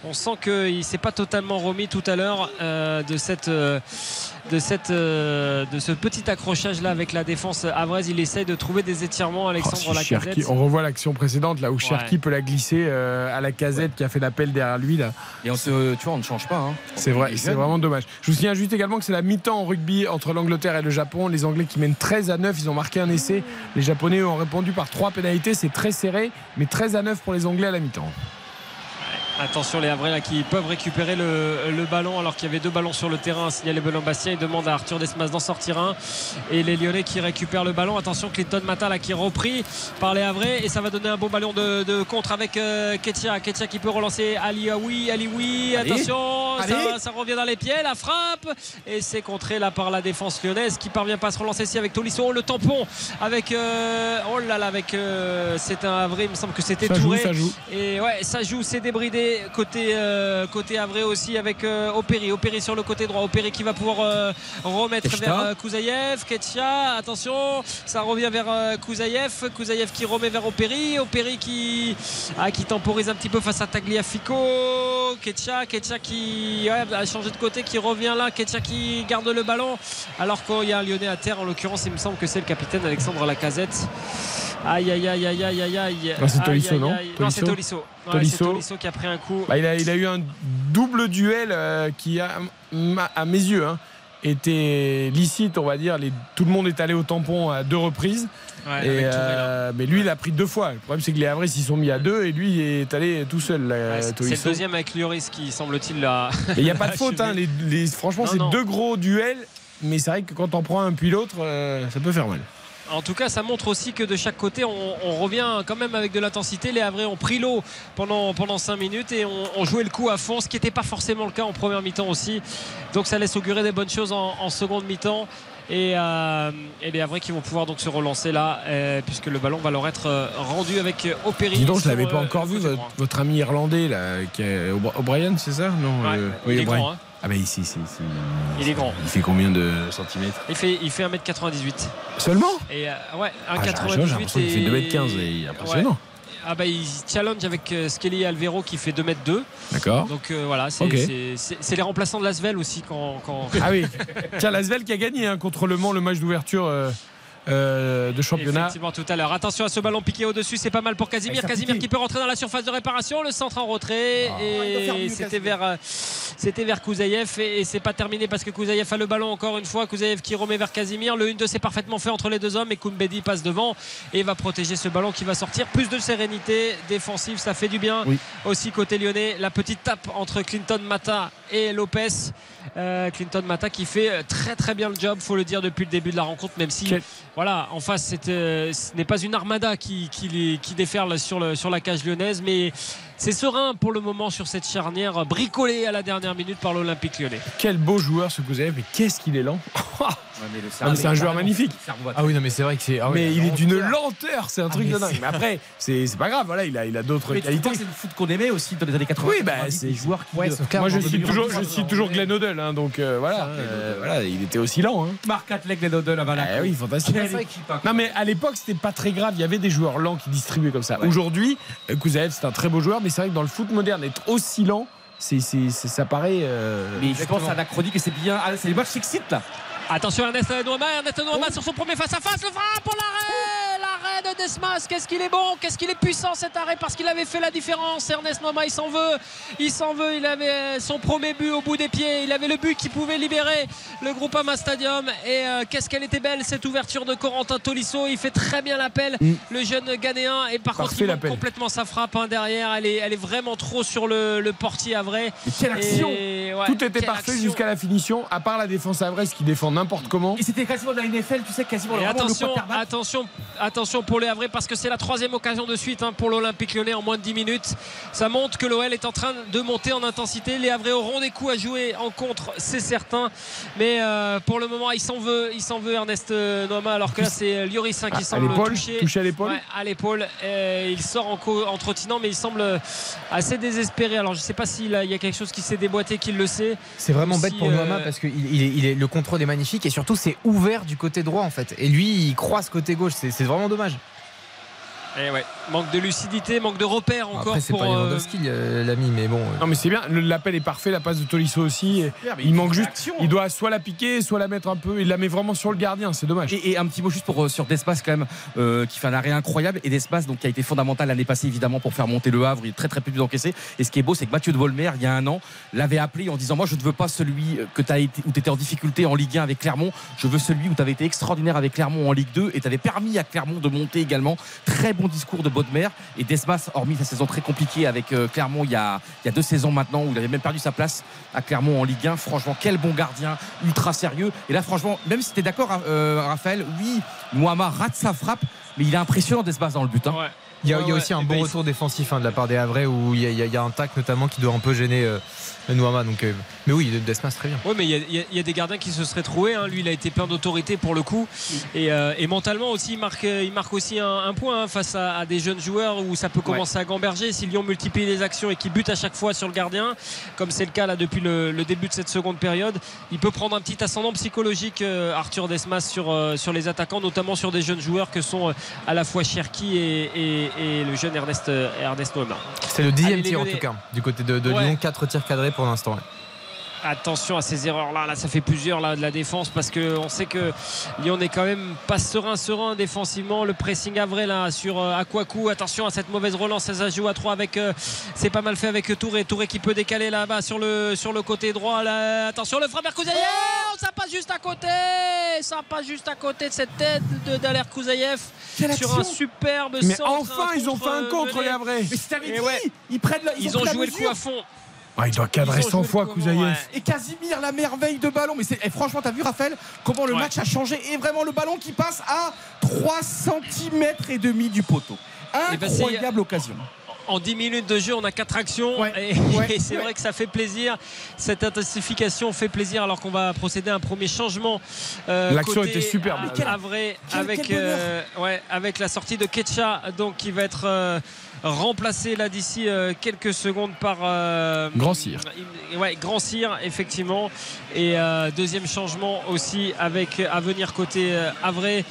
on sent qu'il s'est pas totalement remis tout à l'heure de cette. de, cette, de ce petit accrochage là avec la défense avraise il essaye de trouver des étirements Oh, Alexandre si Lacazette on revoit l'action précédente là où Cherki peut la glisser à la casette qui a fait l'appel derrière lui là. Et on se, tu vois, on ne change pas. hein. C'est vrai, est c'est vraiment dommage. Je vous signale juste également que c'est la mi-temps en rugby entre l'Angleterre et le Japon. Les Anglais qui mènent 13 à 9, ils ont marqué un essai. Les Japonais ont répondu par trois pénalités. C'est très serré, mais 13 à 9 pour les Anglais à la mi-temps. Attention les Havrais là qui peuvent récupérer le, le ballon alors qu'il y avait deux ballons sur le terrain. Signalé Bastien, il demande à Arthur Desmas d'en sortir un. Et les Lyonnais qui récupèrent le ballon. Attention Clinton Mata là qui est repris par les Havrais et ça va donner un bon ballon de, de contre avec euh, Ketia. Ketia qui peut relancer Ali Aoui. Ali oui, Allez. attention, ça, Allez. ça revient dans les pieds, la frappe et c'est contré là par la défense lyonnaise qui parvient pas à se relancer ici avec Tolisso. Le tampon avec euh, oh là là avec euh, c'est un Havrais, il me semble que c'était joue, Touré. ça joue. Et ouais, ça joue, c'est débridé côté euh, côté Avré aussi avec euh, Opéry. Opéry sur le côté droit. Opéry qui va pouvoir euh, remettre vers euh, Kouzaïev. Ketcha, attention, ça revient vers euh, Kouzaïev. Kouzaïev qui remet vers Opéry. Opéry qui ah, qui temporise un petit peu face à Tagliafico. Ketcha, Ketcha qui ouais, a changé de côté, qui revient là. Ketcha qui garde le ballon. Alors qu'il y a un Lyonnais à terre, en l'occurrence, il me semble que c'est le capitaine Alexandre Lacazette. Aïe aïe aïe aïe aïe aïe aïe. Non, c'est Aïe, Tolisso, aïe, non aïe. Non, c'est Tolisso. Ouais, Tolisso. qui a pris un coup. Bah, il, a, il a eu un double duel euh, qui, a, à mes yeux, hein, était licite, on va dire. Les- tout le monde est allé au tampon à deux reprises. Ouais, Et, euh, mais lui, il a pris deux fois. Le problème, c'est que les Havrais s'y sont mis à deux et lui il est allé tout seul. Ouais, c'est- le deuxième avec Lloris qui semble-t-il là. Il n'y a pas de faute. hein, les- les- franchement, c'est deux gros duels. Mais c'est vrai que quand on prend un puis l'autre, euh, ça peut faire mal. En tout cas, ça montre aussi que de chaque côté, on, on revient quand même avec de l'intensité. Les Havrais ont pris l'eau pendant, pendant 5 minutes et ont, joué le coup à fond, ce qui n'était pas forcément le cas en première mi-temps aussi. Donc ça laisse augurer des bonnes choses en, en seconde mi-temps. Et, euh, et les Havrais qui vont pouvoir donc se relancer là, euh, puisque le ballon va leur être euh, rendu avec Opéry. Dis donc, je l'avais pas encore vu, votre, ami irlandais, là, qui est O'Bri- O'Brien, c'est ça? Non Ouais, est O'Brien. hein. Ah, bah ici, ici, ici. Il est grand. Il fait combien de centimètres Il fait, il fait 1m98. Seulement Et euh, ouais, Ah, j'ai 1,98 j'ai l'impression qu'il fait 2m15 et il est impressionnant. Ouais. Ah bah il challenge avec euh, Skelly Alvero qui fait 2m2. D'accord. Donc euh, voilà, c'est c'est- c'est- c'est les remplaçants de Lasvel aussi quand. quand... Ah oui. Tiens, Lasvel qui a gagné hein, contre Le Mans le match d'ouverture euh, euh, de championnat. Effectivement tout à l'heure. Attention à ce ballon piqué au-dessus, c'est pas mal pour Casimir. Ah, Casimir qui peut rentrer dans la surface de réparation, le centre en retrait Ah, et c'était vers euh, c'était vers Kouzaïev et, et c'est pas terminé parce que Kouzaïev a le ballon encore une fois. Kouzaïev qui remet vers Casimir. Le 1-2 c'est parfaitement fait entre les deux hommes et Koumbedi passe devant et va protéger ce ballon qui va sortir. Plus de sérénité défensive, ça fait du bien. Oui. Aussi côté lyonnais, la petite tape entre Clinton Mata et Lopez. Euh, Clinton Mata qui fait euh, très très bien le job, faut le dire depuis le début de la rencontre, même si Quel- voilà, en face, euh, ce n'est pas une armada qui, qui, les- qui déferle sur, le, sur la cage lyonnaise, mais c'est serein pour le moment sur cette charnière bricolée à la dernière minute par l'Olympique lyonnais. Quel beau joueur ce Kouzaev, mais qu'est-ce qu'il est lent Ah, c'est un joueur magnifique. Ah oui, non, mais c'est vrai que c'est. ah oui, mais la il est d'une lenteur. c'est un Ah, truc mais de dingue. Mais après, c'est c'est pas grave, voilà, il a, il a d'autres qualités. c'est le foot qu'on aimait aussi dans les années 80. Oui, bah, 90, c'est- des joueurs qui. Ouais, qu'à Moi, je donné, toujours, je cite toujours Glenn Hoddle, hein, donc euh, voilà, euh, voilà, il était aussi lent. Hein. Marc Atleg, les Dodel, avant Ah oui, fantastique. Hein. Non mais à l'époque c'était pas très grave, il y avait des joueurs lents qui distribuaient comme ça. Ouais. Aujourd'hui, euh, Kouzaev c'est un très beau joueur, mais c'est vrai que dans le foot moderne être aussi lent, c'est, c'est- c'est- ça paraît. euh, Mais je pense à anachronique et c'est bien. ah, C'est les matchs s'excitent là. Attention Ernest Nouama, Ernest Nouama sur son premier face-à-face, le frappe pour l'arrêt L'arrêt de Desmas. Qu'est-ce qu'il est bon, qu'est-ce qu'il est puissant cet arrêt parce qu'il avait fait la différence. Ernest Noma, il s'en veut. Il s'en veut. Il avait son premier but au bout des pieds. Il avait le but qui pouvait libérer le Groupama Stadium. Et euh, qu'est-ce qu'elle était belle cette ouverture de Corentin Tolisso. Il fait très bien l'appel, le jeune Ghanéen. Et par contre, il complètement sa frappe hein, derrière. Elle est, elle est vraiment trop sur le, le portier à vrai. quelle action Et, ouais, Tout était parfait jusqu'à la finition, à part la défense à Brest qui défend n'importe comment. Et c'était quasiment de la NFL, tu sais, quasiment le attention, attention, attention pour les Havrais parce que c'est la troisième occasion de suite hein, pour l'Olympique Lyonnais en moins de 10 minutes. Ça montre que l'OL est en train de monter en intensité. Les Havrais auront des coups à jouer en contre, c'est certain. Mais euh, pour le moment, il s'en veut, il s'en veut Ernest euh, Noma alors que là c'est Lloris hein, qui Ah, à semble toucher. touché à l'épaule. Ouais, à l'épaule. Euh, il sort en, en trottinant, mais il semble assez désespéré. Alors je sais pas s'il y a quelque chose qui s'est déboîté, qu'il le sait. C'est vraiment bête si, pour euh, Noama parce que il, il est, il est- le contrôle est magnifique et surtout c'est ouvert du côté droit en fait. Et lui il croise côté gauche, c'est vraiment dommage. Eh ouais, manque de lucidité, manque de repères encore Après c'est pour. pas euh, Lewandowski euh, l'ami mais bon. euh. Non mais c'est bien, l'appel est parfait, la passe de Tolisso aussi. Il il manque juste, il doit soit la piquer, soit la mettre un peu. Il la met vraiment sur le gardien, c'est dommage. Et, et un petit mot juste pour, euh, sur Despas quand même, euh, qui fait un arrêt incroyable. Et Despas, donc, qui a été fondamental l'année passée évidemment pour faire monter le Havre. Il est très très peu d'encaisser. Et ce qui est beau, c'est que Mathieu de Volmer, il y a un an, l'avait appelé en disant Moi, je ne veux pas celui que tu as été, où tu étais en difficulté en Ligue 1 avec Clermont. Je veux celui où tu avais été extraordinaire avec Clermont en Ligue 2 et tu avais permis à Clermont de monter également. Très bon discours de Bodmer. Et Despas, hormis sa saison très compliquée avec euh, Clermont il y, a, il y a deux saisons maintenant où il avait même perdu sa place à Clermont en Ligue 1. Franchement, quel bon gardien, ultra sérieux. Et là, franchement, même si tu es d'accord, euh, Raphaël, oui, Mohamed rate sa frappe, mais il est impressionnant Despas dans le but. hein. Ouais. Il y a, Ouais, il y a ouais. aussi un Et bon ben, il défensif hein, de la part des Havrais où il y a, il y a- il y a un tac notamment qui doit un peu gêner euh, Noama. Donc, euh, mais oui, Desmas très bien. Oui, mais il y a- y, y des gardiens qui se seraient trouvés. hein. Lui, il a été plein d'autorité pour le coup. Et, euh, et mentalement aussi, il marque, il marque aussi un, un point hein, face à, à des jeunes joueurs où ça peut commencer à gamberger. Si Lyon multiplie les actions et qu'il bute à chaque fois sur le gardien, comme c'est le cas là depuis le, le début de cette seconde période, il peut prendre un petit ascendant psychologique, euh, Arthur Desmas, sur, euh, sur les attaquants, notamment sur des jeunes joueurs que sont euh, à la fois Cherki et, et- et le jeune Ernest, euh, Ernest. C'est le dixième Allez, tir en tout cas du côté de, de Ouais. Lyon. Quatre tirs cadrés pour l'instant. ouais. Attention à ces erreurs là, là ça fait plusieurs là de la défense parce que on sait que Lyon n'est quand même pas serein serein défensivement. Le pressing à vrai là sur euh, Akwaku. Attention à cette mauvaise relance, ça joue à 3 avec euh, c'est pas mal fait avec Touré. Touré qui peut décaler là-bas sur le sur le côté droit. Là. Attention le frappe Kouzaïev, ça passe juste à côté, ça passe juste à côté de cette tête de Daler Kouzaïev sur un superbe Mais centre, enfin, un ils ont fait un euh, contre mené. les Havrais. Mais si t'avais Et dit, ouais. ils prennent la- Ils ont ont joué le coup à fond. Ah, il doit cadrer Ils ont 100 joué fois Kouzaïev. ouais. Et Casimir, la merveille de ballon. Mais c'est, et franchement, t'as vu, Raphaël, comment le Ouais. match a changé Et vraiment, le ballon qui passe à 3 cm et demi du poteau. Eh ben, Incroyable occasion. En 10 minutes de jeu, on a 4 actions. Ouais, Et, ouais, et c'est ouais. vrai que ça fait plaisir. Cette intensification fait plaisir alors qu'on va procéder à un premier changement. euh, L'action était superbe. à- Mais quel- à vrai, quel- avec, quel bonheur. euh, ouais, avec la sortie de Ketcha, donc qui va être euh, remplacé là d'ici euh, quelques secondes par euh, Grand Cyr. Ouais, Grand Cyr, effectivement. Et euh, deuxième changement aussi avec à venir côté Havre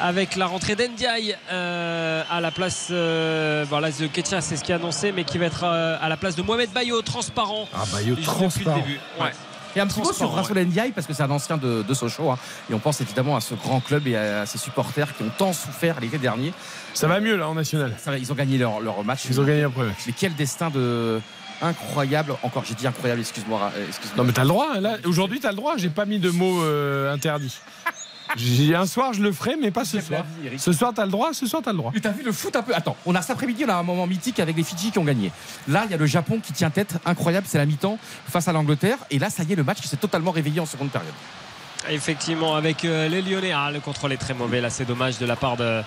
avec la rentrée d'Endiaï à la place voilà, de Ketcha, c'est ce qui est annoncé, mais qui va être à la place de Mohamed Bayo, transparent. Ah bah yo, depuis transparent. le début. Ouais. Et un petit mot sur Rasoul Ndiaye parce que c'est un ancien de, de Sochaux hein. et on pense évidemment à ce grand club et à, ses supporters qui ont tant souffert l'été dernier. Ça va mieux là en national. Ça va, ils ont gagné leur, leur match. Ils ont gagné après. Mais quel destin de incroyable. Encore, j'ai dit incroyable. Excuse-moi. Euh. Non mais t'as le droit. hein, Là, aujourd'hui t'as le droit. J'ai pas mis de mots euh, interdits. J'ai un soir je le ferai, mais pas ce soir. vie. Ce soir t'as le droit. Ce soir t'as le droit. Mais t'as vu le foot un peu? Attends, on a cet après-midi, on a un moment mythique avec les Fidji qui ont gagné. Là, il y a le Japon qui tient tête, incroyable, c'est la mi-temps face à l'Angleterre. Et là, ça y est, le match qui s'est totalement réveillé en seconde période. Effectivement, avec euh, les Lyonnais. Ah, le contrôle est très mauvais. Là, c'est dommage de la part de,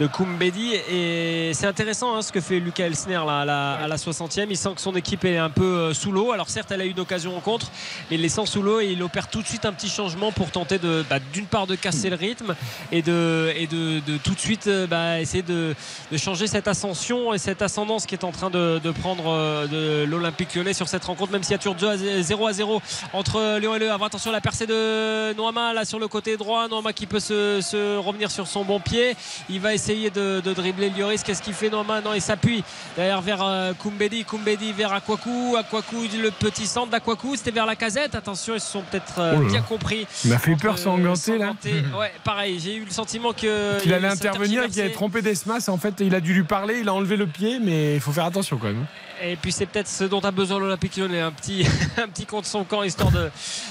de Koumbedi. Et c'est intéressant hein, ce que fait Lucas Elsner là, à, la, à la 60e. Il sent que son équipe est un peu euh, sous l'eau. Alors, certes, elle a eu une occasion en contre, mais il les sent sous l'eau et il opère tout de suite un petit changement pour tenter bah, d'une part, de casser le rythme et de, tout de suite euh, bah, essayer de, changer cette ascension et cette ascendance qui est en train de, prendre de l'Olympique lyonnais sur cette rencontre, même s'il y a toujours 2 à 0 à 0 entre Lyon et Le. Attention, la percée de Noama là sur le côté droit. Noama qui peut se, se revenir sur son bon pied. Il va essayer de, de dribbler Lloris. Qu'est-ce qu'il fait Noama? Non, il s'appuie derrière vers euh, Koumbedi. Koumbedi vers Akwaku. Akwaku, le petit centre d'Akwaku. C'était vers la casette. Attention, ils se sont peut-être euh, Oh bien compris. Il m'a fait peur sans euh, ganté là. Ouais, pareil. J'ai eu le sentiment que. Qu'il allait intervenir et qu'il tergiversée. trompé Desmas. En fait, il a dû lui parler, il a enlevé le pied, mais il faut faire attention quand même. Et puis c'est peut-être ce dont a besoin l'Olympique Lyonnais, un petit, un petit contre son camp histoire de,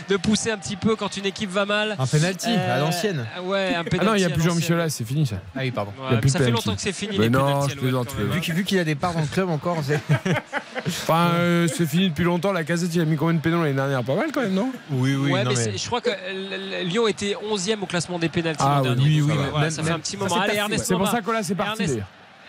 de pousser un petit peu quand une équipe va mal. Un penalty à l'ancienne. Ouais, un penalty. Ah non, il n'y a plus. Jean-Michel là, c'est fini ça. Ah oui, pardon. Ouais, Il y a plus ça fait longtemps que c'est fini Mais les non, je plaisante. Vu qu'il a des parts dans le club encore, c'est. Enfin, euh, c'est fini depuis longtemps. La casette, il a mis combien de pénaux l'année dernière? Pas mal quand même, non? Oui, oui, ouais, non, mais, je crois que euh, Lyon était 11e au classement des pénalties Ah oui, dernier. oui, oui, euh, ça fait un petit moment. s'est Allez, Ernest C'est pour ça que là, c'est parti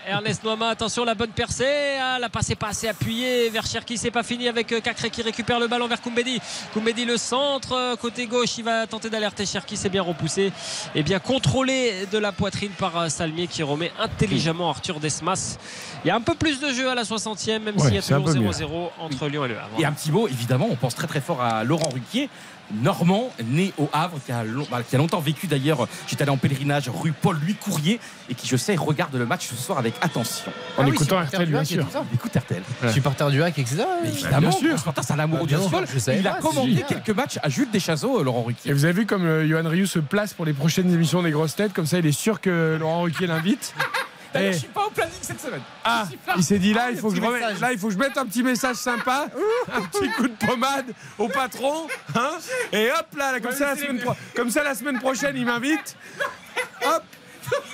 Ernest- Noama, attention la bonne percée. Ah, la passe n'est pas assez appuyée vers Cherki. C'est pas fini avec euh, Cacré qui récupère le ballon vers Koumbedi. Koumbedi le centre. euh, Côté gauche, il va tenter d'alerter Cherki. C'est bien repoussé. Et bien contrôlé de la poitrine par euh, Salmier qui remet intelligemment Arthur Desmas. Il y a un peu plus de jeu à la 60e, même Ouais, s'il y a toujours peu mieux. 0-0 entre Lyon et Le Havre. Et un petit mot, évidemment, on pense très très fort à Laurent Ruquier. Normand, né au Havre, qui a, long- bah, qui a longtemps vécu d'ailleurs. J'étais allé en pèlerinage rue Paul-Louis Courrier et qui, je sais, regarde le match ce soir avec attention. En Ah oui, écoutant supporter RTL, du bien sûr. Écoute RTL. Supporter du hack, etc. Mais évidemment, bien sûr. C'est un amoureux Ah, du football. Il a commandé quelques matchs à Jules Deschazos, euh, Laurent Ruquier. Et vous avez vu comme euh, Johan Rioux se place pour les prochaines émissions des grosses têtes, comme ça il est sûr que Laurent Ruquier l'invite. D'ailleurs, Eh. je suis pas au planning cette semaine. Ah, il s'est dit là, Ah, il faut que je remette- là, il faut que je mette un petit message sympa, un petit coup de pommade au patron, hein, et hop là, là, comme, ça, la semaine pro- comme ça la semaine prochaine il m'invite. Hop.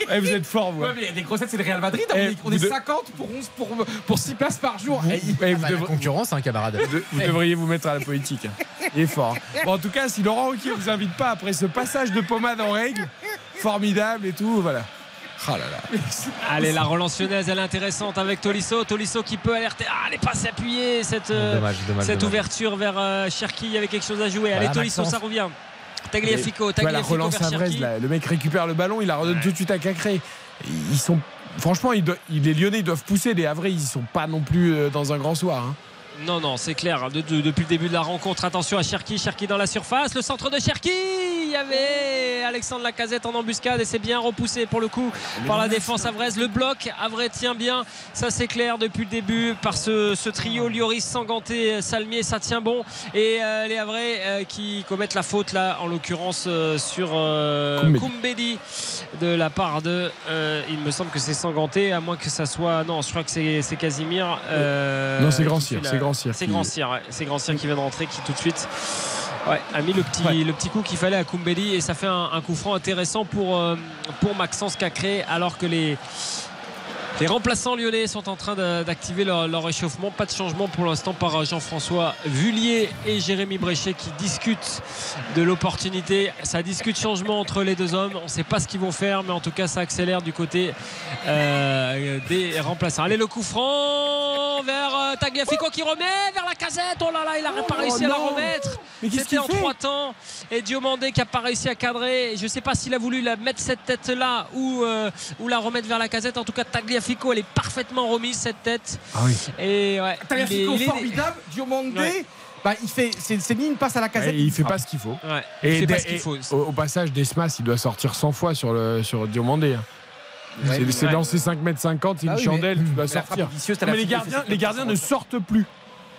Et vous êtes fort vous. Ouais, hein. mais il y a des grossettes, c'est le Real Madrid. Eh, on est, on est vous de- 50 pour 11 pour, pour 6 places par jour. Vous, Eh, eh, vous Ah bah, la devrez- concurrence, un camarade. vous de- vous devriez vous mettre à la politique. hein. Il est fort. hein. Bon, en tout cas, si Laurent Ruquier vous invite pas après ce passage de pommade en règle, formidable et tout, voilà. Oh là là. Allez, la relance lyonnaise, elle est intéressante avec Tolisso. Tolisso qui peut alerter. Ah, elle est pas appuyée, cette, euh, Dommage, dommage. cette dommage. ouverture vers euh, Cherki. Il y avait quelque chose à jouer. Voilà, Allez, Tolisso, Maxence. ça revient. Tagliafico, Tagliafico relance vers Cherki. là, le mec récupère le ballon, il la redonne tout de suite à Cacré. Ils sont. Franchement, ils les Lyonnais ils doivent pousser. Les Havrais, ils sont pas non plus euh, dans un grand soir. hein. Non, non, c'est clair. De- de- depuis le début de la rencontre, attention à Cherki. Cherki dans la surface. Le centre de Cherki. Il y avait Alexandre Lacazette en embuscade et c'est bien repoussé pour le coup par la défense avraise. Le bloc, Avray tient bien. Ça, c'est clair depuis le début par ce, ce trio Lloris, Sanganté, Salmier. Ça tient bon. Et euh, les Havrais euh, qui commettent la faute là, en l'occurrence euh, sur Koumbedi. Koumbedi de la part de. il me semble que c'est Sanganté, à moins que ça soit. Non, je crois que c'est Casimir. Non, c'est Grand c'est Grand Cyr C'est Grand Cyr, ouais. C'est Grand Cyr qui vient de rentrer, qui tout de suite ouais, a mis le petit, le petit coup qu'il fallait à Koumbedi et ça fait un, un coup franc intéressant pour, euh, pour Maxence Cacré alors que les. Les remplaçants lyonnais sont en train d'activer leur, leur réchauffement. Pas de changement pour l'instant par euh, Jean-François Vullier et Jérémy Bréchet qui discutent de l'opportunité. Ça discute changement entre les deux hommes. On ne sait pas ce qu'ils vont faire, mais en tout cas, ça accélère du côté euh, des remplaçants. Allez, le coup franc vers euh, Tagliafico qui remet vers la casette. Oh là là, il n'a pas réussi à la remettre. C'était en trois temps. Et Diomandé qui n'a pas réussi à cadrer. Je ne sais pas s'il a voulu la mettre cette tête-là ou, euh, ou la remettre vers la casette. En tout cas, Tagliafico, elle est parfaitement remise cette tête. Ah oui. Et ouais, il est- Tagliafico il est- formidable. Diomandé, Ouais. bah, il fait, c'est c'est mis une passe à la casette. Et il fait pas ce qu'il faut. Ouais, il Et, fait pas ce qu'il et faut. Au, au passage, Desmas, il doit sortir 100 fois sur, le, sur Diomandé. hein. Ouais, c'est c'est ouais. dans ces 5 mètres 50, c'est Ah une oui, mais- chandelle, tu dois Mais la frappe sortir. est mais les gardiens, les gardiens ne sortent plus.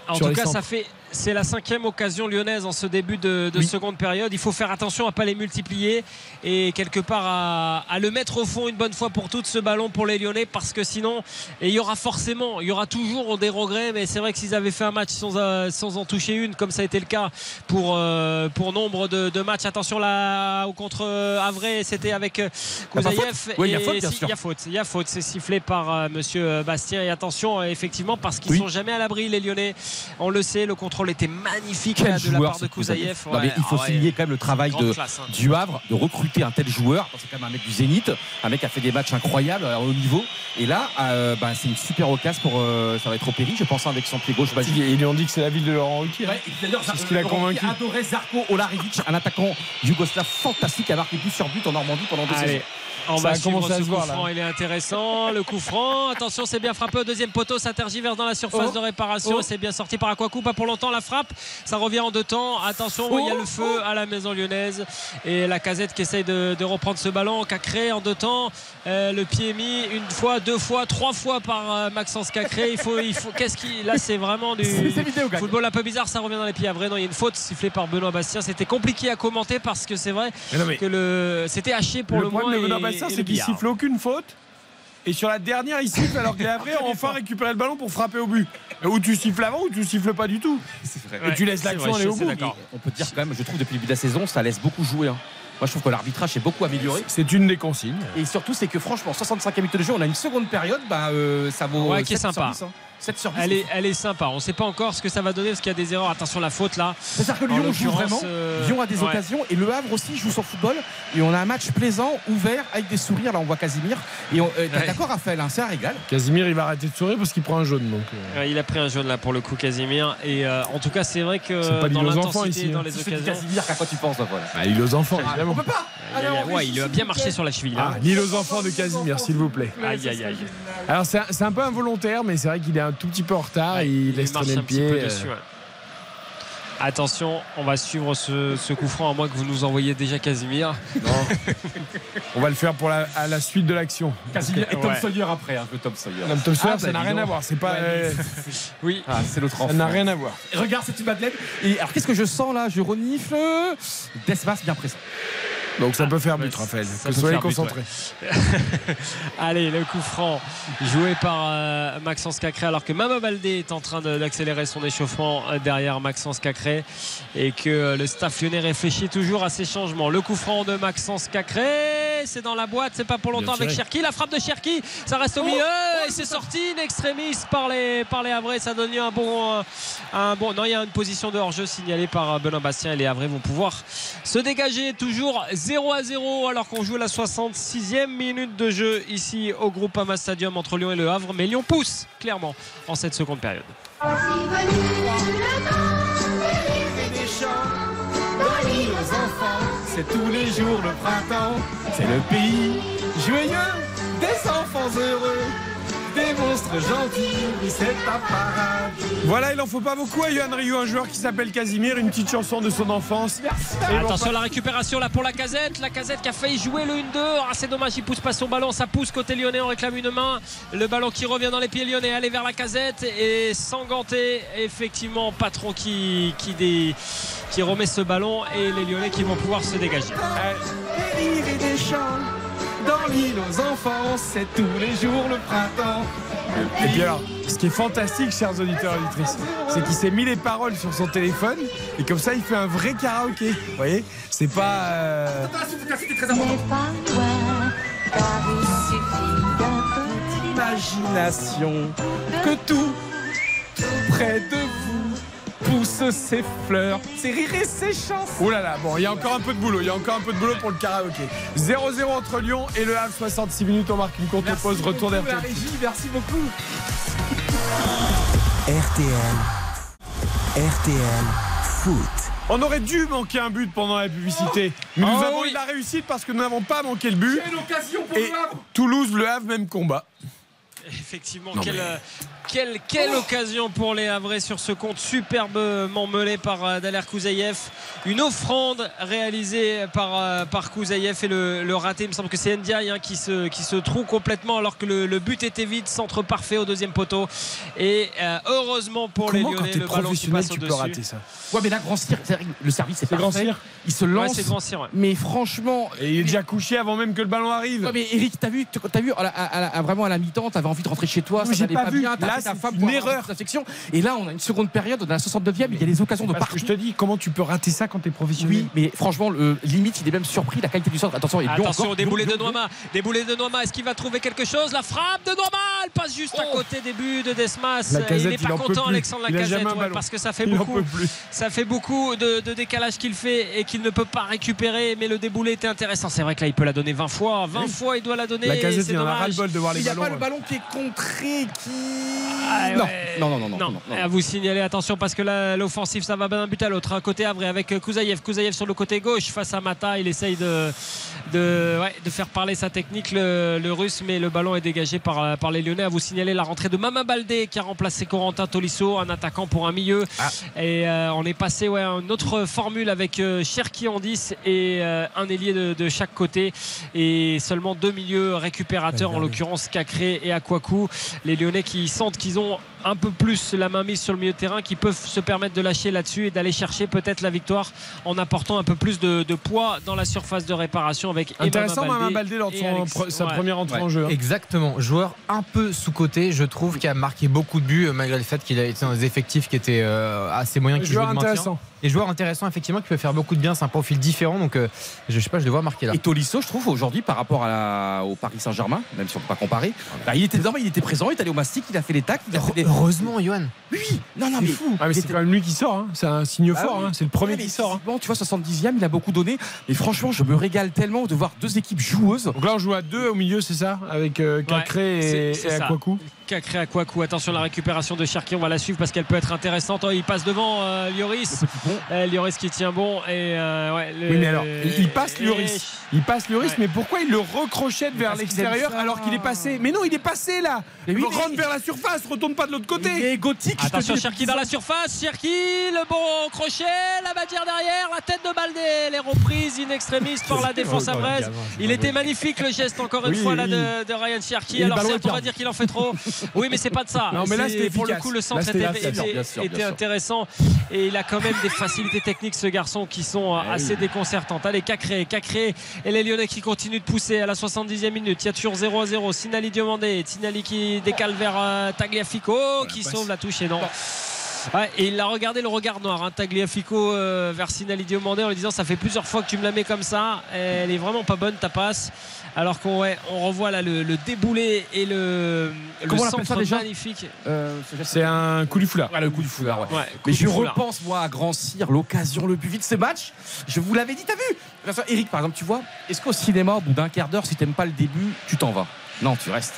En tout cas, centres. ça fait c'est la cinquième occasion lyonnaise en ce début de, de Oui. seconde période. Il faut faire attention à pas les multiplier et quelque part à, à le mettre au fond une bonne fois pour toutes ce ballon pour les Lyonnais parce que sinon et il y aura forcément, il y aura toujours des regrets. Mais c'est vrai que s'ils avaient fait un match sans, euh, sans en toucher une, comme ça a été le cas pour euh, pour nombre de, de matchs. Attention là au contre euh, Havre, c'était avec Il y a pas Kouzaïev. Oui, il y a faute, bien si- sûr. Il y a faute, il y a faute. C'est sifflé par euh, Monsieur Bastien. Et attention, effectivement, parce qu'ils Oui. sont jamais à l'abri les Lyonnais. On le sait, le contrôle était magnifique Quel là, de la joueur part de ce Kouzaïev. Kouzaïev. Non, mais Ouais, il faut ah ouais. signer quand même le travail de, classe, hein. du Havre de recruter un tel joueur. C'est quand même un mec du Zénith, un mec qui a fait des matchs incroyables à haut niveau. Et là, euh, bah, c'est une super occasion pour. euh, ça va être au Péri, je pense, hein, avec son pied gauche. basique. Ils lui ont dit que c'est la ville de Laurent Ruquier. Ouais, et d'ailleurs, C'est ce qu'il a convaincu. Adorait Zarko Olarevic, un attaquant yougoslave fantastique, a marqué but sur but en Normandie pendant deux Allez. saisons. On Ça va suivre ce se coup franc, il est intéressant. Le coup franc, attention, c'est bien frappé au deuxième poteau, ça tergiverse dans la surface Oh. de réparation. Oh. C'est bien sorti par Aquacoup, pas pour longtemps la frappe. Ça revient en deux temps. Attention, Oh. il y a le feu à la maison lyonnaise. Et la casette qui essaye de, de reprendre ce ballon, Cacré en deux temps. Euh, le pied mis une fois, deux fois, trois fois par euh, Maxence Cacré. Il faut, il faut, qu'est-ce qui, là, c'est vraiment du football un peu bizarre. Ça revient dans les pieds à vrai. Non, il y a une faute sifflée par Benoît Bastien. C'était compliqué à commenter parce que c'est vrai Mais non, mais que le, c'était haché pour le, le moins. Et c'est qu'il siffle aucune faute. Et sur la dernière, il siffle alors que les Havrais ont enfin récupéré le ballon pour frapper au but. Ou tu siffles avant ou tu siffles pas du tout. vrai. Et tu laisses l'action aller au bout. On peut dire quand même, je trouve depuis le début de la saison, ça laisse beaucoup jouer. hein. Moi, je trouve que l'arbitrage s'est beaucoup amélioré. C'est une des consignes. Et surtout, c'est que franchement, 65 minutes de jeu, on a une seconde période, bah, euh, ça vaut Ouais, qui est 7 sympa. Sur 10, hein. 7 sur 10. Elle est, elle est sympa. On ne sait pas encore ce que ça va donner parce qu'il y a des erreurs. Attention la faute là. C'est-à-dire que Lyon joue vraiment. euh, Lyon a des ouais. occasions et Le Havre aussi joue son football. Et on a un match plaisant, ouvert, avec des sourires. Là, on voit Casimir. Et on- euh, Ouais. d'accord, Raphaël hein, C'est un régal. Casimir, il va arrêter de sourire parce qu'il prend un jaune. Donc, euh, Ouais, Il a pris un jaune là pour le coup Casimir. Et euh, en tout cas c'est vrai que C'est pas dans l'île aux enfants, l'intensité, ici, dans hein. les occasions. Casimir, qu'à quoi tu penses, bah, voilà. ah, il aux enfants, évidemment. On peut pas il a bien marché sur la cheville. Ah, là. l'île aux enfants de Casimir, s'il vous plaît. Aïe aïe aïe. Alors c'est un, c'est un peu involontaire, mais c'est vrai qu'il est un tout petit peu en retard. Ouais, il, laisse marche traîner un le petit pied. peu euh, dessus. ouais. Attention, on va suivre ce, ce coup franc à moins que vous nous envoyiez déjà Casimir. On va le faire pour la, à la suite de l'action. Casimir et Tom Ouais. Sawyer après, un peu Tom Sawyer. Madame Tom Sawyer, Ah, ça n'a rien à voir. C'est pas. Ouais, euh, Oui. Ah, c'est l'autre enfant. ça n'a rien à voir. Regarde, c'est une madeleine. Et alors, qu'est-ce que je sens là? Je renifle. Desmas bien présent. Donc ça peut faire Ouais, but, Raphaël. ça Que soyez concentrés. Allez, le coup franc joué par euh, Maxence Cacré alors que Mama Baldé est en train d'accélérer son échauffement euh, derrière Maxence Cacré et que euh, le staff lyonnais réfléchit toujours à ces changements. Le coup franc de Maxence Cacré, c'est dans la boîte, c'est pas pour longtemps avec. Cherki. La frappe de Cherki, ça reste au milieu et c'est sorti in extremis par les, par les Havrais. Ça donne lieu à un bon, euh, un bon. Non, il y a une position de hors-jeu signalée par euh, Benoît Bastien et les Havrais vont pouvoir se dégager toujours 0 à 0 alors qu'on joue la 66e minute de jeu ici au groupe Ama Stadium entre Lyon et le Havre. Mais Lyon pousse clairement en cette seconde période. C'est tous les jours le printemps, c'est le pays joyeux des enfants heureux, des monstres gentils, c'est un paradis. Voilà, il en faut pas beaucoup à Yohan Ryu, un joueur qui s'appelle Casimir, une petite chanson de son enfance. Et Attention la récupération là pour la casette. La casette qui a failli jouer le 1-2. Ah, c'est dommage, il pousse pas son ballon. Ça pousse côté lyonnais. On réclame une main. Le ballon qui revient dans les pieds lyonnais. Aller vers la casette et sans ganter. Effectivement, patron qui, qui, dé- qui remet ce ballon et les lyonnais qui vont pouvoir se dégager. Des dans l'île aux enfants, c'est tous les jours le printemps. Et puis alors, ce qui est fantastique, chers auditeurs et auditrices, c'est qu'il s'est mis les paroles sur son téléphone et comme ça, il fait un vrai karaoké. Vous voyez? C'est pas. euh, très important. Imagination que tout, tout près de vous pousse ses fleurs, ses rires et ses chansons. Oh là là, bon, il y a encore un peu de boulot, il y a encore un peu de boulot pour le karaoké. 0-0 entre Lyon et le Havre, 66 minutes, on marque une courte Merci pause, retour beaucoup, la d'RTL. régie, merci beaucoup. RTL. RTL Foot. On aurait dû manquer un but pendant la publicité, mais nous Oh avons oui. eu de la réussite parce que nous n'avons pas manqué le but. Pour Et le Havre Toulouse, le Havre, même combat. Effectivement, Non, quelle, mais- quelle, quelle occasion pour les Havrais sur ce compte superbement mené par euh, Daler Kouzaïev. Une offrande réalisée par, euh, par Kouzaïev et le, le raté. Il me semble que c'est Ndiaye hein, qui, se, qui se trouve complètement alors que le, le but était vide. Centre parfait au deuxième poteau. Et euh, heureusement pour Comment les quand Lyonnais, t'es le ballon qui passe tu peux rater ça? Ouais, mais là, grand cire, c'est- le service c'est C'est grand cire. Il se lance. c'est grand cire. ouais. mais franchement, Et il est déjà couché avant même que le ballon arrive. Ouais, mais Eric, t'as vu, t'as vu à la- à la- à vraiment à la mi-temps, t'avais envie de rentrer chez toi, Oui, ça j'ai n'allait pas pas, vu. bien, t'as ta femme une erreur. section. Et là, on a une seconde période, on a la 69e, il y a des occasions de Parce que partout. je te dis, comment tu peux rater ça quand t'es professionnel Oui, mais franchement, le, limite, il est même surpris, la qualité du centre. Attention, Lyon Attention, déboulé de Noama. Déboulé de Noama. Est-ce qu'il va trouver quelque chose La frappe de Noama. Elle passe juste à côté des buts de Desmas. La il n'est il pas peut content. Alexandre Il Lacazette, ouais, parce que ça fait Il beaucoup. Ça fait beaucoup de, de décalage qu'il fait et qu'il ne peut pas récupérer. Mais le déboulé était intéressant. C'est vrai que là, il peut la donner 20 fois. 20 fois, il doit la donner. La casette, c'est il en a ras-le-bol de voir les Il n'y a ballons. pas le ballon qui est contrée qui. Ah, non. ouais. non, non, non, non, Non, non, non. à vous signaler, attention parce que là, l'offensive ça va d'un but à l'autre. Un côté Avré avec Kouzaïev. Kouzaïev sur le côté gauche face à Mata. Il essaye de, de, ouais, de faire parler sa technique, le, le russe, mais le ballon est dégagé par, par les Lyonnais. À vous signaler la rentrée de Mama Baldé qui a remplacé Corentin Tolisso, un attaquant pour un milieu. Ah. Et euh, on est passé ouais, à une autre formule avec euh, Cherki en 10 et euh, un ailier de, de chaque côté. Et seulement deux milieux récupérateurs, en l'occurrence Cacré et Akwaku. Les Lyonnais qui sentent qu'ils ont un peu plus la main mise sur le milieu de terrain, qui peuvent se permettre de lâcher là-dessus et d'aller chercher peut-être la victoire en apportant un peu plus de, de poids dans la surface de réparation avec Intéressant, Mama Baldé lors de son Alex- sa ouais. première entrée Ouais, en jeu. hein. Exactement. Joueur un peu sous-côté, je trouve, qui a marqué beaucoup de buts, euh, malgré le fait qu'il a été dans des effectifs qui étaient euh, assez moyens. qui Joueur intéressant. Et joueur intéressant, effectivement, qui peut faire beaucoup de bien. C'est un profil différent. Donc, euh, je sais pas, je le vois marquer là. Et Tolisso, je trouve, aujourd'hui, par rapport à la- au Paris Saint-Germain, même si on ne peut pas comparer, bah, il était dedans, il était présent, il est allé au mastic, il a fait les tacles, il a fait des. Heureusement, Johan. Oui, non, non, C'est mais. fou. Ah, mais c'est quand même lui qui sort. hein. C'est un signe Bah fort. oui. hein. C'est le premier Ouais, qui sort. hein. Bon, tu vois, 70e, il a beaucoup donné. Mais franchement, je me régale tellement de voir deux équipes joueuses. Donc là, on joue à deux au milieu, c'est ça? Avec euh, Cacré et, et. Akwaku. Cacré à Kouakou. Attention la récupération de Cherki, on va la suivre parce qu'elle peut être intéressante. Oh, il passe devant euh, Lloris. Euh, Lloris qui tient bon et euh, ouais, le- Oui, mais alors, il- passe Lloris. Il passe Lloris, Ouais. mais pourquoi il le recrochette vers l'extérieur alors qu'il est passé? Mais non, il est passé là oui, Il mais- rentre vers la surface, retourne pas de l'autre côté Il est gothique. Attention Cherki dans la surface, Cherki, le bon crochet, la badière derrière, la tête de Baldé, les reprises in extremis par la défense à Brest. Il était magnifique le geste encore une Oui, fois là oui. de, de Ryan Cherki. Alors certes on va dire qu'il en fait trop. Oui mais c'est pas de ça. Non, mais là, C'est- c'était pour le coup le centre était, efficace. était- Bien sûr, bien était sûr. intéressant et il a quand même des facilités techniques ce garçon qui sont euh, assez déconcertantes. Allez Cacré, Cacré et les Lyonnais qui continuent de pousser à la 70e minute. Il y a toujours 0 à 0. Sinali Diomandé, Sinali qui décale vers euh, Tagliafico qui sauve la touche et non. Ouais, et il a regardé le regard noir, hein, Tagliafico euh, vers Sinali Diomandé en lui disant ça fait plusieurs fois que tu me la mets comme ça, elle est vraiment pas bonne ta passe. Alors qu'on ouais, on revoit là le, le déboulé et le, le on ça centre déjà magnifique. Euh, C'est un coup du foulard. Ouais, le coup du foulard, ouais. Ouais, Mais je foulard. repense, moi, à Grand Cyr, l'occasion le plus vite de ce match. Je vous l'avais dit, t'as vu? Eric, par exemple, tu vois, est-ce qu'au cinéma, au bout d'un quart d'heure, si t'aimes pas le début, tu t'en vas? Non, tu restes.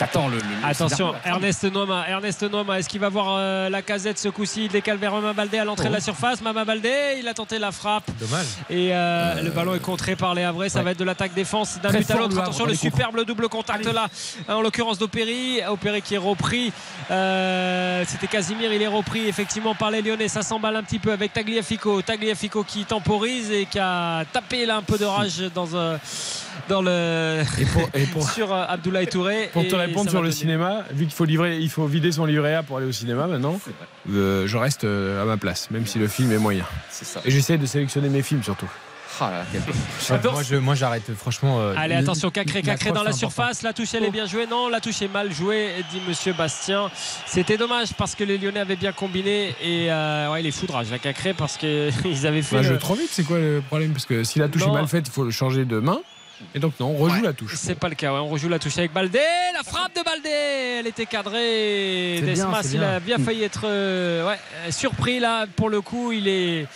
T'attends le, le- le Attention. Ernest Noma, Ernest Noma, est-ce qu'il va voir euh, la casette ce coup-ci Il décale vers Mama Baldé à l'entrée de la surface? Mama Baldé, il a tenté la frappe. Dommage. Et euh, le ballon est contré par les Havrais. Ça Ouais. va être de l'attaque défense d'un but à l'autre. Attention, le superbe double contact Allez. là, en l'occurrence d'Opéry. Opéry qui est repris. Euh, C'était Casimir, il est repris effectivement par les Lyonnais. Ça s'emballe un petit peu avec Tagliafico. Tagliafico qui temporise et qui a tapé là un peu de rage dans, euh, dans le. Et pour, et pour, sur euh, Abdoulaye Touré. pour te Et répondre sur le cinéma, vu qu'il faut livrer, il faut vider son livret A pour aller au cinéma maintenant, euh, je reste euh, à ma place, même si le film est moyen. C'est ça. Et j'essaie de sélectionner mes films surtout. Ah là, Ouais, moi, je- moi, j'arrête, franchement. euh, Allez, attention, Cacré, Cacré dans la surface. La touche, elle est bien jouée. Non, la touche est mal jouée, dit Monsieur Bastien. C'était dommage parce que les Lyonnais avaient bien combiné. Et euh, ouais, les foudrages, la Cacré, parce qu'ils avaient fait. Bah, je le- trop vite, c'est quoi le problème? Parce que si la touche Non. est mal faite, il faut le changer de main. Et donc non, on rejoue Ouais, la touche. C'est pas le cas, ouais. on rejoue la touche avec Baldé. La frappe de Baldé, elle était cadrée. Bien, Desmas, il bien. a bien failli être euh, ouais, surpris là. Pour le coup, il est.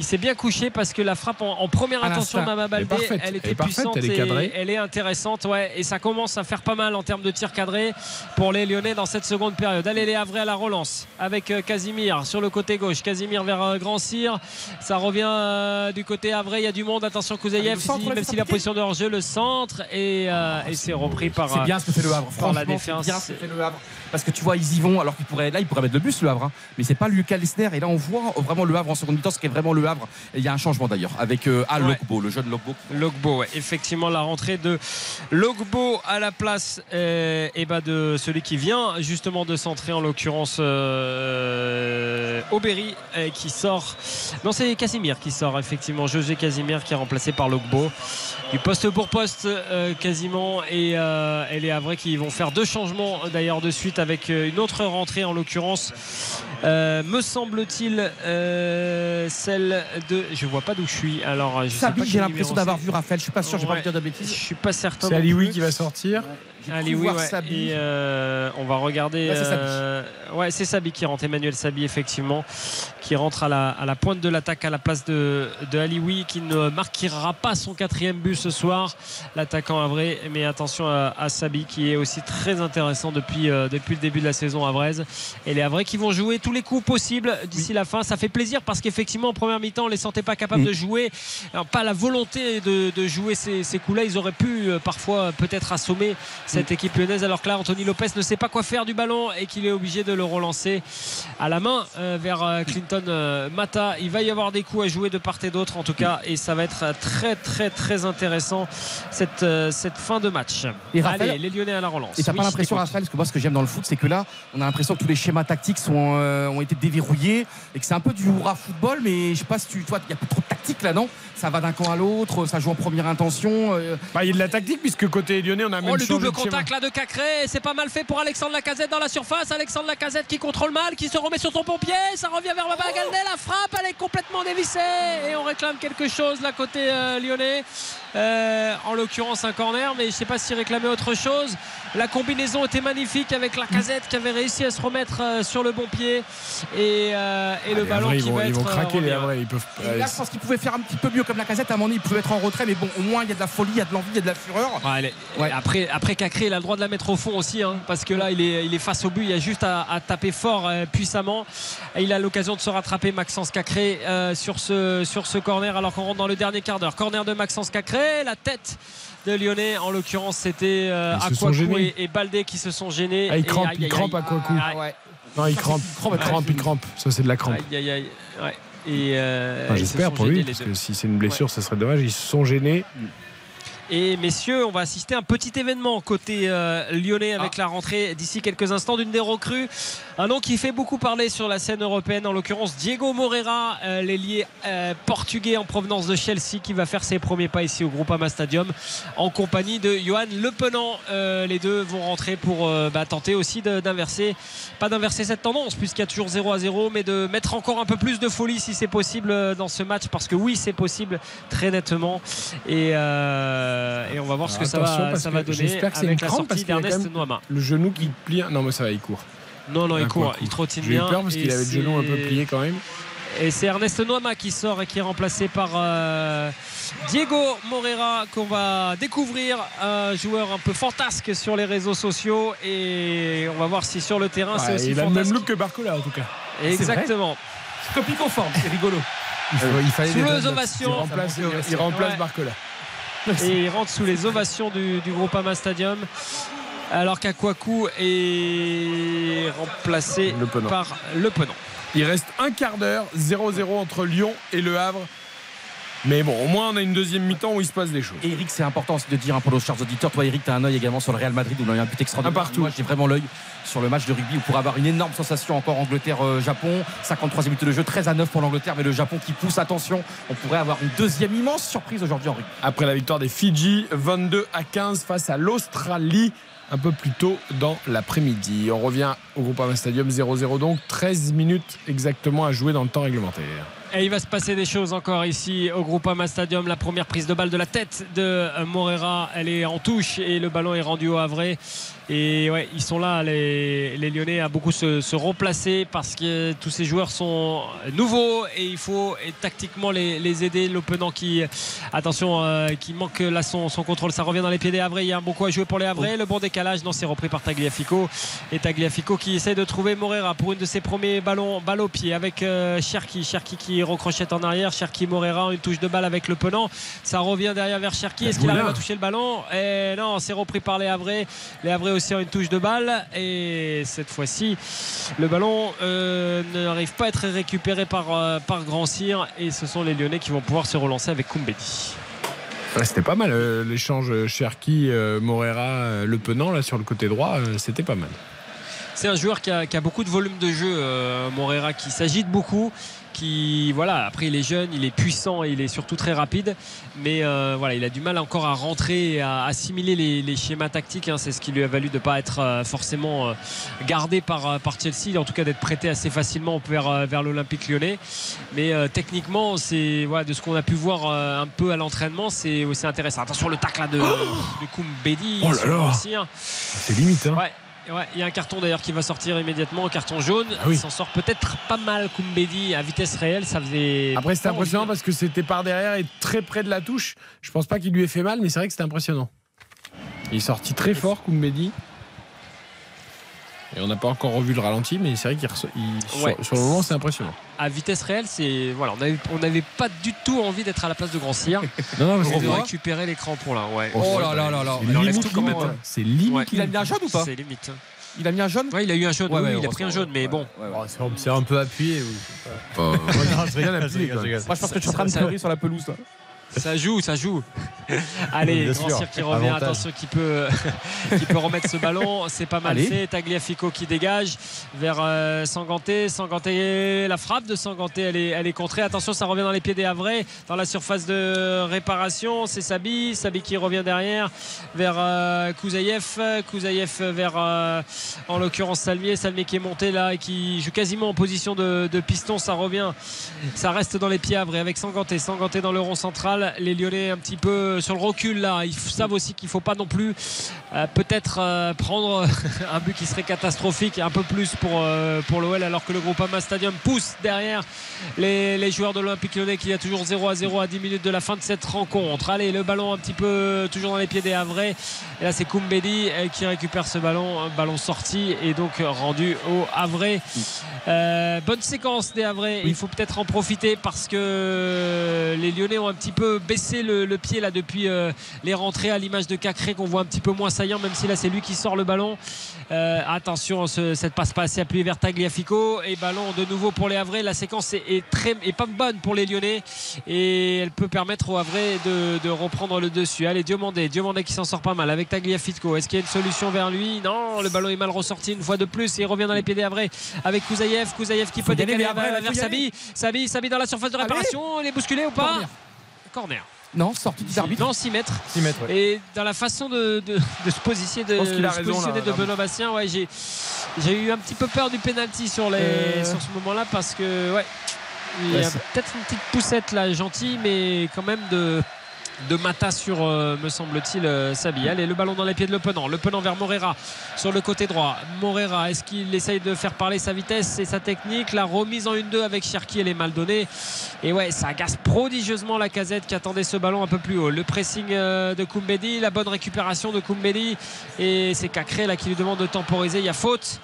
Il s'est bien couché parce que la frappe en, en première intention de Mama Baldé, elle était puissante elle est et elle est intéressante, ouais. Et ça commence à faire pas mal en termes de tir cadré pour les Lyonnais dans cette seconde période. Allez, les Havrais à la relance avec euh, Casimir sur le côté gauche. Casimir vers euh, Grand Cyr. Ça revient euh, du côté Havrais. Il y a du monde. Attention, si- là, même si la position de hors-jeu, le centre et, euh, et c'est repris par. C'est bien ce que fait le Havre. par la défense. c'est bien ce que fait le Havre. Parce que tu vois, ils y vont alors qu'ils pourraient. Là, ils pourraient mettre le bus, le Havre. hein. Mais c'est pas Lucas Lester. Et là, on voit vraiment le Havre en seconde mi-temps, ce qui est vraiment le Havre. Et il y a un changement d'ailleurs avec euh, Ouais. Lokbo, le jeune. Logbo, ouais. effectivement la rentrée de Logbo à la place euh, eh ben, de celui qui vient justement de centrer en l'occurrence euh, Aubéry euh, qui sort. Non c'est Casimir qui sort effectivement, José Casimir qui est remplacé par Logbo. Du poste pour poste euh, quasiment et, euh, et les Havrais qui vont faire deux changements d'ailleurs de suite avec une autre rentrée en l'occurrence me semble-t-il euh, celle de je vois pas d'où je suis alors je sais Sabi, pas j'ai l'impression d'avoir vu Raphaël. Je suis pas sûr, j'ai pas Ouais. envie de dire de Je bêtises. suis pas certain. C'est Alioui qui va sortir. J'ai Ali, cru oui, voir ouais. Sabi. Et, euh, on va regarder. Là, c'est Sabi. euh, ouais, c'est Sabi qui rentre. Emmanuel Sabi, effectivement, qui rentre à la, à la pointe de l'attaque à la place de, de Alioui, qui ne marquera pas son quatrième but ce soir. L'attaquant Avré. Mais attention à, à Sabi, qui est aussi très intéressant depuis, euh, depuis le début de la saison à Vraise. Et les Havrais qui vont jouer tous les coups possibles d'ici la fin. Ça fait plaisir parce qu'effectivement, en première mi-temps, on les sentait pas capables Mm. de jouer. Alors, pas la volonté de, de jouer ces, ces coups-là. Ils auraient pu euh, parfois peut-être assommer cette équipe lyonnaise. Alors que là, Anthony Lopez ne sait pas quoi faire du ballon et qu'il est obligé de le relancer à la main euh, vers euh, Clinton euh, Mata. Il va y avoir des coups à jouer de part et d'autre en tout cas. Et ça va être très très très intéressant cette, euh, cette fin de match. Et Raphaël- Allez, les Lyonnais à la relance. Et t'as Oui, pas l'impression. Raphaël, parce que moi, ce que j'aime dans le foot, c'est que là, on a l'impression que tous les schémas tactiques sont, euh, ont été déverrouillés et que c'est un peu du hurrah football, mais je sais pas si tu, toi, il y a plus trop de tactique là, non? Ça va d'un camp à l'autre, ça joue en première intention. euh, Bah, il y a de la tactique puisque côté lyonnais, on a même Oh le double contact là de Cacré, c'est pas mal fait pour Alexandre Lacazette dans la surface. Alexandre Lacazette qui contrôle mal, qui se remet sur son pompier, ça revient vers Baba Galdé, la frappe elle est complètement dévissée et on réclame quelque chose là côté euh, lyonnais. Euh, en l'occurrence un corner, mais je sais pas s'il réclamait autre chose. La combinaison était magnifique avec Lacazette qui avait réussi à se remettre euh, sur le bon pied et, euh, et le Les ballon qui ils vont, va ils être vont craquer les. Havrais, ils peuvent. là, je pense qu'il pouvait faire un petit peu mieux comme la casette. À un moment donné, il pouvait être en retrait, mais bon, au moins, il y a de la folie, il y a de l'envie, il y a de la fureur. Ouais, elle est- Ouais. Après, après Cacré, il a le droit de la mettre au fond aussi, hein, parce que là, il est, il est face au but. Il y a juste à, à taper fort, euh, puissamment. Et il a l'occasion de se rattraper, Maxence Cacré, euh, sur, ce, sur ce corner, alors qu'on rentre dans le dernier quart d'heure. Corner de Maxence Cacré, la tête de Lyonnais. En l'occurrence, c'était euh, Aquacou et, et Baldé qui se sont gênés. Ah, il Et crampe, aïe, il crampe coup Aïe, Ouais. Non, il Ça, crampe, une il crampe, il crampe. Ça, c'est de la crampe. aïe, aïe, aïe. Ouais. Et, euh, Enfin, se J'espère pour lui, parce deux. que si c'est une blessure, ce serait dommage. Ils se sont gênés. Et messieurs, on va assister à un petit événement côté euh, lyonnais avec la rentrée d'ici quelques instants d'une des recrues. Un nom qui fait beaucoup parler sur la scène européenne, en l'occurrence Diego Moreira, euh, l'ailier euh, portugais en provenance de Chelsea, qui va faire ses premiers pas ici au Groupama Stadium en compagnie de Johan Le Penant. Euh, les deux vont rentrer pour bah, tenter aussi d'inverser, pas d'inverser cette tendance, puisqu'il y a toujours 0 à 0, mais de mettre encore un peu plus de folie si c'est possible dans ce match, parce que oui, c'est possible très nettement. Et, et on va voir ce que ça va, ça va donner j'espère que c'est une avec la sortie d'Ernest Noama. Le genou qui plie. Non, mais ça va, il court. Non, non, il court, quoi, il trottine J'ai eu bien. peur parce qu'il avait le genou un peu plié quand même. Et c'est Ernest Noama qui sort et qui est remplacé par euh, Diego Moreira qu'on va découvrir, un joueur un peu fantasque sur les réseaux sociaux et on va voir si sur le terrain c'est aussi il a le même look que Barcola en tout cas. Exactement. Copie conforme, c'est rigolo. Il, faut- il fallait Sous des les. Il ovations remplace, il remplace Ouais. Barcola. et il rentre sous les ovations du, du Groupama Stadium. Alors qu'Akwaku est remplacé Le par Le Penant. Il reste un quart d'heure, 0-0 entre Lyon et Le Havre. Mais bon, au moins on a une deuxième mi-temps où il se passe des choses. Et Eric, c'est important de dire pour nos chers auditeurs. Toi, Eric, tu as un œil également sur le Real Madrid où il y a un but extraordinaire. Un partout. Moi, j'ai vraiment l'œil sur le match de rugby où pour avoir une énorme sensation encore Angleterre-Japon. 53e minute de jeu, 13 à 9 pour l'Angleterre, mais le Japon qui pousse. Attention, on pourrait avoir une deuxième immense surprise aujourd'hui en rugby. Après la victoire des Fidji, 22 à 15 face à l'Australie. Un peu plus tôt dans l'après-midi. On revient au Groupama Stadium 0-0 donc 13 minutes exactement à jouer dans le temps réglementaire. Et il va se passer des choses encore ici au Groupama Stadium. La première prise de balle de la tête de Morera, elle est en touche et le ballon est rendu au Havre. Et ouais, ils sont là, les, les Lyonnais, à beaucoup se, se replacer parce que tous ces joueurs sont nouveaux et il faut et tactiquement les, les aider. L'Openant qui, attention, euh, qui manque là son, son contrôle. Ça revient dans les pieds des Havre. Il y a un bon coup à jouer pour les Havre. Le bon décalage, non, c'est repris par Tagliafico. Et Tagliafico qui essaie de trouver Morera pour une de ses premiers ballons, balle au pied avec euh, Cherki. Cherki qui recrochette en arrière. Cherki Morera, une touche de balle avec le Penant. Ça revient derrière vers Cherki. Est-ce qu'il arrive à toucher le ballon? Et non, c'est repris par les Havrais. Les Havrais ont une touche de balle. Et cette fois-ci, le ballon euh, n'arrive pas à être récupéré par, euh, par Grand Cyr. Et ce sont les Lyonnais qui vont pouvoir se relancer avec Koumbedi. Ouais, c'était pas mal euh, l'échange Cherki, euh, Morera, Le Penant là sur le côté droit, c'était pas mal. c'est un joueur qui a, qui a beaucoup de volume de jeu, Morera, qui s'agite beaucoup. Qui, voilà, après il est jeune, il est puissant et il est surtout très rapide, mais euh, voilà, il a du mal encore à rentrer et à assimiler les, les schémas tactiques. hein. c'est ce qui lui a valu de ne pas être euh, forcément euh, gardé par, par Chelsea, en tout cas d'être prêté assez facilement vers, vers l'Olympique lyonnais. Mais euh, techniquement, c'est voilà, de ce qu'on a pu voir un peu à l'entraînement, c'est aussi intéressant. Attention le tacle là, de, de Koumbedi. Oh là. Rossier. C'est limite. Hein. Ouais. Ouais, il y a un carton d'ailleurs qui va sortir immédiatement, un carton jaune. Ah oui. Il s'en sort peut-être pas mal, Koumbedi, à vitesse réelle. Ça faisait. Après, c'était impressionnant parce que c'était par derrière et très près de la touche. Je pense pas qu'il lui ait fait mal, mais c'est vrai que c'était impressionnant. Il est sorti très fort, Koumbedi. Et on n'a pas encore revu le ralenti, mais c'est vrai qu'il reço- il- Ouais. sur, sur le moment, c'est impressionnant. À vitesse réelle, c'est voilà, on avait- on n'avait pas du tout envie d'être à la place de Grand Cyr. Non, non, mais pour c'est vrai. récupérer l'écran pour là. Ouais. Oh là là là là. C'est Il enlève limite tout quand même, hein. hein. C'est limite. Ouais. Il a mis un jaune ou pas C'est limite. Il a mis un jaune Ouais, il a eu un jaune. Ouais, oui, ouais, il a pris un jaune, mais ouais, bon. ouais, ouais. C'est un- peu appuyé. oui. Plier, quoi. Moi, je pense que je suis en train de pleurer sur la pelouse. là. Ça joue, ça joue. Allez, Bien Grand sûr. Qui revient. Avantage. Attention, qui peut, qui peut remettre ce ballon. C'est pas mal Allez. fait. Tagliafico qui dégage vers euh, Sanganté. Sanganté, la frappe de Sanganté, elle est, elle est contrée. Attention, ça revient dans les pieds des Havrais. Dans la surface de réparation, c'est Sabi. Sabi qui revient derrière vers euh, Kouzaïev. Kouzaïev vers, euh, en l'occurrence, Salmier. Salmier qui est monté là et qui joue quasiment en position de, de piston. Ça revient, ça reste dans les pieds Havrais avec Sanganté. Sanganté dans le rond central. Les Lyonnais un petit peu sur le recul là. Ils savent aussi qu'il ne faut pas non plus euh, peut-être euh, prendre un but qui serait catastrophique un peu plus pour, euh, pour l'OL alors que le Groupama Stadium pousse derrière les, les joueurs de l'Olympique Lyonnais qui a toujours 0 à 0 à 10 minutes de la fin de cette rencontre. Allez, le ballon un petit peu toujours dans les pieds des Havrais. Et là, c'est Koumbedi qui récupère ce ballon, un ballon sorti et donc rendu au Havrais. Bonne séquence des Havrais. Il faut peut-être en profiter parce que les Lyonnais ont un petit peu baissé le, le pied là depuis euh, les rentrées à l'image de Cacré qu'on voit un petit peu moins saillant, même si là c'est lui qui sort le ballon. Euh, attention, ce- cette passe pas assez appuyée vers Tagliafico et ballon de nouveau pour les Havrais. La séquence est, est très, est pas bonne pour les Lyonnais et elle peut permettre aux Havrais de, de reprendre le dessus. Allez, Diomandé, Diomandé qui s'en sort pas mal avec Tagliafico. Est-ce qu'il y a une solution vers lui? Non, le ballon est mal ressorti une fois de plus et il revient dans les pieds des Havrais avec Kouzaïev. Kouzaïev qui Faut peut décaler Havrais, vers, Sabi. Sabi, Sabi dans la surface de Allez. réparation. Il est bousculé ou pas? Corner. Non, sortie des arbitres. Non, 6 mètres. 6 mètres, ouais. Et dans la façon de, de- de se positionner, de, a se raison, positionner là, de. Benoît Bastien, ouais, j'ai, j'ai eu un petit peu peur du penalty sur, les, Euh. sur ce moment-là parce que ouais, il y a peut-être une petite poussette là, gentille, mais quand même de de Mata sur, euh, me semble-t-il, euh. Allez, le ballon dans les pieds de Le Penant. Le Penant vers Morera sur le côté droit. Morera, est-ce qu'il essaye de faire parler sa vitesse et sa technique? La remise en 1-2 avec Cherki, elle est mal donnée. Et ouais, ça agace prodigieusement la casette qui attendait ce ballon un peu plus haut. Le pressing euh, de Koumbedi, la bonne récupération de Koumbedi. Et c'est Cacré là qui lui demande de temporiser. Il y a faute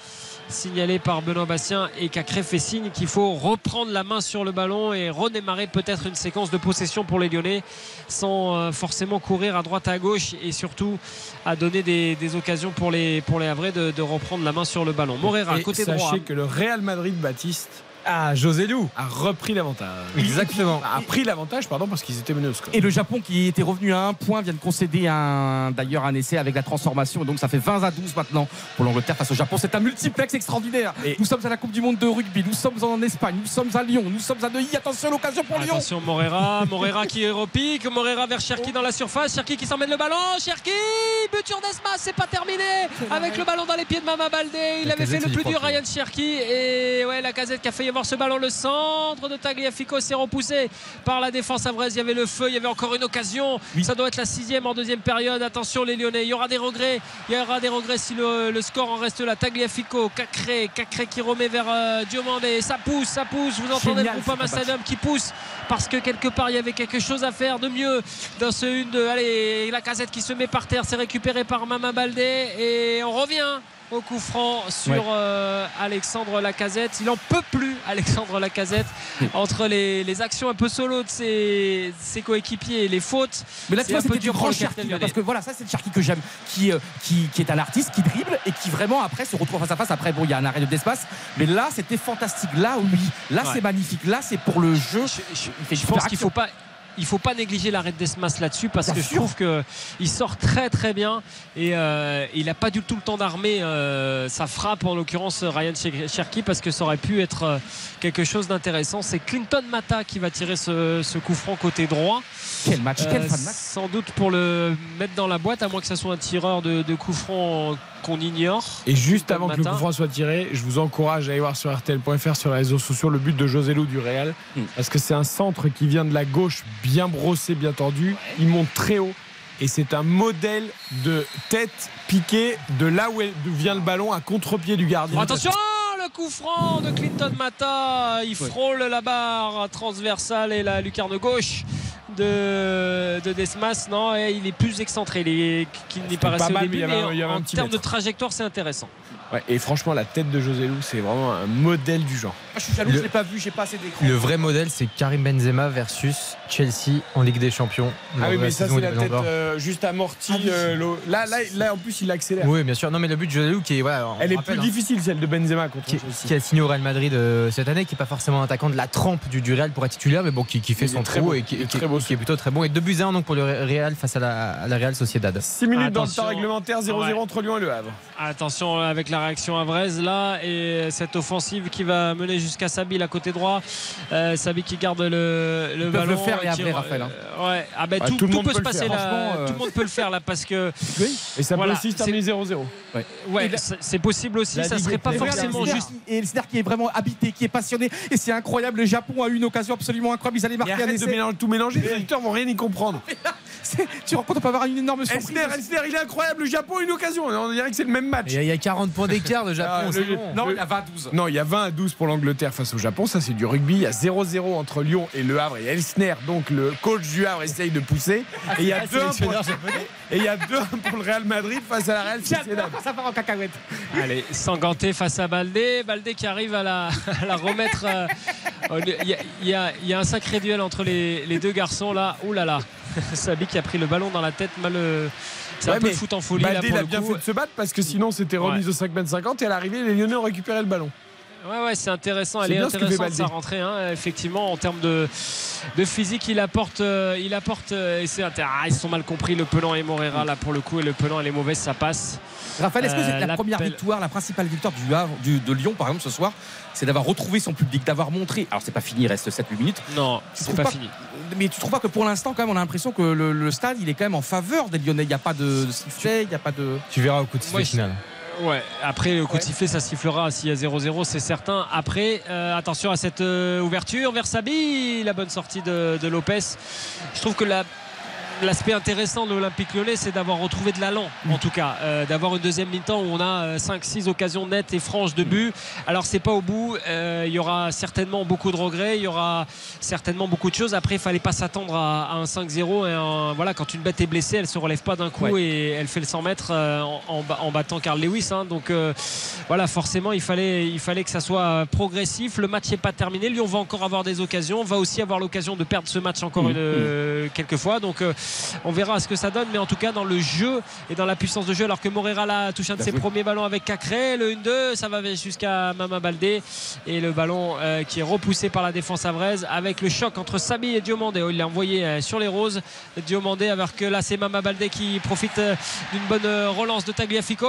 signalé par Benoît Bastien et Cacré fait signe qu'il faut reprendre la main sur le ballon et redémarrer peut-être une séquence de possession pour les Lyonnais sans euh, forcément courir à droite à gauche et surtout à donner des, des occasions pour les, pour les Havrais de, de reprendre la main sur le ballon. Morera, côté sachez droit. que le Real Madrid Baptiste Ah, José Lou. a repris l'avantage. Exactement. A pris l'avantage, pardon, parce qu'ils étaient menés au score. Et le Japon qui était revenu à un point vient de concéder un, d'ailleurs un essai avec la transformation. Donc ça fait 20 à 12 maintenant pour l'Angleterre face au Japon. C'est un multiplex extraordinaire. Et- Nous sommes à la Coupe du Monde de rugby. Nous sommes en Espagne. Nous sommes à Lyon. Nous sommes à Neuilly. Attention, l'occasion pour Lyon. Attention Morera, Morera qui repique, Morera vers Cherki dans la surface, Cherki qui s'emmène le ballon, Cherki, but sur Desmas, c'est pas terminé avec le ballon dans les pieds de Mama Baldé, il avait fait le plus du dur. Ryan Cherki et ouais la casette qui a failli avoir ce ballon. Le centre de Tagliafico s'est repoussé par la défense avraise, il y avait le feu, il y avait encore une occasion, ça doit être la sixième en deuxième période, attention les Lyonnais, il y aura des regrets, il y aura des regrets si le, le score en reste là, Tagliafico, Cacré, Cacré qui remet vers euh, Diomandé, ça pousse, ça pousse, vous entendez Génial, le groupe Stadium qui pousse parce que quelque part il y avait quelque chose à faire de mieux dans ce 1-2. Allez, la casette qui se met par terre, c'est récupéré par Mama Baldé et on revient au coup franc sur Ouais. euh, Alexandre Lacazette. Il en peut plus, Alexandre Lacazette, entre les, les actions un peu solo de ses, ses coéquipiers et les fautes. Mais là, tu C'est vois, un peu c'était du grand Cherki. lyonnais. Parce que voilà, ça, c'est le Cherki que j'aime, qui, euh, qui, qui est un artiste, qui dribble et qui vraiment après se retrouve face à face. Après, bon, il y a un arrêt de d'espace. Mais là, c'était fantastique. Là, oui. Là, Ouais. c'est magnifique. Là, c'est pour le jeu. Je, pense qu'il action. faut pas. Il faut pas négliger l'arrêt de Desmas là-dessus parce Bien que sûr. je trouve qu'il sort très très bien et euh, il n'a pas du tout le temps d'armer euh, sa frappe en l'occurrence Ryan Cherky parce que ça aurait pu être euh, quelque chose d'intéressant. C'est Clinton Mata qui va tirer ce, ce coup franc côté droit. Quel match, quel Euh, fan match. sans doute pour le mettre dans la boîte, à moins que ce soit un tireur de, de coup franc qu'on ignore. Et juste Clinton avant que le coup franc soit tiré, je vous encourage à aller voir sur RTL.fr sur les réseaux sociaux le but de José Lou du Real. Hmm. Parce que c'est un centre qui vient de la gauche, bien brossé, bien tordu. Il monte très haut. Et c'est un modèle de tête piquée de là où vient le ballon à contre-pied du gardien. Attention le coup franc de Clinton Mata il frôle la barre transversale et la lucarne gauche de, de Desmas non et il est plus excentré qu'il paraissait pas au mal, début mais il y avait mais un- il y avait en termes de trajectoire c'est intéressant Ouais, et franchement, la tête de José Lou, c'est vraiment un modèle du genre. Ah, je suis jaloux, Le- je l'ai pas vu, j'ai pas assez d'écran. Le vrai modèle, c'est Karim Benzema versus Chelsea en Ligue des Champions. Ah oui, mais ça, c'est la tête euh, juste amortie. Ah euh, l'eau. là, là, là, en plus, il accélère. Oui, bien sûr. Non, mais le but de José Lou, qui est. Voilà, Elle est rappelle, plus hein, difficile, celle de Benzema contre qui, Chelsea. qui a signé au Real Madrid euh, cette année, qui n'est pas forcément un attaquant de la trempe du, du Real pour être titulaire, mais bon, qui, qui fait son très trou beau. et qui, est qui- très beau, qui est plutôt très bon. Et 2 buts à 1 donc pour le Real face à la, à la Real Sociedad. 6 minutes dans le temps réglementaire, 0-0 Ouais. entre Lyon et Le Havre. Attention avec la réaction à Vraise là et cette offensive qui va mener jusqu'à Sabi à côté droit. Euh, Sabi qui garde le, le ballon. le faire, qui- Havrais, Raphaël, hein. euh, ouais. Ah ben Ouais, tout, tout le tout monde peut peut se le passer faire. là. Euh, Tout le monde peut le faire là parce que Et ça Voilà, peut aussi terminer 0-0. ouais, Et la- c'est- possible aussi. La Ça serait pas forcément juste. Et Elsner qui est vraiment habité, qui est passionné. Et c'est incroyable. Le Japon a eu une occasion absolument incroyable. Ils allaient Et marquer un de essai. mélanger, tout mélanger, les auditeurs vont rien y comprendre. Tu rencontres, on peut avoir une énorme surprise. Elsner, il est incroyable, le Japon, une occasion. On dirait que c'est le même match. Et a- il y a 40 points d'écart de Ah, Japon. le- bon. Non, il y a 20-12. Non, il y a 20 à 12 pour l'Angleterre face au Japon. Ça, c'est du rugby. Il y a 0-0 entre Lyon et Le Havre. Et Elsner, donc le coach du Havre, essaye de pousser. Et il y a 2-1 pour, et il y a 2-1 pour le Real Madrid face à la Real Sociedad. Ça part en cacahuète. Allez, sans ganter face à Baldé. Baldé qui arrive à la, à la remettre. euh, Il y, a- il y a, il y a un sacré duel entre les, les deux garçons là. Ouh là là. Sabi qui a pris le ballon dans la tête. Mal, euh, c'est Ouais, un peu le foot en folie là Baldé, pour il a le bien coup. fait de se battre parce que sinon, c'était remise au 5 mètres 50 et à l'arrivée, les Lyonnais ont récupéré le ballon. Ouais, ouais, c'est intéressant. Elle est, intéressante sa rentrée, hein, effectivement, en termes de, de physique. Il apporte, euh, il apporte euh, et c'est ah, ils se sont mal compris, le Pelan et Morera, là, pour le coup. Et le Pelan, elle est mauvaise, ça passe. Raphaël, est-ce que c'est Euh, la première victoire, la principale victoire du Havre, du- de Lyon, par exemple, ce soir, c'est d'avoir retrouvé son public, d'avoir montré. Alors, c'est pas fini, il reste 7-8 minutes. Non, c'est pas, pas- fini. Mais tu trouves pas que pour l'instant, quand même, on a l'impression que le, le stade, il est quand même en faveur des Lyonnais. Il n'y a pas de sifflet, il n'y a pas de. Tu verras au coup de sifflet je- final. Ouais, après le coup de sifflet, ça sifflera s'il y a 0-0, c'est certain. Après, euh, attention à cette euh, ouverture vers Sabi, la bonne sortie de, de Lopez. Je trouve que la- L'aspect intéressant de l'Olympique Lyonnais, c'est d'avoir retrouvé de l'allant, en tout cas, euh, d'avoir une deuxième mi-temps où on a 5-6 occasions nettes et franches de but. Alors, c'est pas au bout. euh, Il y aura certainement beaucoup de regrets. Il y aura certainement beaucoup de choses. Après, il fallait pas s'attendre à, à un 5-0. Et un- voilà, quand une bête est blessée, elle se relève pas d'un coup Ouais. et elle fait le 100 mètres euh, en, en ba- en battant Carl Lewis. hein. Donc, euh, voilà, forcément, il fallait, il fallait que ça soit progressif. Le match n'est pas terminé. Lyon va encore avoir des occasions. Va aussi avoir l'occasion de perdre ce match encore Mmh, une, euh, quelques fois. Donc, euh, on verra ce que ça donne. Mais en tout cas, dans le jeu et dans la puissance de jeu, alors que Morera là touche un de ses joué. premiers ballons avec Cacré, le 1-2, ça va jusqu'à Mama Baldé. Et le ballon euh, qui est repoussé par la défense avraise avec le choc entre Sabi et Diomandé. Oh, il l'a envoyé euh, sur les roses. Diomandé, alors que là, c'est Mama Baldé qui profite euh, d'une bonne relance de Tagliafico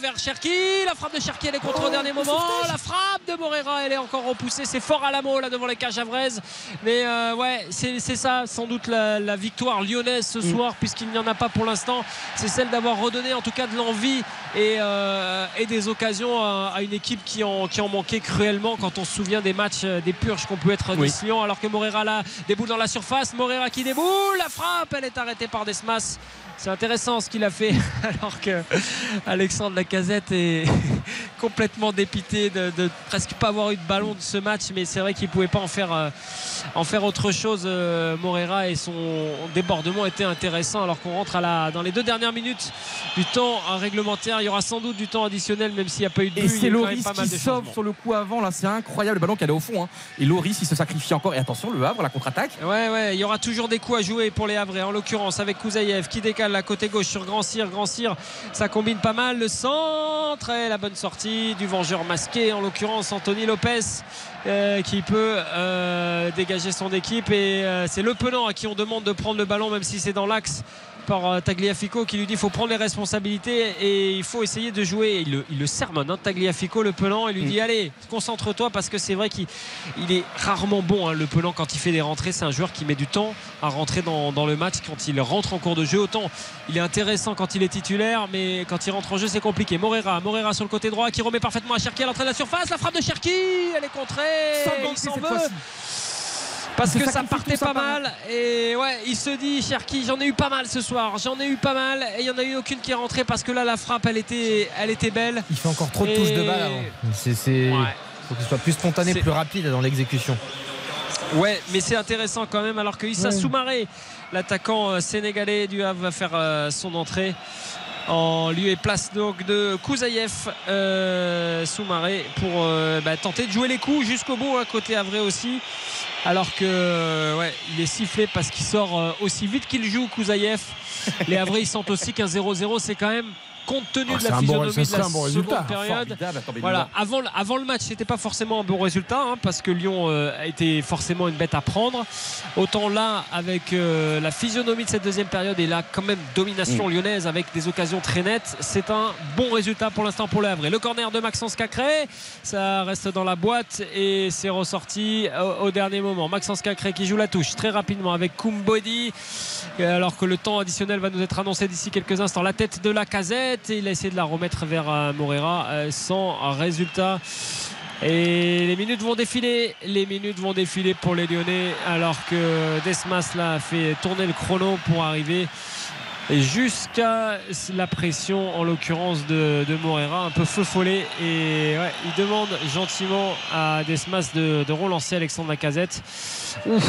vers Cherki. La frappe de Cherki, elle est contre au dernier moment. La frappe de Morera, elle est encore repoussée. C'est fort à la mot là devant les cages avraises. Mais euh, ouais, c'est c'est ça, sans doute la, la victoire lyonnaise ce soir, puisqu'il n'y en a pas pour l'instant. C'est celle d'avoir redonné en tout cas de l'envie et, euh, et des occasions à, à une équipe qui en, qui en manquait cruellement quand on se souvient des matchs, euh, des purges qu'on peut être Oui. Lyon, alors que Morera là déboule dans la surface. Morera qui déboule, la frappe, elle est arrêtée par Desmas. C'est intéressant ce qu'il a fait alors que Alexandre Lacazette est complètement dépité de, de presque pas avoir eu de ballon de ce match mais c'est vrai qu'il pouvait pas en faire euh, en faire autre chose Morera et son débordement était intéressant alors qu'on rentre à la, dans les deux dernières minutes du temps réglementaire il y aura sans doute du temps additionnel même s'il n'y a pas eu de but Et c'est Loris qui de sauve sur le coup avant. Là, c'est incroyable. Le ballon qui allait au fond. hein. Et Loris, il se sacrifie encore. Et attention, le Havre, la contre-attaque. Ouais, ouais, il y aura toujours des coups à jouer pour les Havrais, en l'occurrence avec Kouzaïev qui décale la côté gauche sur Grand Cyr. Grand Cyr, ça combine pas mal. Le centre et la bonne sortie du vengeur masqué, en l'occurrence Anthony Lopez, euh, qui peut euh, dégager son équipe. Et euh, c'est Le Penant à qui on demande de prendre le ballon, même si c'est dans l'axe par Tagliafico qui lui dit il faut prendre les responsabilités et il faut essayer de jouer. Il le, il le sermonne, hein, Tagliafico, le Penant, et lui dit allez, concentre-toi parce que c'est vrai qu'il il est rarement bon, hein, le Penant, quand il fait des rentrées. C'est un joueur qui met du temps à rentrer dans, dans le match quand il rentre en cours de jeu. Autant il est intéressant quand il est titulaire, mais quand il rentre en jeu, c'est compliqué. Morera, Morera sur le côté droit qui remet parfaitement à Cherki à l'entrée de la surface. La frappe de Cherki, elle est contrée. Il s'en veut. Parce que ça partait pas mal et ouais il se dit Cherki j'en ai eu pas mal ce soir j'en ai eu pas mal et il y en a eu aucune qui est rentrée parce que là la frappe elle était elle était belle Il fait encore trop de touches de balle avant. C'est, c'est... faut qu'il soit plus spontané, C'est- plus rapide dans l'exécution. Ouais, mais c'est intéressant quand même. Alors que Issa Soumaré, l'attaquant euh, sénégalais du Havre, va faire euh, son entrée en lieu et place donc de Kouzaïev euh, Soumaré pour euh, bah, tenter de jouer les coups jusqu'au bout à côté Havre aussi. Alors que euh, ouais, il est sifflé parce qu'il sort euh, aussi vite qu'il joue Kouzaïev. Les Havrais ils sentent aussi qu'un 0-0 c'est quand même compte tenu Ah, de la bon- physionomie de la bon seconde résultat. période voilà, avant, le- avant le match, c'était pas forcément un bon résultat hein, parce que Lyon euh, a été forcément une bête à prendre. Autant là, avec euh, la physionomie de cette deuxième période et la quand même domination Mm. lyonnaise avec des occasions très nettes, c'est un bon résultat pour l'instant pour le Havre. Et Le corner de Maxence Cacré, ça reste dans la boîte et c'est ressorti au, au dernier moment. Maxence Cacré qui joue la touche très rapidement avec Kumbodi, alors que le temps additionnel va nous être annoncé d'ici quelques instants. La tête de la casette et il a essayé de la remettre vers euh, Morera euh, sans résultat. Et les minutes vont défiler, les minutes vont défiler pour les Lyonnais alors que Desmas là a fait tourner le chrono pour arriver jusqu'à la pression en l'occurrence de, de Morera un peu feu follet et ouais, il demande gentiment à Desmas de, de relancer Alexandre Lacazette Ouf,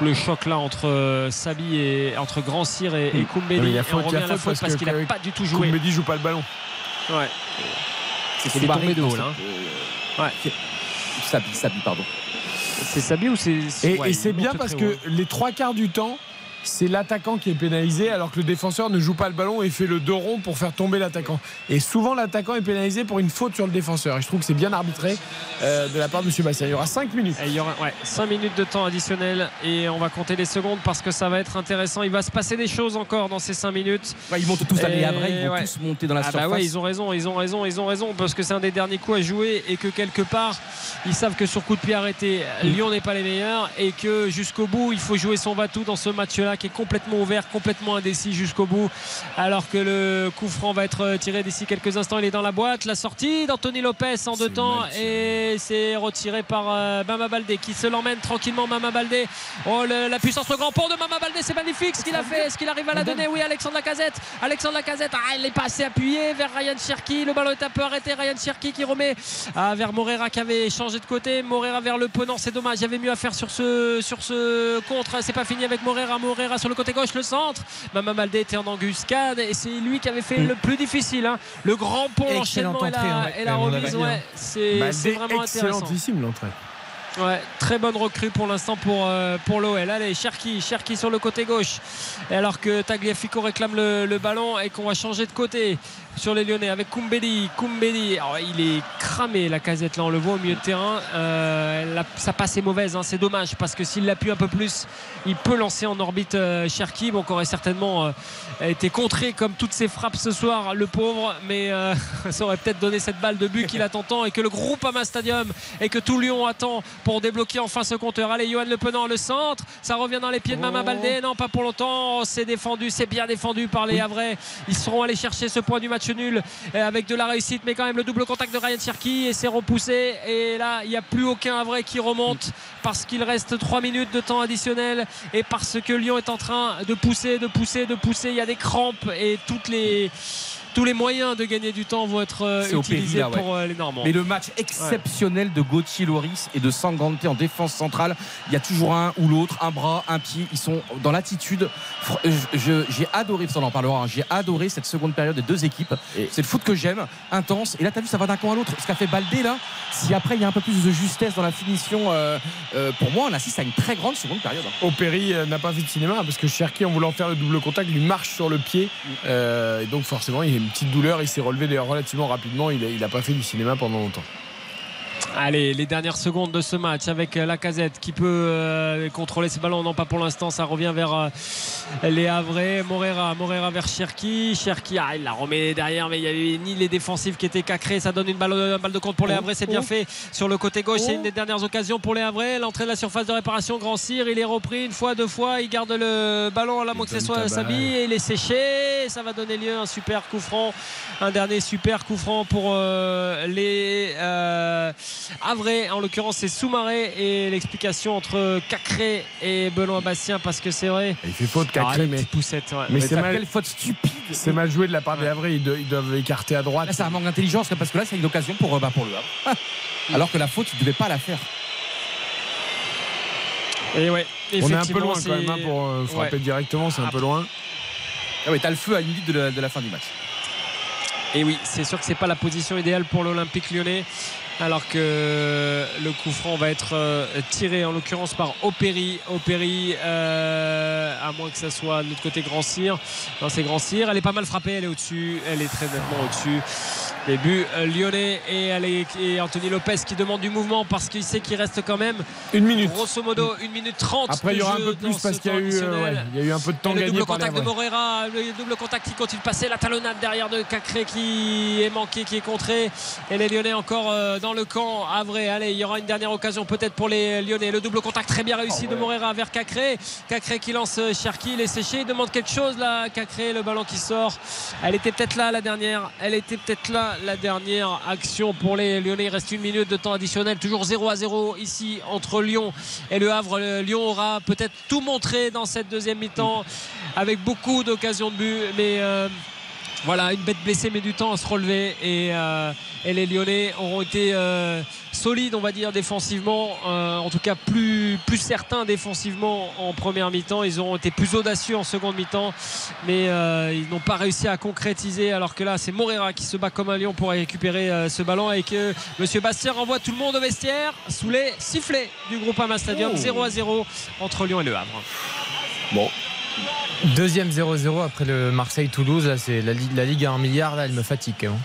le choc là entre euh, Sabi et entre Grand Cyr et, et Koumbedi Il y a faute, il a à la faute parce qu'il n'a pas du tout joué Koumbedi joue pas le ballon. ouais. C'est est tombé de haut là hein. ouais. euh, Sabi, Sabi, pardon. c'est Sabi ou c'est Et, ouais, et c'est bien parce que les trois quarts du temps, c'est l'attaquant qui est pénalisé alors que le défenseur ne joue pas le ballon et fait le dos rond pour faire tomber l'attaquant. Et souvent, l'attaquant est pénalisé pour une faute sur le défenseur. Et je trouve que c'est bien arbitré euh, de la part de M. Bastien. Il y aura 5 minutes. Et il y aura ouais, 5 minutes de temps additionnel et on va compter les secondes parce que ça va être intéressant. Il va se passer des choses encore dans ces 5 minutes. Ouais, ils montent tous à Et Havre, ils vont ouais. tous monter dans la Ah surface. bah ouais, ils ont raison, ils ont raison, ils ont raison parce que c'est un des derniers coups à jouer et que quelque part ils savent que sur coup de pied arrêté, Lyon n'est pas les meilleurs et que jusqu'au bout il faut jouer son batou dans ce match-là qui est complètement ouvert, complètement indécis jusqu'au bout. Alors que le coup franc va être tiré d'ici quelques instants, il est dans la boîte. La sortie d'Anthony Lopez en deux temps et c'est retiré par euh, Mama Baldé qui se l'emmène tranquillement. Mama Baldé, oh le- la puissance au grand pont de Mama Baldé, c'est magnifique ce qu'il a fait. Est-ce qu'il arrive à la donner Oui, Alexandre Lacazette. Alexandre Lacazette, ah, il est pas assez appuyé vers Ryan Cherki. Le ballon est un peu arrêté. Ryan Cherki qui remet ah, vers Morera qui avait changé de côté. Morera vers le Penant, c'est dommage. Il y avait mieux à faire sur ce, sur ce contre. C'est pas fini avec Morera. Morera sur le côté gauche, le centre. Mama Baldé était en embuscade et c'est lui qui avait fait le plus difficile. hein. Le grand pont, l'enchaînement et entrée, la, hein. et la remise. ouais, hein. c'est vraiment intéressant. excellentissime l'entrée. Ouais, très bonne recrue pour l'instant pour, euh, pour l'OL. Allez, Cherki, Cherki sur le côté gauche. Et alors que Tagliafico réclame le, le ballon et qu'on va changer de côté sur les Lyonnais avec Koumbedi. Koumbedi, alors, il est cramé la casette là, on le voit au milieu de terrain. Euh, la- sa passe est mauvaise, hein, c'est dommage parce que s'il l'appuie un peu plus, il peut lancer en orbite euh, Cherki. Bon, qui aurait certainement euh, été contré comme toutes ses frappes ce soir, le pauvre, mais euh, ça aurait peut-être donné cette balle de but qu'il attend tant et que le groupe Ama Stadium et que tout Lyon attend pour débloquer enfin ce compteur. Allez, Johan Le Penant, le centre, ça revient dans les pieds de Mama Baldé. Non, pas pour longtemps. C'est défendu, c'est bien défendu par les Havrais. Ils seront allés chercher ce point du match nul euh, avec de la réussite, mais quand même le double contact de Ryan Cherki et c'est repoussé. Et là, il n'y a plus aucun Havrais qui remonte parce qu'il reste 3 minutes de temps additionnel et parce que Lyon est en train de pousser, de pousser, de pousser. Il y a des crampes et toutes les. Tous les moyens de gagner du temps vont être euh, utilisés là, pour euh, les Normands. Mais le match exceptionnel de Gauthier Loris et de Sangante en défense centrale, il y a toujours un ou l'autre, un bras, un pied. Ils sont dans l'attitude. Je- J'ai adoré, ça on en parlera, hein, j'ai adoré cette seconde période des deux équipes. C'est le foot que j'aime, intense. Et là, tu as vu, ça va d'un camp à l'autre. Ce qu'a fait Baldé là, si après il y a un peu plus de justesse dans la finition, euh, euh, pour moi, on assiste à une très grande seconde période. hein. Opéry euh, n'a pas fait de cinéma parce que Cherki, en voulant faire le double contact, lui marche sur le pied. Euh, et donc, forcément, il une petite douleur. Il s'est relevé d'ailleurs relativement rapidement. Il n'a pas fait du cinéma pendant longtemps. Allez, les dernières secondes de ce match avec euh, la casette qui peut euh, contrôler ses ballons. Non, pas pour l'instant. Ça revient vers euh, les Havrais. Morera, Morera vers Cherki. Cherki, ah, il la remet derrière, mais il n'y avait ni les défensifs qui étaient cacrés. Ça donne une balle, une balle de compte pour les Oh, Havrais. C'est bien oh. fait sur le côté gauche. C'est Oh. une des dernières occasions pour les Havrais. L'entrée de la surface de réparation, Grand Cyr. Il est repris une fois, deux fois. Il garde le ballon à la moins que ce soit Sabi. Et il est séché. Ça va donner lieu à un super coup franc. Un dernier super coup franc pour euh, les Havrais. En l'occurrence, c'est Soumaré. Et l'explication entre Cacré et Benoît Bastien parce que c'est vrai. Il fait faute Ah, Cacré, mais, ouais. mais Mais c'est mal, quelle faute stupide c'est mal joué de la part des Havrais. Ils, do- ils doivent écarter à droite. Là, c'est un manque d'intelligence parce que là, c'est une occasion pour, euh, bah, pour le Havre. Alors que la faute, il ne devait pas la faire. Et ouais, On est un peu loin quand même hein, pour euh, frapper Ouais. directement, c'est un peu loin. Ah ouais, t'as le feu à une minute de la, de la fin du match. Et oui, c'est sûr que c'est pas la position idéale pour l'Olympique lyonnais. Alors que le coup franc va être euh, tiré en l'occurrence par Opéry. Opéry, euh, à moins que ça soit de l'autre côté Grand Cyr. Non, c'est Grand Cyr. Elle est pas mal frappée, elle est au-dessus. Elle est très nettement au-dessus. Début euh, lyonnais et, elle est- et Anthony Lopez qui demande du mouvement parce qu'il sait qu'il reste quand même Une minute. grosso modo 1 minute 30. Après, il y aura un peu plus ce parce qu'il y a eu, euh, additionnel. ouais, il y a eu un peu de temps Et le gagné double par contact de. Morera, le double contact qui continue de passer, la talonnade derrière de Cacré qui est manqué, qui est contré. Et les Lyonnais encore dans le camp. À vrai, allez, il y aura une dernière occasion peut-être pour les Lyonnais. Le double contact très bien réussi de Morera vers Cacré. Cacré qui lance Cherki, il est séché, il demande quelque chose là. Cacré, le ballon qui sort. Elle était peut-être là la dernière. Elle était peut-être là la dernière action pour les Lyonnais. Il reste une minute de temps additionnel. Toujours 0 à 0 ici entre Lyon et le Havre. Le Lyon aura peut-être tout montré dans cette deuxième mi-temps avec beaucoup d'occasions de but. Mais euh, voilà, une bête blessée met du temps à se relever et, euh, et les Lyonnais auront été euh, solides, on va dire, défensivement. Euh, en tout cas, plus, plus certains défensivement en première mi-temps. Ils auront été plus audacieux en seconde mi-temps, mais ils n'ont pas réussi à concrétiser. Alors que là, c'est Morera qui se bat comme un lion pour récupérer ce ballon et que Monsieur Bastien renvoie tout le monde au vestiaire sous les sifflets du groupe Ama Stadium. Oh. 0 à 0 entre Lyon et Le Havre. Bon, Deuxième 0-0 après le Marseille-Toulouse. La, Ligue- à un milliard. Là, elle me fatigue. hein.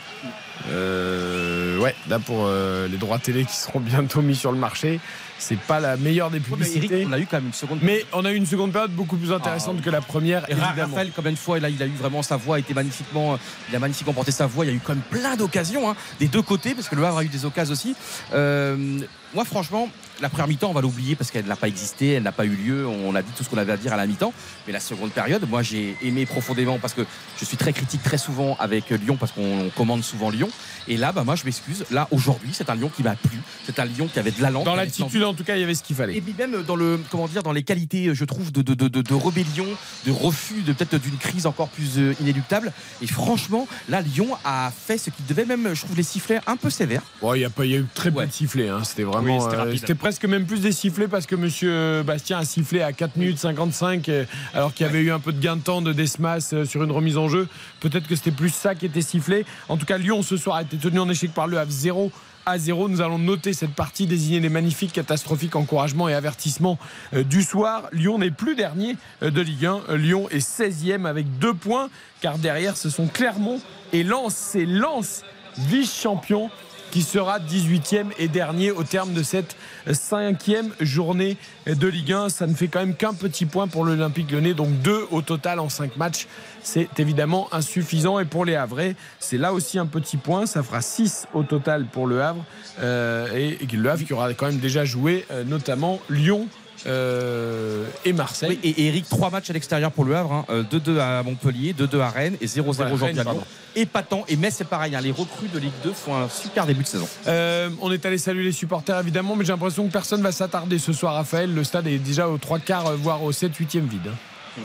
Euh, ouais, là pour euh, les droits télé qui seront bientôt mis sur le marché, c'est pas la meilleure des mais publicités. Eric, on a eu quand même une seconde. mais on a eu une seconde période beaucoup plus intéressante Ah, que la première, Et évidemment. Raphaël, combien de fois il a eu vraiment sa voix, était magnifiquement, il a magnifiquement porté sa voix. Il y a eu quand même plein d'occasions hein, des deux côtés, parce que le Havre a eu des occasions aussi. Euh, moi, franchement, la première mi-temps, on va l'oublier parce qu'elle n'a pas existé, elle n'a pas eu lieu. On a dit tout ce qu'on avait à dire à la mi-temps. Mais la seconde période, moi, j'ai aimé profondément parce que je suis très critique très souvent avec Lyon parce qu'on commande souvent Lyon. Et là, bah, moi, je m'excuse. Là, aujourd'hui, c'est un Lyon qui m'a plu. C'est un Lyon qui avait de. Dans qui avait de l'attitude, en tout cas, il y avait ce qu'il fallait. et puis même dans le comment dire dans les qualités je trouve de, de, de, de- de rébellion de refus de peut-être d'une crise encore plus euh, inéluctable et franchement là Lyon a fait ce qu'il devait même je trouve les sifflets un peu sévères Bon, il y a pas, il y a eu très peu de sifflets. hein. C'était vraiment, Oui, c'était euh, rapide. c'était presque même plus des sifflets parce que Monsieur Bastien a sifflé à 4 minutes 55 euh, alors qu'il y avait eu un peu de gain de temps de Desmas sur une remise en jeu. Peut-être que c'était plus ça qui était sifflé. En tout cas, Lyon ce soir a été tenu en échec par le Havre 0 à 0. Nous allons noter cette partie, désigner les magnifiques, catastrophiques encouragements et avertissements euh, du soir. Lyon n'est plus dernier euh, de Ligue 1. Euh, Lyon est 16e avec deux points, car derrière, ce sont Clermont et Lens. C'est Lens, vice-champion, qui sera 18e et dernier au terme de cette cinquième journée de Ligue 1. Ça ne fait quand même qu'un petit point pour l'Olympique lyonnais, donc deux au total en cinq matchs. C'est évidemment insuffisant. Et pour les Havrais, c'est là aussi un petit point. Ça fera 6 au total pour le Havre. Euh, et, le Havre qui aura quand même déjà joué, euh, notamment Lyon. Euh, et Marseille. Oui, et, et Eric trois matchs à l'extérieur pour le Havre hein. Euh, 2-2 à Montpellier 2-2 à Rennes et 0-0 Voilà, aujourd'hui à Lyon épatant et Metz c'est pareil hein. les recrues de Ligue 2 font un super début de saison Euh, on est allé saluer les supporters évidemment, mais j'ai l'impression que personne va s'attarder ce soir, Raphaël. Le stade est déjà aux trois quarts, voire au 7 8 e vide.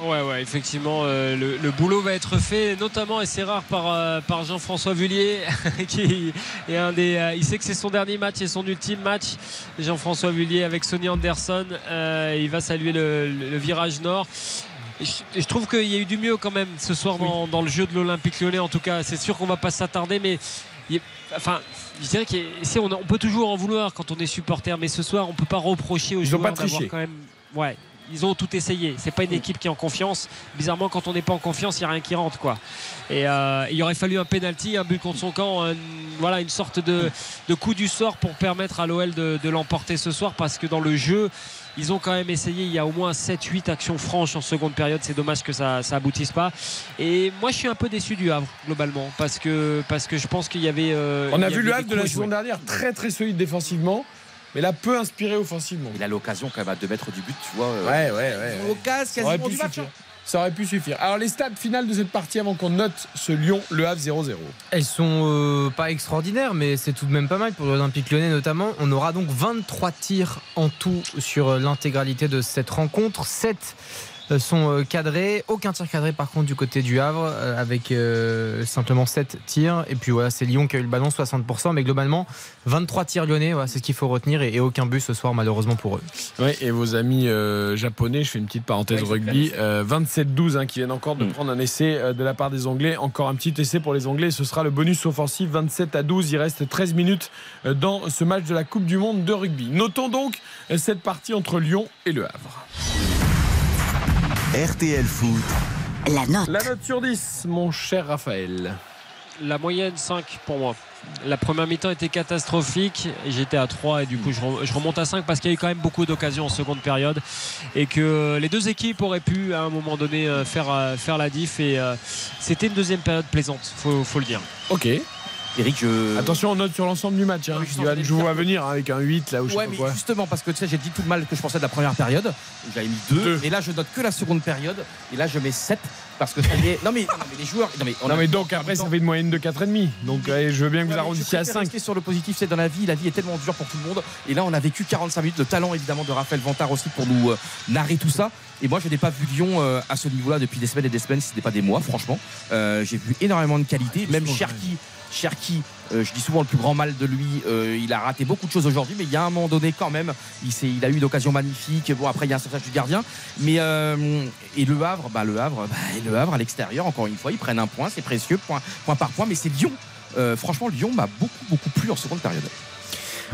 Ouais, ouais, effectivement, euh, le, le boulot va être fait, notamment, et c'est rare, par, euh, par Jean-François Vullier, qui est un des. euh, il sait que c'est son dernier match et son ultime match. Jean-François Vullier avec Sonny Anderson. il va saluer le, le- le virage nord. Je, trouve qu'il y a eu du mieux quand même ce soir dans, dans le jeu de l'Olympique lyonnais. En tout cas, c'est sûr qu'on va pas s'attarder, mais. il Enfin, je dirais qu'on on peut toujours en vouloir quand on est supporter, mais ce soir, on peut pas reprocher aux Ils joueurs d'avoir quand même. Ouais, ils ont tout essayé. C'est pas une équipe qui est en confiance. Bizarrement, quand on n'est pas en confiance, il n'y a rien qui rentre. Quoi. Et euh, il aurait fallu un penalty, un but contre son camp, voilà, une sorte de, coup du sort pour permettre à l'OL de, de l'emporter ce soir parce que dans le jeu, ils ont quand même essayé. Il y a au moins 7-8 actions franches en seconde période. C'est dommage que ça, ça aboutisse pas. Et moi, je suis un peu déçu du Havre, globalement. Parce que, parce que je pense qu'il y avait. euh, On a vu le Havre de la saison dernière très très solide défensivement, mais là peu inspiré offensivement. Il a l'occasion quand même à 2 mètres du but, tu vois. euh, Ouais, ouais, ouais. Au casse Ça aurait quasiment pu du match. suffire. hein. Ça aurait pu suffire. Alors les stats finales de cette partie avant qu'on note ce Lyon, le Havre 0-0. Elles sont euh, pas extraordinaires, mais c'est tout de même pas mal pour l'Olympique lyonnais notamment. On aura donc 23 tirs en tout sur euh, l'intégralité de cette rencontre. 7 euh, sont euh, cadrés. Aucun tir cadré par contre du côté du Havre, euh, avec euh, simplement 7 tirs. Et puis voilà, c'est Lyon qui a eu le ballon 60%, mais globalement 23 tirs lyonnais, voilà, c'est ce qu'il faut retenir. Et, et aucun but ce soir malheureusement pour eux. Ouais, et vos amis euh, japonais, je fais une petite parenthèse rugby, euh, 27-12 hein, qui viennent encore de Mm. prendre un essai euh, de la part des Anglais. Encore un petit essai pour les Anglais. Ce sera le bonus offensif 27 à 12. Il reste 13 minutes euh, dans ce match de la Coupe du Monde de rugby. Notons donc euh, cette partie entre Lyon et Le Havre. RTL Foot, La note. La note sur 10, mon cher Raphaël. La moyenne 5 pour moi. La première mi-temps était catastrophique. J'étais à 3 et du coup je rem- je remonte à 5 parce qu'il y a eu quand même beaucoup d'occasions en seconde période et que les deux équipes auraient pu à un moment donné euh, faire, euh, faire la diff et euh, c'était une deuxième période plaisante, faut, faut le dire. Ok. Eric, je. Attention, on note sur l'ensemble du match. Hein. Oui, je vous vois venir hein, avec un 8 là où je sais Ouais, mais quoi. justement, parce que tu sais, j'ai dit tout le mal que je pensais de la première période. J'avais mis 2. Deux. Et là, je note que la seconde période. Et là, je mets 7. Parce que ça y est. Non, mais, non, mais les joueurs. Non, mais, on Non a- mais donc après ça fait une moyenne de 4,5. Donc allez, je veux bien que vous Ouais, arrondissiez je à préfère 5. rester sur le positif, c'est dans la vie. La vie est tellement dure pour tout le monde. Et là, on a vécu 45 minutes de talent, évidemment, de Raphaël Vantard aussi pour nous euh, narrer tout ça. Et moi, je n'ai pas vu Lyon euh, à ce niveau-là depuis des semaines et des semaines, si ce n'est pas des mois, franchement. Euh, J'ai vu énormément de qualité. Même Cherki, Cherki euh, je dis souvent le plus grand mal de lui. euh, il a raté beaucoup de choses aujourd'hui, mais il y a un moment donné, quand même, il, a eu une occasion magnifique. Bon, après, il y a un sauvetage du gardien. Mais euh, et le Havre, bah, le Havre, bah, le Havre à l'extérieur, encore une fois, ils prennent un point, c'est précieux, point, point par point. Mais c'est Lyon. Franchement, Lyon m'a beaucoup, beaucoup plu en seconde période.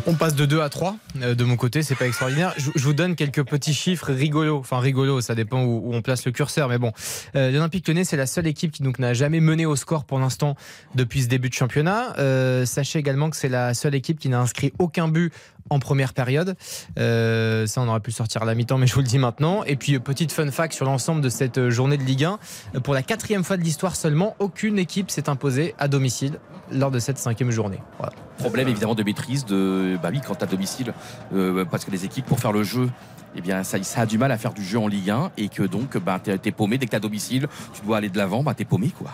On passe de 2 à 3 euh, de mon côté, c'est pas extraordinaire. Je, vous donne quelques petits chiffres rigolos. Enfin, rigolos, ça dépend où, on place le curseur. Mais bon, euh, l'Olympique lyonnais, c'est la seule équipe qui n'a jamais mené au score pour l'instant depuis ce début de championnat. Euh, sachez également que c'est la seule équipe qui n'a inscrit aucun but en première période. Euh, ça, on aurait pu sortir à la mi-temps, mais je vous le dis maintenant. Et puis, petite fun fact sur l'ensemble de cette journée de Ligue 1. euh, Pour la quatrième fois de l'histoire seulement, aucune équipe s'est imposée à domicile lors de cette cinquième journée. Voilà. Problème évidemment de maîtrise de bah oui quand à domicile euh, parce que les équipes pour faire le jeu eh bien ça, ça a du mal à faire du jeu en Ligue 1 et que donc bah, t'es es paumé dès que t'es à domicile tu dois aller de l'avant bah t'es paumé quoi.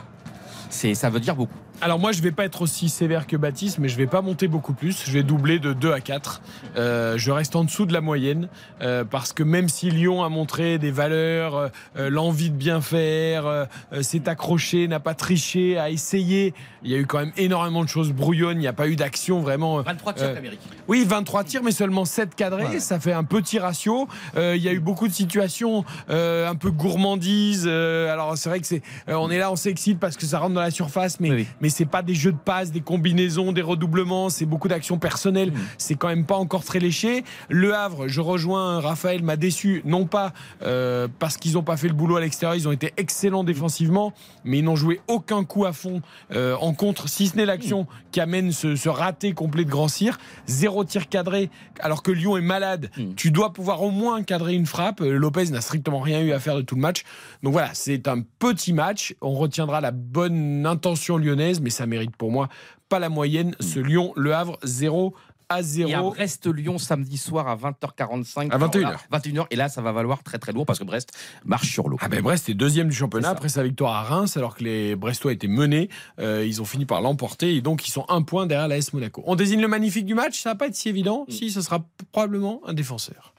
C'est ça veut dire beaucoup Alors moi je vais pas être aussi sévère que Baptiste, mais je vais pas monter beaucoup plus. Je vais doubler de 2 à 4. Euh, je reste en dessous de la moyenne euh, parce que même si Lyon a montré des valeurs, euh, l'envie de bien faire, s'est accroché, n'a pas triché, a essayé, il y a eu quand même énormément de choses brouillonnes. Il n'y a pas eu d'action vraiment. euh, 23 tirs euh, d'Amérique Oui, 23 tirs, mais seulement 7 cadrés. Ouais. Ça fait un petit ratio. Euh, Il y a eu beaucoup de situations euh, un peu gourmandises. Euh, alors, c'est vrai que c'est, euh, on est là, on s'excite parce que ça rentre dans la surface, mais, Oui. mais c'est pas des jeux de passes, des combinaisons, des redoublements. C'est beaucoup d'actions personnelles. C'est quand même pas encore très léché. Le Havre, je rejoins Raphaël, m'a déçu, non pas euh, parce qu'ils n'ont pas fait le boulot à l'extérieur, ils ont été excellents défensivement, mais ils n'ont joué aucun coup à fond euh, en contre, si ce n'est l'action qui amène ce, ce raté complet de Grand Cyr. Zéro tir cadré, alors que Lyon est malade. Mm. Tu dois pouvoir au moins cadrer une frappe. Euh, Lopez n'a strictement rien eu à faire de tout le match. Donc voilà, c'est un petit match. On retiendra la bonne intention lyonnaise, mais ça mérite pour moi pas la moyenne. Ce Lyon, Le Havre, 0 à et à 0. Brest-Lyon samedi soir à 20h45 À 21h. Voilà, 21h et là ça va valoir très très lourd parce que Brest marche sur l'eau Ah ben Brest est deuxième du championnat après sa victoire à Reims alors que les Brestois étaient menés. Euh, ils ont fini par l'emporter et donc ils sont un point derrière l'AS Monaco. On désigne le magnifique du match, ça va pas être si évident. Mm. Si, ce sera probablement un défenseur.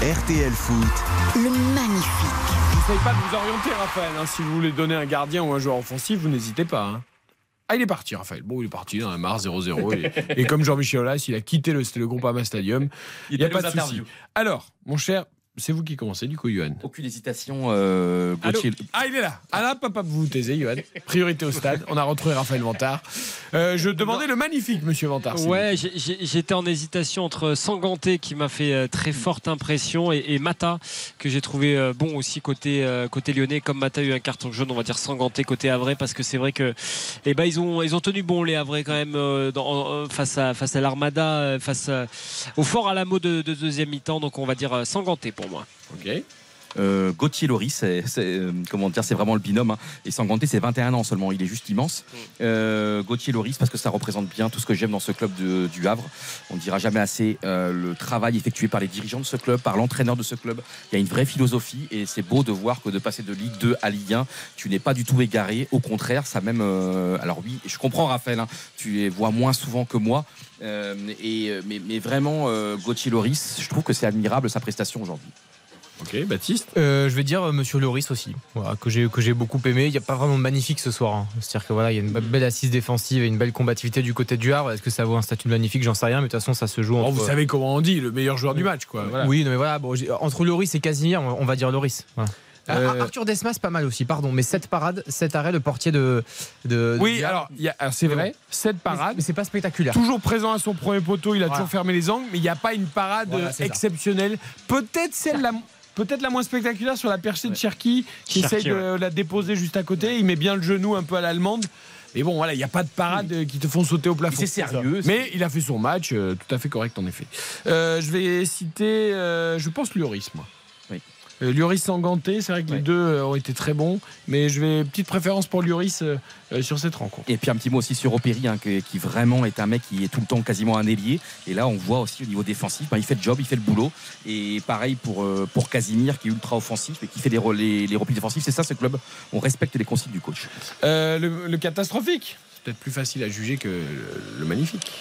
RTL Foot, Le magnifique. Je ne savez pas de vous orienter Raphaël. hein. Si vous voulez donner un gardien ou un joueur offensif, vous n'hésitez pas. hein. Ah, il est parti, Raphaël. Bon, il est parti, il en a marre, 0-0. Et, et comme Jean-Michel Aulas, il a quitté le, le groupe Ama Stadium. Il n'y a pas de souci. Alors, mon cher c'est vous qui commencez, du coup, Johan. Aucune hésitation, euh, Gauthier. Ah, il est là. Ah là, papa, vous vous taisez, Johan. Priorité au stade. On a retrouvé Raphaël Vantard. Euh, je demandais le magnifique, monsieur Vantard. Ouais, j'étais en hésitation entre Sanganté qui m'a fait euh, très forte impression et, et Mata que j'ai trouvé euh, bon aussi côté côté lyonnais. Comme Mata a eu un carton jaune, on va dire Sanganté côté Havrais parce que c'est vrai que eh ben ils ont ils ont tenu bon les Havrais quand même dans- face à face à l'Armada, face au fort à la mot de, de deuxième mi-temps. Donc on va dire Sanganté pour moi. Ok. Euh, Gauthier Loris, c'est euh, comment dire, c'est vraiment le binôme. hein. Et Sanganté, c'est 21 ans seulement. Il est juste immense. Euh, Gauthier Loris, parce que ça représente bien tout ce que j'aime dans ce club de- du Havre. On ne dira jamais assez euh, le travail effectué par les dirigeants de ce club, par l'entraîneur de ce club. Il y a une vraie philosophie et c'est beau de voir que de passer de Ligue 2 à Ligue 1, tu n'es pas du tout égaré. Au contraire, ça même. alors oui, je comprends Raphaël. hein, tu les vois moins souvent que moi. Et, mais, mais vraiment, Gauthier Loris, je trouve que c'est admirable sa prestation aujourd'hui. Ok, Baptiste Euh, je vais dire euh, Monsieur Loris aussi, voilà, que j'ai que j'ai beaucoup aimé. Il n'y a pas vraiment de magnifique ce soir. hein. C'est-à-dire que voilà, il y a une be- belle assise défensive et une belle combativité du côté du Havre. Est-ce que ça vaut un statut de magnifique? J'en sais rien, mais de toute façon, ça se joue. Bon, Entre... vous savez comment on dit, le meilleur joueur du match, quoi. Voilà. Oui, non, mais voilà, bon, entre Loris et Casimir, on va dire Loris. Voilà. Ah, Euh, Arthur Desmas, pas mal aussi, pardon. Mais cette parade, cet arrêt, le portier de. de Oui, alors, il y a- alors, c'est vrai, cette parade. Mais c'est pas spectaculaire. Toujours présent à son premier poteau, il a Voilà. toujours fermé les angles, mais il n'y a pas une parade Voilà, euh, exceptionnelle. Peut-être celle la, peut-être la moins spectaculaire sur la perchée de Cherki, qui essaye de la déposer juste à côté. Il met bien le genou un peu à l'allemande. Mais bon, voilà, il n'y a pas de parade qui te font sauter au plafond. C'est sérieux, Mais il a fait son match, euh, tout à fait correct en effet. Euh, je vais citer, euh, je pense, Lloris, moi. Euh, Lloris Sanganté, c'est vrai que les deux euh, ont été très bons, mais je vais petite préférence pour Lloris euh, euh, sur cette rencontre. Et puis un petit mot aussi sur Opéry, hein, qui vraiment est un mec qui est tout le temps quasiment un ailier. Et là, on voit aussi au niveau défensif, ben, il fait le job, il fait le boulot. Et pareil pour, euh, pour Casimir, qui est ultra offensif et qui fait les, les, les replis défensifs. C'est ça, ce club. On respecte les consignes du coach. Euh, le, le catastrophique, c'est peut-être plus facile à juger que le, le magnifique.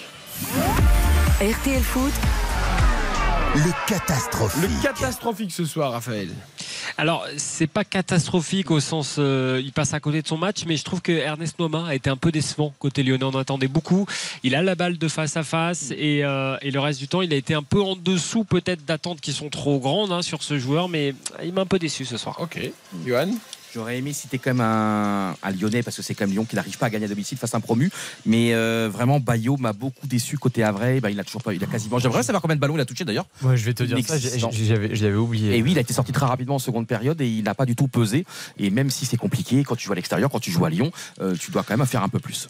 RTL Foot, Le catastrophique. Le catastrophique ce soir, Raphaël. Alors, c'est pas catastrophique au sens euh, il passe à côté de son match, mais je trouve que Ernest Noma a été un peu décevant côté lyonnais. On en attendait beaucoup. Il a la balle de face à face et, euh, et le reste du temps, il a été un peu en dessous peut-être d'attentes qui sont trop grandes hein, sur ce joueur, mais il m'a un peu déçu ce soir. Ok. Johan? J'aurais aimé citer quand même un, un Lyonnais, parce que c'est quand même Lyon qui n'arrive pas à gagner à domicile face à un promu. Mais euh, vraiment, Bayo m'a beaucoup déçu côté Havre. Ben, il a toujours pas, il a quasiment. J'aimerais savoir combien de ballons il a touché d'ailleurs. Ouais, je vais te dire ça, j'avais- je l'avais oublié. Et oui, il a été sorti très rapidement en seconde période et il n'a pas du tout pesé. Et même si c'est compliqué, quand tu joues à l'extérieur, quand tu joues à Lyon, euh, tu dois quand même faire un peu plus.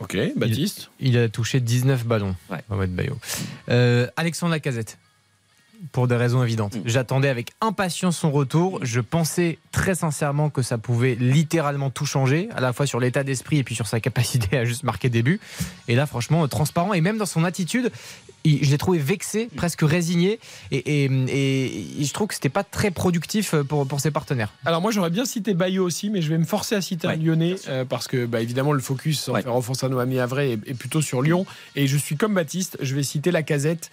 Ok, Baptiste Il a touché 19 ballons. Ouais. Bayo. Euh, Alexandre Lacazette. Pour des raisons évidentes. Mm. J'attendais avec impatience son retour. Je pensais très sincèrement que ça pouvait littéralement tout changer, à la fois sur l'état d'esprit et puis sur sa capacité à juste marquer des buts. Et là, franchement, euh, transparent. Et même dans son attitude, je l'ai trouvé vexé, presque résigné. Et, et- et je trouve que c'était pas très productif pour, pour ses partenaires. Alors moi j'aurais bien cité Bayo aussi, mais je vais me forcer à citer un Ouais, Lyonnais euh, parce que bah, évidemment le focus sans Ouais. faire offense à nos amis Havrais est, est plutôt sur Lyon. Et je suis comme Baptiste, je vais citer la casette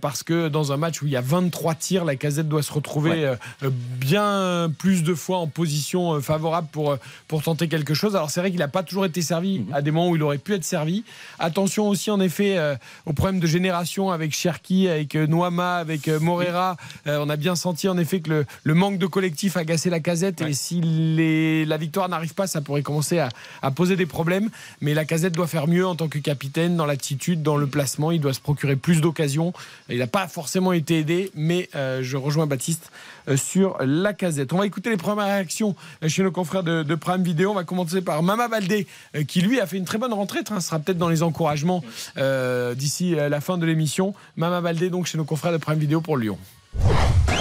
parce que dans un match où il y a 23 tirs, la casette doit se retrouver Ouais. euh, bien plus de fois en position euh, favorable pour, euh, pour tenter quelque chose. Alors c'est vrai qu'il n'a pas toujours été servi Mhm. à des moments où il aurait pu être servi. Attention aussi en effet euh, au problème de génération avec Cherki, avec Noama, avec Morera. Euh, on a bien senti en effet que le, le manque de collectif a gassé la casette et si les- la victoire n'arrive pas, ça pourrait commencer à, à poser des problèmes. Mais la casette doit faire mieux en tant que capitaine dans l'attitude, dans le placement. Il doit se procurer plus d'occasions. Il n'a pas forcément été aidé, mais euh, je rejoins Baptiste euh, sur la casette. On va écouter les premières réactions euh, chez nos confrères de, de Prime Vidéo. On va commencer par Mama Baldé, qui lui a fait une très bonne rentrée. Ce sera peut-être dans les encouragements euh, d'ici la fin de l'émission. Mama Baldé, donc chez nos confrères de Prime Vidéo pour Lyon.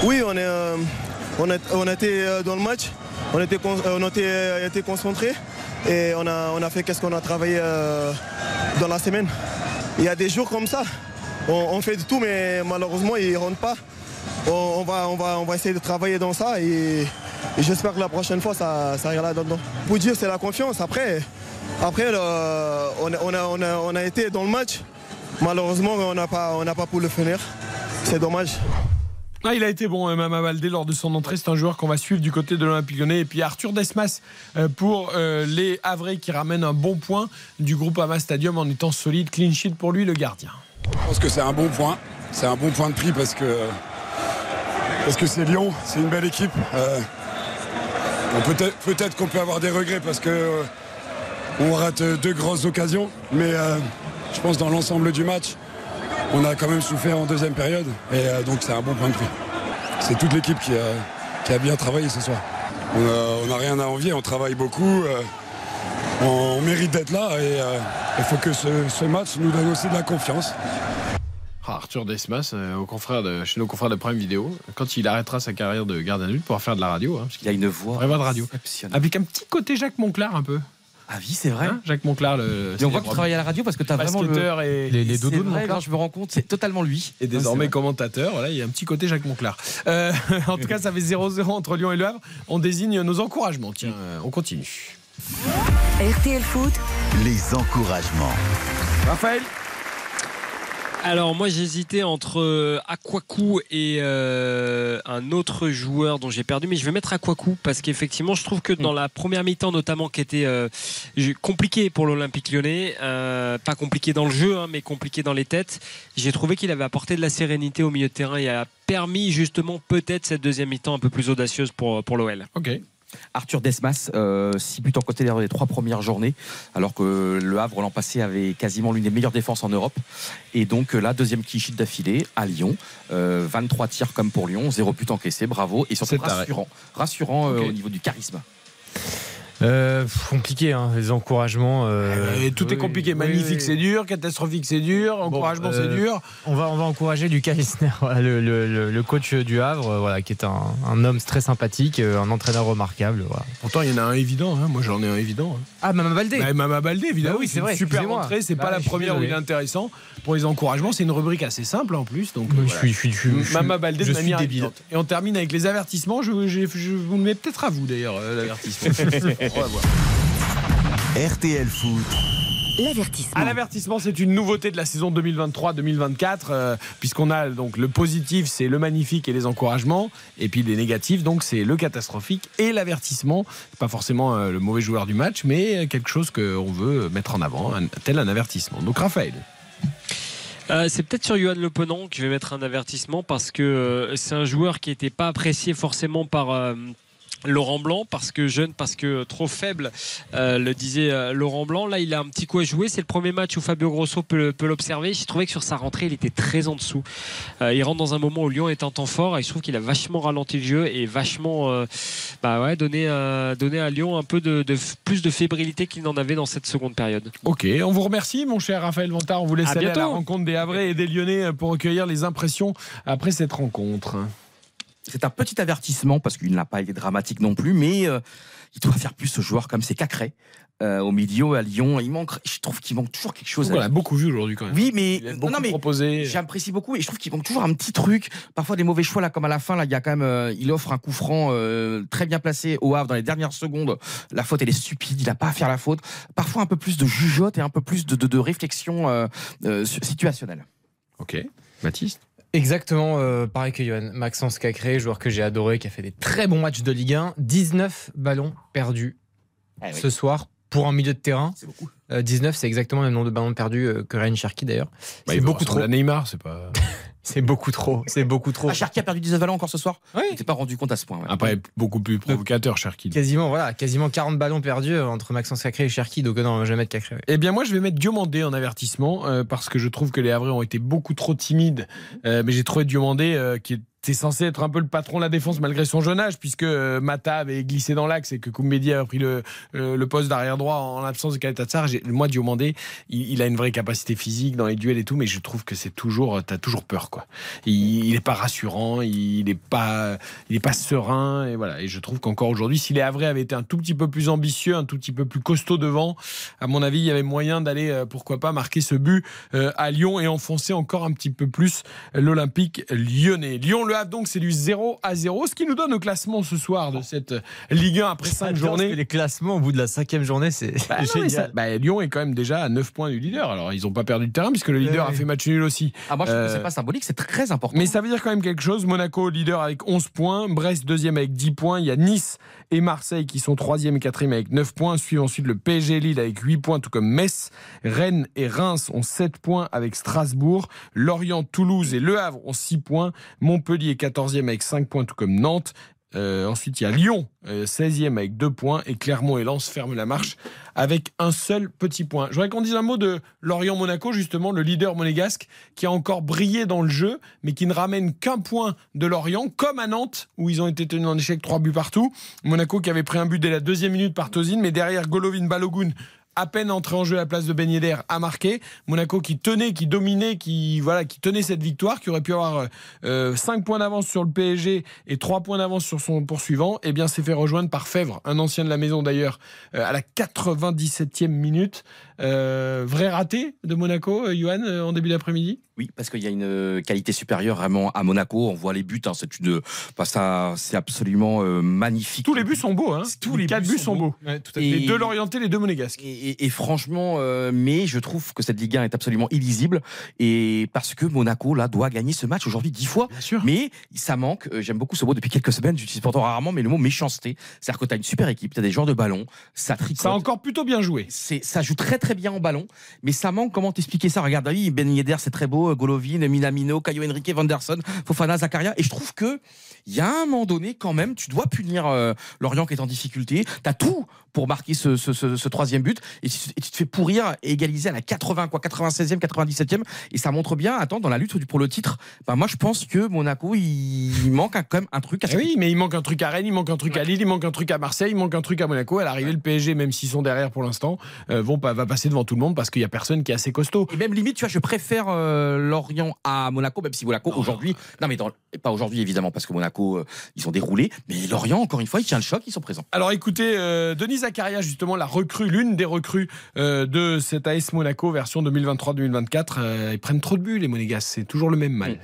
Oui, on, est, euh, on, a- on euh, dans le match, on était, on était, était concentrés et on a, on a fait qu'est-ce qu'on a travaillé euh, dans la semaine. Il y a des jours comme ça, on, fait de tout mais malheureusement ils ne rentrent pas. On, va, essayer de travailler dans ça et, j'espère que la prochaine fois ça, ira là-dedans. Pour dire c'est la confiance, après, on, a, été dans le match, malheureusement on n'a pas, pu le finir. C'est dommage. Ah, il a été bon, euh, Mama Baldé, lors de son entrée. C'est un joueur qu'on va suivre du côté de l'Olympique lyonnais. Et puis Arthur Desmas euh, pour euh, les Havrais qui ramènent un bon point du groupe Ama Stadium en étant solide. Clean sheet pour lui, le gardien. Je pense que c'est un bon point. C'est un bon point de prix parce que parce que c'est Lyon, c'est une belle équipe. Euh, peut-être peut qu'on peut avoir des regrets parce que euh, on rate deux grosses occasions, mais euh, je pense dans l'ensemble du match, on a quand même souffert en deuxième période et donc c'est un bon point de prix. C'est toute l'équipe qui a, bien travaillé ce soir. On n'a rien à envier, on travaille beaucoup, on, mérite d'être là et il faut que ce match nous donne aussi de la confiance. Ah, Arthur Desmas, euh, au confrère de, chez nos confrères de Prime Vidéo, quand il arrêtera sa carrière de gardien de but pour faire de la radio. Hein, parce qu'il a une voix. Voix de radio. Avec un petit côté Jacques Monclar un peu. Ah oui, c'est vrai. Hein, Jacques Monclar, le. Et on voit qu'il travaille à la radio parce que tu as vraiment le... et les, les doudous de Monclar. Je me rends compte, c'est totalement lui. Et désormais commentateur. Voilà, il y a un petit côté Jacques Monclar. Euh, en tout cas, ça fait 0-0 entre Lyon et Le Havre. On désigne nos encouragements. Tiens, euh, on continue. RTL Foot. Les encouragements. Raphaël? Alors moi j'hésitais entre euh, Aquaku et euh, un autre joueur dont j'ai perdu, mais je vais mettre Aquaku parce qu'effectivement je trouve que dans la première mi-temps notamment qui était euh, compliqué pour l'Olympique lyonnais, pas compliqué dans le jeu hein, mais compliqué dans les têtes, j'ai trouvé qu'il avait apporté de la sérénité au milieu de terrain et a permis justement peut-être cette deuxième mi-temps un peu plus audacieuse pour, pour l'OL. Ok. Arthur Desmas, 6 euh, buts en côté dans les trois premières journées, alors que le Havre l'an passé avait quasiment l'une des meilleures défenses en Europe. Et donc la deuxième cliché d'affilée à Lyon, 23 euh, tirs comme pour Lyon, 0 but encaissé, bravo, et surtout rassurant, rassurant euh, au niveau du charisme. Euh, compliqué, hein, les encouragements. Euh, tout est compliqué. Magnifique, c'est dur. Catastrophique, c'est dur. Encouragement, c'est euh, dur. On va, on va encourager Lucas Isner, le, le, le, coach du Havre, voilà, qui est un, un, homme très sympathique, un entraîneur remarquable. Voilà. Pourtant, il y en a un évident. Hein. Moi, j'en ai un évident. Hein. Ah, Mama Baldé. Bah, Mama Baldé, évidemment. Bah oui, c'est vrai. Super entrée. C'est pas bah, la première où il est intéressant. Pour les encouragements, c'est une rubrique assez simple en plus. Donc, je, suis, je, suis, Mama Baldé de manière débile. Et on termine avec les avertissements. Je, je vous le mets peut-être à vous d'ailleurs, l'avertissement. RTL Foot. L'avertissement. À l'avertissement, c'est une nouveauté de la saison 2023-2024, euh, puisqu'on a donc le positif, c'est le magnifique et les encouragements, et puis les négatifs, donc c'est le catastrophique et l'avertissement. Pas forcément euh, le mauvais joueur du match, mais quelque chose qu'on veut mettre en avant, tel un avertissement. Donc Raphaël. Euh, c'est peut-être sur Johan Le Penon que je vais mettre un avertissement parce que c'est un joueur qui n'était pas apprécié forcément par, Laurent Blanc parce que jeune, parce que trop faible, euh, le disait euh, Laurent Blanc. Là, il a un petit coup à jouer. C'est le premier match où Fabio Grosso peut, l'observer. J'ai trouvé que sur sa rentrée, il était très en dessous. Euh, il rentre dans un moment où Lyon est en temps fort et je trouve qu'il a vachement ralenti le jeu et vachement bah ouais, donné, donné à Lyon un peu de, plus de fébrilité qu'il n'en avait dans cette seconde période. Ok, on vous remercie, mon cher Raphaël Vantard. On vous laisse aller à la rencontre des Havrais et des Lyonnais pour recueillir les impressions après cette rencontre. C'est un petit avertissement parce qu'il n'a pas été dramatique non plus, mais euh, il doit faire plus ce joueur comme c'est Cacré. Euh, au milieu à Lyon, il manque. Je trouve qu'il manque toujours quelque chose. On l'a beaucoup vu aujourd'hui quand même. Oui, mais non, mais proposé. J'apprécie beaucoup et je trouve qu'il manque toujours un petit truc. Parfois des mauvais choix là, comme à la fin là, il y a quand même, euh, il offre un coup franc très bien placé au Havre dans les dernières secondes. La faute elle est stupide, il n'a pas à faire la faute. Parfois un peu plus de jugeote et un peu plus de, de, de réflexion situationnelle. Ok, Baptiste? Exactement, euh, pareil que Johan. Maxence Cacré, joueur que j'ai adoré, qui a fait des très bons matchs de Ligue 1. 19 ballons perdus eh ce soir pour un milieu de terrain. C'est beaucoup. 19, euh, c'est exactement le même nombre de ballons perdus euh, que Ryan Cherky d'ailleurs. Bah, c'est beaucoup trop. La Neymar, c'est pas. C'est beaucoup trop. C'est beaucoup trop. Ah, Cherki a perdu 19 ballons encore ce soir. Oui. Il s'est pas rendu compte à ce point. Après, beaucoup plus provocateur, Cherki. Quasiment, voilà, quasiment 40 ballons perdus entre Maxence Cacré et Cherki. Donc non, je vais mettre Cacré. Eh bien, moi, je vais mettre Diomandé en avertissement parce que je trouve que les Havrais ont été beaucoup trop timides. mais j'ai trouvé Diomandé qui est c'est censé être un peu le patron de la défense malgré son jeune âge, puisque euh, Mata avait glissé dans l'axe et que Koumbedi a pris le, le, poste d'arrière droit en absence de Kaletatsar. Moi, Diomandé, il, il, a une vraie capacité physique dans les duels et tout, mais je trouve que c'est toujours, t'as toujours peur, quoi. Il, n'est pas rassurant, il n'est pas, il est pas serein, et voilà. Et je trouve qu'encore aujourd'hui, si les Havrais avaient été un tout petit peu plus ambitieux, un tout petit peu plus costaud devant, à mon avis, il y avait moyen d'aller, euh, pourquoi pas, marquer ce but euh, à Lyon et enfoncer encore un petit peu plus l'Olympique lyonnais. Lyon, le donc, c'est du 0 à 0. Ce qui nous donne au classement ce soir de cette Ligue 1 après 5 journées. Les classements au bout de la cinquième journée, c'est bah génial. Bah, Lyon est quand même déjà à 9 points du leader. Alors, ils n'ont pas perdu de terrain puisque le leader a fait match nul aussi. Ah, moi, je trouve que c'est euh, pas symbolique, c'est très important. Mais ça veut dire quand même quelque chose. Monaco, leader avec 11 points. Brest, deuxième avec 10 points. Il y a Nice et Marseille qui sont troisième et quatrième avec 9 points. Suivent ensuite le PSG Lille avec 8 points, tout comme Metz. Rennes et Reims ont 7 points avec Strasbourg. Lorient, Toulouse et Le Havre ont 6 points. Montpellier Montpellier est 14e avec 5 points, tout comme Nantes. Euh, ensuite, il y a Lyon, euh, 16e avec 2 points. Et Clermont et Lens ferment la marche avec un seul petit point. Je voudrais qu'on dise un mot de Lorient-Monaco, justement, le leader monégasque, qui a encore brillé dans le jeu, mais qui ne ramène qu'un point de Lorient, comme à Nantes, où ils ont été tenus en échec, 3 buts partout. Monaco qui avait pris un but dès la deuxième minute par Tozin, mais derrière Golovin Balogun à peine entré en jeu à la place de Ben a marqué. Monaco qui tenait, qui dominait, qui voilà, qui tenait cette victoire, qui aurait pu avoir euh, 5 points d'avance sur le PSG et 3 points d'avance sur son poursuivant, eh bien s'est fait rejoindre par Fèvre, un ancien de la maison d'ailleurs, euh, à la 97e minute. Euh, vrai raté de Monaco, euh, Johan, euh, en début d'après-midi? Oui, parce qu'il y a une qualité supérieure vraiment à Monaco. On voit les buts, hein, c'est une, ça, c'est absolument euh, magnifique. Tous les buts sont beaux, hein. Tous les quatre buts sont beaux. Les deux l'orienté, les deux monégasques. Et, et- et franchement, euh, mais je trouve que cette Ligue 1 est absolument illisible. Et parce que Monaco là doit gagner ce match aujourd'hui dix fois. Mais ça manque. J'aime beaucoup ce mot depuis quelques semaines. J'utilise pourtant rarement, mais le mot méchanceté. C'est-à-dire que tu as une super équipe, tu as des joueurs de ballon, ça tricote. Ça a encore plutôt bien joué. C'est, ça joue très très bien en ballon, mais ça manque. Comment t'expliquer ça? Regarde, oui, Ben Yedder, c'est très beau, Golovin, Minamino, Caio Henrique, Vanderson, Fofana, Zakaria. Et je trouve que il y a un moment donné, quand même, tu dois punir euh, Lorient qui est en difficulté. Tu as tout pour marquer ce, ce- ce- ce troisième but et tu, et tu te fais pourrir et égaliser à la 80, quoi, 96e, 97e. Et ça montre bien, attends, dans la lutte pour le titre, bah, moi je pense que Monaco, il, il manque un- quand même un truc à Eh oui, mais il manque un truc à Rennes, il manque un truc à Lille, il manque un truc à Marseille, il manque un truc à Monaco. À l'arrivée, le PSG, même s'ils sont derrière pour l'instant, euh, vont pas, va passer devant tout le monde parce qu'il y a personne qui est assez costaud. Et même limite, tu vois, je préfère euh, Lorient à Monaco, même si Monaco aujourd'hui, non mais dans- pas aujourd'hui évidemment parce que Monaco euh, ils ont déroulé, mais Lorient encore une fois il tient le choc, ils sont présents. Alors écoutez, euh, Denis Zakaria, justement, la recrue, l'une des recrues euh, de cette AS Monaco version 2023-2024, euh, ils prennent trop de buts, les Monégas, c'est toujours le même mal.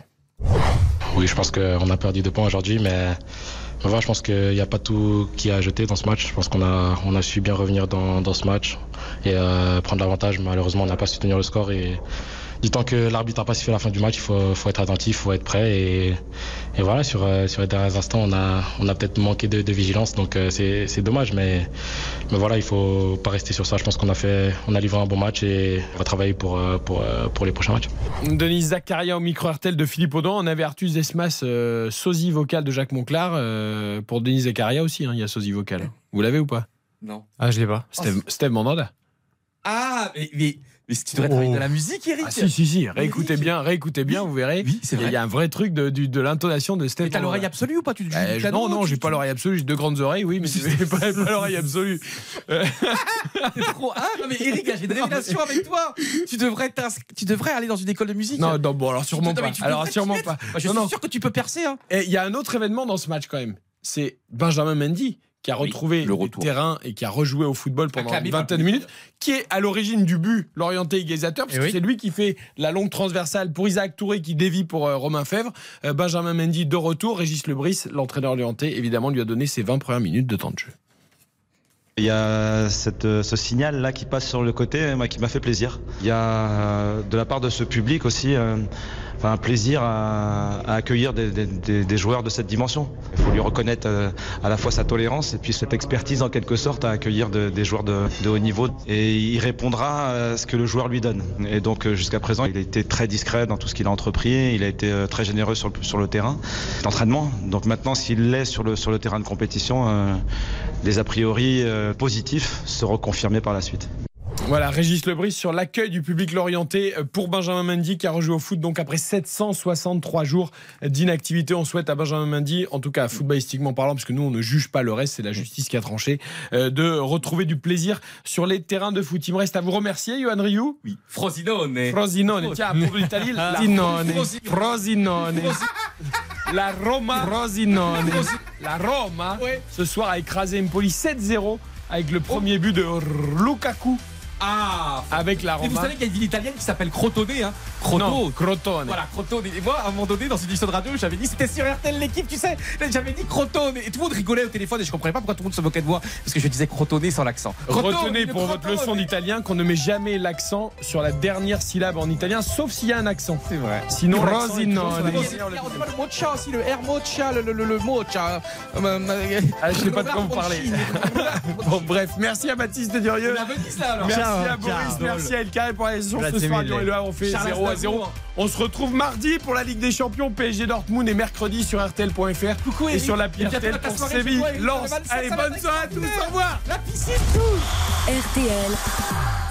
Oui, je pense qu'on a perdu deux points aujourd'hui, mais, voilà, je pense qu'il n'y a pas tout qui a jeté dans ce match. Je pense qu'on a, on a su bien revenir dans, dans ce match et euh, prendre l'avantage. Malheureusement, on n'a pas su tenir le score. Et du temps que l'arbitre n'a pas sifflé la fin du match, il faut, faut être attentif, il faut être prêt. Et, et voilà, sur, euh, sur les derniers instants, on a, on a peut-être manqué de, de vigilance, donc euh, c'est c'est dommage. Mais, mais voilà, il faut pas rester sur ça. Je pense qu'on a, fait, on a livré un bon match et on va travailler pour, euh, pour, pour les prochains matchs. Denis Zakaria au micro RTL de Philippe Audon. On avait Artus Desmas, euh, sosie vocal de Jacques Monclar. euh, pour Denis Zakaria aussi, hein, il y a sosie vocal. Vous l'avez ou pas? Non. Ah, je l'ai pas. Steve, Steve Mandanda. Ah mais, mais, mais tu devrais travailler de la musique, Eric. Ah, si, si, si, réécoutez bien, réécoutez bien, vous verrez. c'est Il y a- il y a un vrai truc de, de l'intonation de Steve. Mais t'as l'oreille absolue ou pas? Tu, Euh, du piano, non, non, j'ai pas l'oreille absolue, j'ai deux grandes oreilles, oui, mais j'ai pas, pas l'oreille absolue. T'es trop. Ah non mais Eric, j'ai une révélation avec toi. Tu devrais, tu devrais aller dans une école de musique. non, non, bon, alors sûrement pas. Alors sûrement pas. je suis sûr que tu peux percer. Hein. Et il y a un autre événement dans ce match quand même. C'est Benjamin Mendy qui a retrouvé le le retour. terrain et qui a rejoué au football pendant Acclamé une vingtaine de minutes, qui est à l'origine du but l'orienté égalisateur, parce Eh que oui. c'est lui qui fait la longue transversale pour Isaac Touré qui dévie pour euh, Romain Fèvre. Euh, Benjamin Mendy de retour, Régis Lebris, l'entraîneur orienté, évidemment lui a donné ses 20 premières minutes de temps de jeu. Il y a cette, euh, ce signal là qui passe sur le côté moi, qui m'a fait plaisir. Il y a de la part de ce public aussi euh, un plaisir à, à accueillir des, des- des- des joueurs de cette dimension. Il faut lui reconnaître euh, à la fois sa tolérance et puis cette expertise en quelque sorte à accueillir de- des joueurs de, de haut niveau. Et il répondra à ce que le joueur lui donne. Et donc euh, jusqu'à présent, il a été très discret dans tout ce qu'il a entrepris. Il a été euh, très généreux sur le, sur le terrain d'entraînement. Donc maintenant, s'il l'est sur le, sur le terrain de compétition, euh, les a priori positifs seront confirmés par la suite. Voilà, Régis Lebris sur l'accueil du public l'orienté pour Benjamin Mendy qui a rejoué au foot donc après 763 jours d'inactivité. On souhaite à Benjamin Mendy, en tout cas footballistiquement parlant, parce que nous on ne juge pas le reste, c'est la justice qui a tranché, euh, de retrouver du plaisir sur les terrains de foot. Il me reste à vous remercier, Johan Rioux. Oui. Frosinone. Frosinone, tiens, pour l'Italie, la Frosinone. Frosinone. La Roma, Frosinone. La Roma, ce soir, a écrasé Empoli 7-0 avec le premier but de Lukaku. Ah Avec la Et vous Roma. savez qu'il y a une ville italienne qui s'appelle Crotone, hein Croto. Non, Crotone. Voilà, Crotone. Et moi, à un moment donné, dans une émission de radio, j'avais dit, c'était sur RTL l'équipe, tu sais. J'avais dit Crotone. Et tout le monde rigolait au téléphone et je comprenais pas pourquoi tout le monde se moquait de moi. Parce que je disais Crotone sans l'accent. Retenez pour votre leçon d'italien qu'on ne met jamais l'accent sur la dernière syllabe en italien, sauf s'il y a un accent. C'est vrai. Sinon, pas le mocha aussi, le air mocha, le, le, mocha. Euh, Ah, je sais pas de quoi vous parlez. Bon, bref, merci à Baptiste Durieux. On Merci à Boris, merci à El Carré pour la session Là, ce soir. et on fait Charles 0 à 0. Aznavour. On se retrouve mardi pour la Ligue des Champions PSG Dortmund et mercredi sur RTL.fr et Eric. sur l'appli Et RTL pour soirée, Séville, ça Allez, bonne soirée à tous, au revoir. La piscine touche RTL.